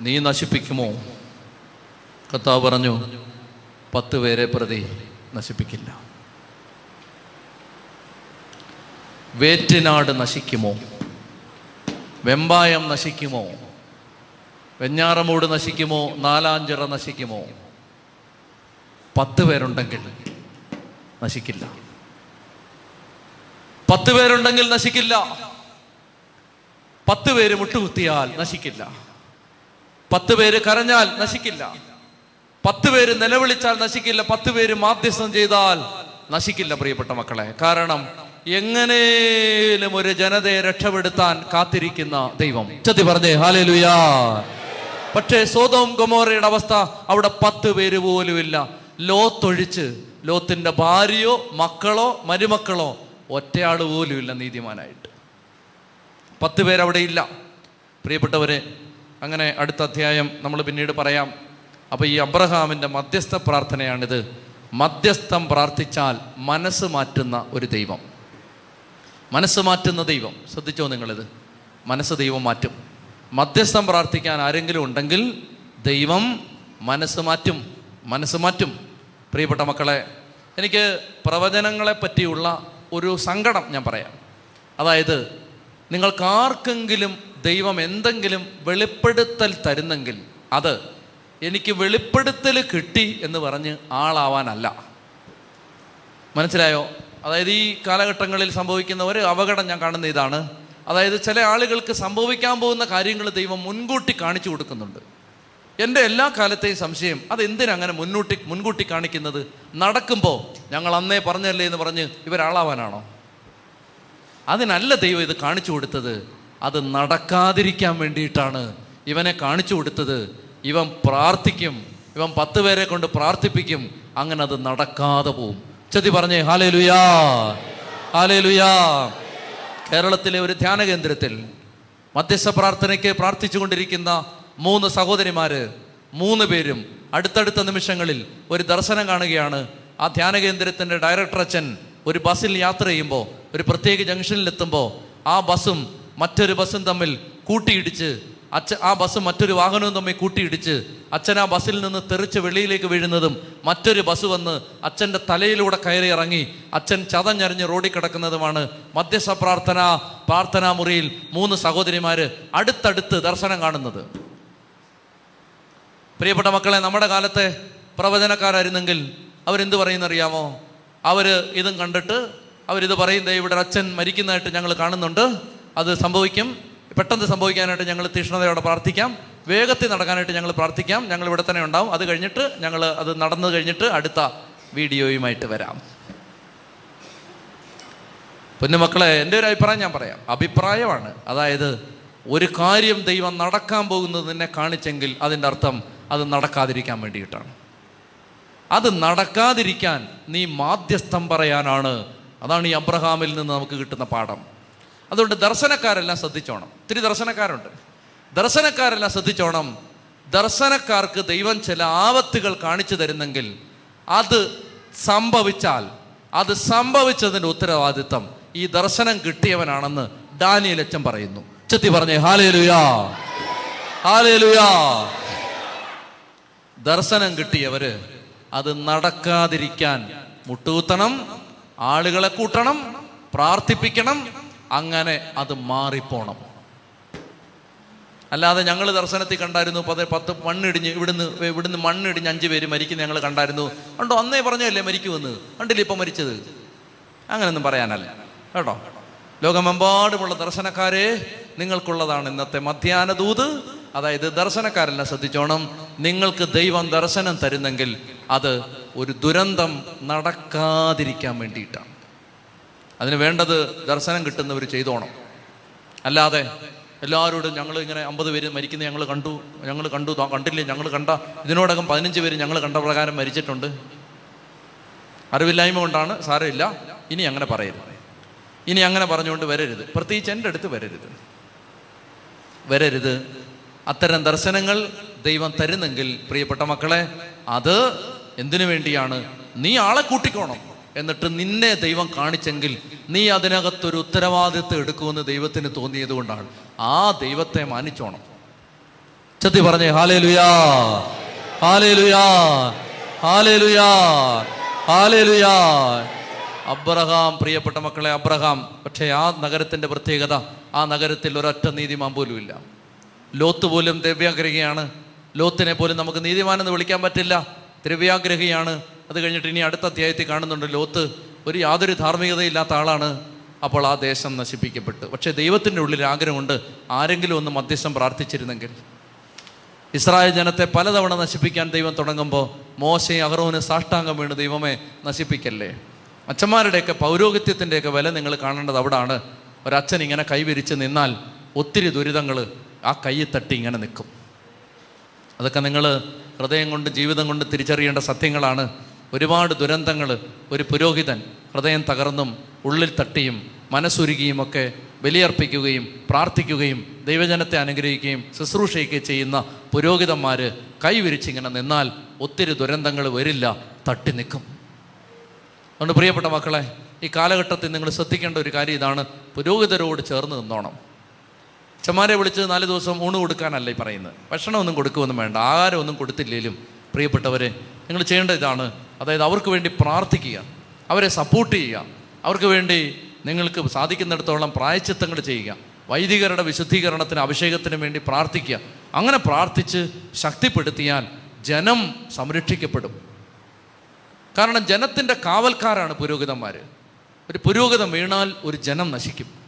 Speaker 1: നീ നശിപ്പിക്കുമോ? കർത്താവ് പറഞ്ഞു പത്ത് പേരെ പ്രതി നശിപ്പിക്കില്ല. വേറ്റിനാട് നശിക്കുമോ? വെമ്പായം നശിക്കുമോ? വെഞ്ഞാറമൂട് നശിക്കുമോ? നാലാഞ്ചിറ നശിക്കുമോ? പത്ത് പേരുണ്ടെങ്കിൽ നശിക്കില്ല. പത്ത് പേരുണ്ടെങ്കിൽ നശിക്കില്ല. പത്ത് പേര് മുട്ടുകുത്തിയാൽ നശിക്കില്ല. പത്ത് പേര് കരഞ്ഞാൽ നശിക്കില്ല. പത്ത് പേര് നിലവിളിച്ചാൽ നശിക്കില്ല. പത്ത് പേര് മാധ്യസ്ഥം ചെയ്താൽ നശിക്കില്ല പ്രിയപ്പെട്ട മക്കളെ. കാരണം എങ്ങനെയും ഒരു ജനതയെ രക്ഷപ്പെടുത്താൻ കാത്തിരിക്കുന്ന ദൈവം. ചത്തി പറഞ്ഞേ ഹാലേലുയാ. പക്ഷേ സോതോം ഗൊമോറയുടെ അവസ്ഥ അവിടെ പത്ത് പേര് പോലുമില്ല ലോത്തൊഴിച്ച് ലോത്തിന്റെ ഭാര്യയോ മക്കളോ മരുമക്കളോ ഒറ്റയാൾ പോലുമില്ല നീതിമാനായിട്ട്. പത്ത് പേരവിടെ ഇല്ല. പ്രിയപ്പെട്ടവരെ അങ്ങനെ അടുത്ത അധ്യായം നമ്മൾ പിന്നീട് പറയാം. അപ്പോൾ ഈ അബ്രഹാമിന്റെ മധ്യസ്ഥ പ്രാർത്ഥനയാണിത്. മധ്യസ്ഥം പ്രാർത്ഥിച്ചാൽ മനസ്സ് മാറ്റുന്ന ഒരു ദൈവം. മനസ്സ് മാറ്റുന്ന ദൈവം. ശ്രദ്ധിച്ചോ നിങ്ങളിത്? മനസ്സ് ദൈവം മാറ്റും. മധ്യസ്ഥം പ്രാർത്ഥിക്കാൻ ആരെങ്കിലും ഉണ്ടെങ്കിൽ ദൈവം മനസ്സ് മാറ്റും മനസ്സ് മാറ്റും. പ്രിയപ്പെട്ട മക്കളെ എനിക്ക് പ്രവചനങ്ങളെ പറ്റിയുള്ള ഒരു സങ്കടം ഞാൻ പറയാം. അതായത് നിങ്ങൾക്കാർക്കെങ്കിലും ദൈവം എന്തെങ്കിലും വെളിപ്പെടുത്തൽ തരുന്നെങ്കിൽ അത് എനിക്ക് വെളിപ്പെടുത്തൽ കിട്ടി എന്ന് പറഞ്ഞ് ആളാവാനല്ല. മനസ്സിലായോ? അതായത് ഈ കാലഘട്ടങ്ങളിൽ സംഭവിക്കുന്ന ഒരു അപകടം ഞാൻ കാണുന്ന ഇതാണ്. അതായത് ചില ആളുകൾക്ക് സംഭവിക്കാൻ പോകുന്ന കാര്യങ്ങൾ ദൈവം മുൻകൂട്ടി കാണിച്ചു കൊടുക്കുന്നുണ്ട്. എന്റെ എല്ലാ കാലത്തെയും സംശയം അതെന്തിനങ്ങനെ മുന്നൂട്ടി മുൻകൂട്ടി കാണിക്കുന്നത്? നടക്കുമ്പോൾ ഞങ്ങൾ അന്നേ പറഞ്ഞല്ലേ എന്ന് പറഞ്ഞ് ഇവരാളാവാനാണോ? അതിനല്ല ദൈവം ഇത് കാണിച്ചു കൊടുത്തത്. അത് നടക്കാതിരിക്കാൻ വേണ്ടിയിട്ടാണ് ഇവനെ കാണിച്ചു കൊടുത്തത്. ഇവൻ പ്രാർത്ഥിക്കും ഇവൻ പത്ത് പേരെ കൊണ്ട് പ്രാർത്ഥിപ്പിക്കും അങ്ങനെ അത് നടക്കാതെ പോവും. ചതി പറഞ്ഞേ ഹാലേ ലുയാ ഹാലേ ലുയാ കേരളത്തിലെ ഒരു ധ്യാന കേന്ദ്രത്തിൽ മധ്യസ്ഥ പ്രാർത്ഥനയ്ക്ക് പ്രാർത്ഥിച്ചുകൊണ്ടിരിക്കുന്ന മൂന്ന് സഹോദരിമാർ മൂന്ന് പേരും അടുത്തടുത്ത നിമിഷങ്ങളിൽ ഒരു ദർശനം കാണുകയാണ്. ആ ധ്യാന കേന്ദ്രത്തിന്റെ ഡയറക്ടർ അച്ഛൻ ഒരു ബസ്സിൽ യാത്ര ചെയ്യുമ്പോൾ ഒരു പ്രത്യേക ജംഗ്ഷനിലെത്തുമ്പോൾ ആ ബസ്സും മറ്റൊരു ബസ്സും തമ്മിൽ കൂട്ടിയിടിച്ച് അച്ഛൻ ആ ബസ് മറ്റൊരു വാഹനവും തമ്മിൽ കൂട്ടിയിടിച്ച് അച്ഛൻ ആ ബസ്സിൽ നിന്ന് തെറിച്ച് വെളിയിലേക്ക് വീഴുന്നതും മറ്റൊരു ബസ് വന്ന് അച്ഛന്റെ തലയിലൂടെ കയറി ഇറങ്ങി അച്ഛൻ ചതഞ്ഞറിഞ്ഞ് റോഡിൽ കിടക്കുന്നതുമാണ് മധ്യസ്ഥ പ്രാർത്ഥന പ്രാർത്ഥനാ മുറിയിൽ മൂന്ന് സഹോദരിമാർ അടുത്തടുത്ത് ദർശനം കാണുന്നത്. പ്രിയപ്പെട്ട മക്കളെ നമ്മുടെ കാലത്തെ പ്രവചനക്കാരായിരുന്നെങ്കിൽ അവരെന്ത് പറയുന്നറിയാമോ? അവർ ഇതും കണ്ടിട്ട് അവരിത് പറയും "ദേ ഇവിടെ അച്ഛൻ മരിക്കുന്നതായിട്ട് ഞങ്ങൾ കാണുന്നുണ്ട്. അത് സംഭവിക്കും. പെട്ടെന്ന് സംഭവിക്കാനായിട്ട് ഞങ്ങൾ തീഷ്ണതയോടെ പ്രാർത്ഥിക്കാം. വേഗത്തിൽ നടക്കാനായിട്ട് ഞങ്ങൾ പ്രാർത്ഥിക്കാം. ഞങ്ങൾ ഇവിടെ തന്നെ ഉണ്ടാവും. അത് കഴിഞ്ഞിട്ട് ഞങ്ങൾ അത് നടന്നു കഴിഞ്ഞിട്ട് അടുത്ത വീഡിയോയുമായിട്ട് വരാം. പൊന്നുമക്കളെ എന്റെ ഒരു അഭിപ്രായം ഞാൻ പറയാം. അഭിപ്രായമാണ്. അതായത് ഒരു കാര്യം ദൈവം നടക്കാൻ പോകുന്നത് നിന്നെ കാണിച്ചെങ്കിൽ അതിന്റെ അർത്ഥം അത് നടക്കാതിരിക്കാൻ വേണ്ടിയിട്ടാണ്. അത് നടക്കാതിരിക്കാൻ നീ മാധ്യസ്ഥം പറയാനാണ്. അതാണ് ഈ അബ്രഹാമിൽ നിന്ന് നമുക്ക് കിട്ടുന്ന പാഠം. അതുകൊണ്ട് ദർശനക്കാരെല്ലാം ശ്രദ്ധിച്ചോണം. ഒത്തിരി ദർശനക്കാരുണ്ട്. ദർശനക്കാരെല്ലാം ശ്രദ്ധിച്ചോണം. ദർശനക്കാർക്ക് ദൈവം ചില ആപത്തുകൾ കാണിച്ചു തരുന്നെങ്കിൽ അത് സംഭവിച്ചാൽ അത് സംഭവിച്ചതിന്റെ ഉത്തരവാദിത്തം ഈ ദർശനം കിട്ടിയവനാണെന്ന് ഡാനിയൽ അച്ഛൻ പറയുന്നു. ചെത്തി പറഞ്ഞേ ഹാലേലുയാ. ഹാലേലുയാ. ദർശനം കിട്ടിയവര് അത് നടക്കാതിരിക്കാൻ മുട്ടുകുത്തണം ആളുകളെ കൂട്ടണം പ്രാർത്ഥിപ്പിക്കണം അങ്ങനെ അത് മാറിപ്പോണം. അല്ലാതെ ഞങ്ങൾ ദർശനത്തിൽ കണ്ടായിരുന്നു പത്ത് പത്ത് മണ്ണിടിഞ്ഞ് ഇവിടുന്ന് ഇവിടുന്ന് മണ്ണിടിഞ്ഞ് അഞ്ച് പേര് മരിക്കുന്ന ഞങ്ങൾ കണ്ടായിരുന്നു. കണ്ടോ അന്നേ പറഞ്ഞല്ലേ മരിക്കുമെന്ന് കണ്ടില്ലേ ഇപ്പം മരിച്ചത്? അങ്ങനെയൊന്നും പറയാനല്ല. കേട്ടോ? ലോകമെമ്പാടുമുള്ള ദർശനക്കാരെ നിങ്ങൾക്കുള്ളതാണ് ഇന്നത്തെ മധ്യാനദൂത് അതായത് ദർശനക്കാരെല്ലാം ശ്രദ്ധിച്ചോണം. നിങ്ങൾക്ക് ദൈവം ദർശനം തരുന്നെങ്കിൽ അത് ഒരു ദുരന്തം നടക്കാതിരിക്കാൻ വേണ്ടിയിട്ടാണ്. അതിന് വേണ്ടത് ദർശനം കിട്ടുന്നവർ ചെയ്തോണം. അല്ലാതെ എല്ലാവരോടും ഞങ്ങൾ ഇങ്ങനെ അമ്പത് പേര് മരിക്കുന്നത് ഞങ്ങൾ കണ്ടു ഞങ്ങൾ കണ്ടു കണ്ടില്ലേ ഞങ്ങൾ കണ്ട ഇതിനോടകം പതിനഞ്ച് പേര് ഞങ്ങൾ കണ്ട പ്രകാരം മരിച്ചിട്ടുണ്ട്. അറിവില്ലായ്മ കൊണ്ടാണ് സാരമില്ല. ഇനി അങ്ങനെ പറയരുത്. ഇനി അങ്ങനെ പറഞ്ഞുകൊണ്ട് വരരുത്. പ്രത്യേകിച്ച് എന്റെ അടുത്ത് വരരുത്. വരരുത്. അത്തരം ദർശനങ്ങൾ ദൈവം തരുന്നെങ്കിൽ പ്രിയപ്പെട്ട മക്കളെ അത് എന്തിനു വേണ്ടിയാണ്? നീ ആളെ കൂട്ടിക്കോണം. എന്നിട്ട് നിന്നെ ദൈവം കാണിച്ചെങ്കിൽ നീ അതിനകത്തൊരു ഉത്തരവാദിത്വം എടുക്കുമെന്ന് ദൈവത്തിന് തോന്നിയത് കൊണ്ടാണ്. ആ ദൈവത്തെ മാനിച്ചോണം. ചത്തി പറഞ്ഞേ ഹാലേ ലുയാ ഹാലേ ലുയാ ഹാലേ ലുയാ ഹാലേ ലുയാ അബ്രഹാം പ്രിയപ്പെട്ട മക്കളെ അബ്രഹാം പക്ഷേ ആ നഗരത്തിന്റെ പ്രത്യേകത ആ നഗരത്തിൽ ഒരൊറ്റ നീതിമാൻ പോലും ഇല്ല. ലോത്ത് പോലും ദ്രവ്യാഗ്രഹിയാണ് ലോത്തിനെ പോലും നമുക്ക് നീതിമാനെന്ന് വിളിക്കാൻ പറ്റില്ല. ദ്രവ്യാഗ്രഹിയാണ് അത് കഴിഞ്ഞിട്ട് ഇനി അടുത്ത അധ്യായത്തിൽ കാണുന്നുണ്ട് ലോത്ത് ഒരു യാതൊരു ധാർമ്മികതയില്ലാത്ത ആളാണ്. അപ്പോൾ ആ ദേശം നശിപ്പിക്കപ്പെട്ടു. പക്ഷേ ദൈവത്തിന്റെ ഉള്ളിൽ ആഗ്രഹമുണ്ട് ആരെങ്കിലും ഒന്ന് മധ്യസ്ഥം പ്രാർത്ഥിച്ചിരുന്നെങ്കിൽ. ഇസ്രായേൽ ജനത്തെ പലതവണ നശിപ്പിക്കാൻ ദൈവം തുടങ്ങുമ്പോൾ മോശയും അഹറോന് സാഷ്ടാംഗം വീണ് ദൈവമേ നശിപ്പിക്കല്ലേ? അച്ഛന്മാരുടെയൊക്കെ പൗരോഹിത്യത്തിന്റെയൊക്കെ വില നിങ്ങൾ കാണേണ്ടത് അവിടാണ്. ഒരച്ഛൻ ഇങ്ങനെ കൈവിരിച്ച് നിന്നാൽ ഒത്തിരി ദുരിതങ്ങൾ ആ കൈ തട്ടി ഇങ്ങനെ നിൽക്കും. അതൊക്കെ നിങ്ങൾ ഹൃദയം കൊണ്ട് ജീവിതം കൊണ്ട് തിരിച്ചറിയേണ്ട സത്യങ്ങളാണ്. ഒരുപാട് ദുരന്തങ്ങൾ ഒരു പുരോഹിതൻ ഹൃദയം തകർന്നും ഉള്ളിൽ തട്ടിയും മനസ്സുരുകിയും ഒക്കെ ബലിയർപ്പിക്കുകയും പ്രാർത്ഥിക്കുകയും ദൈവജനത്തെ അനുഗ്രഹിക്കുകയും ശുശ്രൂഷയൊക്കെ ചെയ്യുന്ന പുരോഹിതന്മാർ കൈവിരിച്ചിങ്ങനെ നിന്നാൽ ഒത്തിരി ദുരന്തങ്ങൾ വരില്ല തട്ടി നിൽക്കും. അതുകൊണ്ട് പ്രിയപ്പെട്ട മക്കളെ ഈ കാലഘട്ടത്തിൽ നിങ്ങൾ ശ്രദ്ധിക്കേണ്ട ഒരു കാര്യം ഇതാണ് പുരോഹിതരോട് ചേർന്ന് നിന്നോണം. അച്ഛന്മാരെ വിളിച്ച് നാല് ദിവസം ഊണ് കൊടുക്കാനല്ല ഈ പറയുന്നത്. ഭക്ഷണമൊന്നും കൊടുക്കുമൊന്നും വേണ്ട ആഹാരമൊന്നും കൊടുത്തില്ലെങ്കിലും പ്രിയപ്പെട്ടവരെ നിങ്ങൾ ചെയ്യേണ്ട ഇതാണ് അതായത് അവർക്ക് വേണ്ടി പ്രാർത്ഥിക്കുക അവരെ സപ്പോർട്ട് ചെയ്യുക അവർക്ക് വേണ്ടി നിങ്ങൾക്ക് സാധിക്കുന്നിടത്തോളം പ്രായച്ചിത്തങ്ങൾ ചെയ്യുക വൈദികരുടെ വിശുദ്ധീകരണത്തിന് അഭിഷേകത്തിന് വേണ്ടി പ്രാർത്ഥിക്കുക. അങ്ങനെ പ്രാർത്ഥിച്ച് ശക്തിപ്പെടുത്തിയാൽ ജനം സംരക്ഷിക്കപ്പെടും. കാരണം ജനത്തിന്റെ കാവൽക്കാരാണ് പുരോഹിതന്മാർ ഒരു പുരോഗതം വീണാൽ ഒരു ജനം നശിക്കും.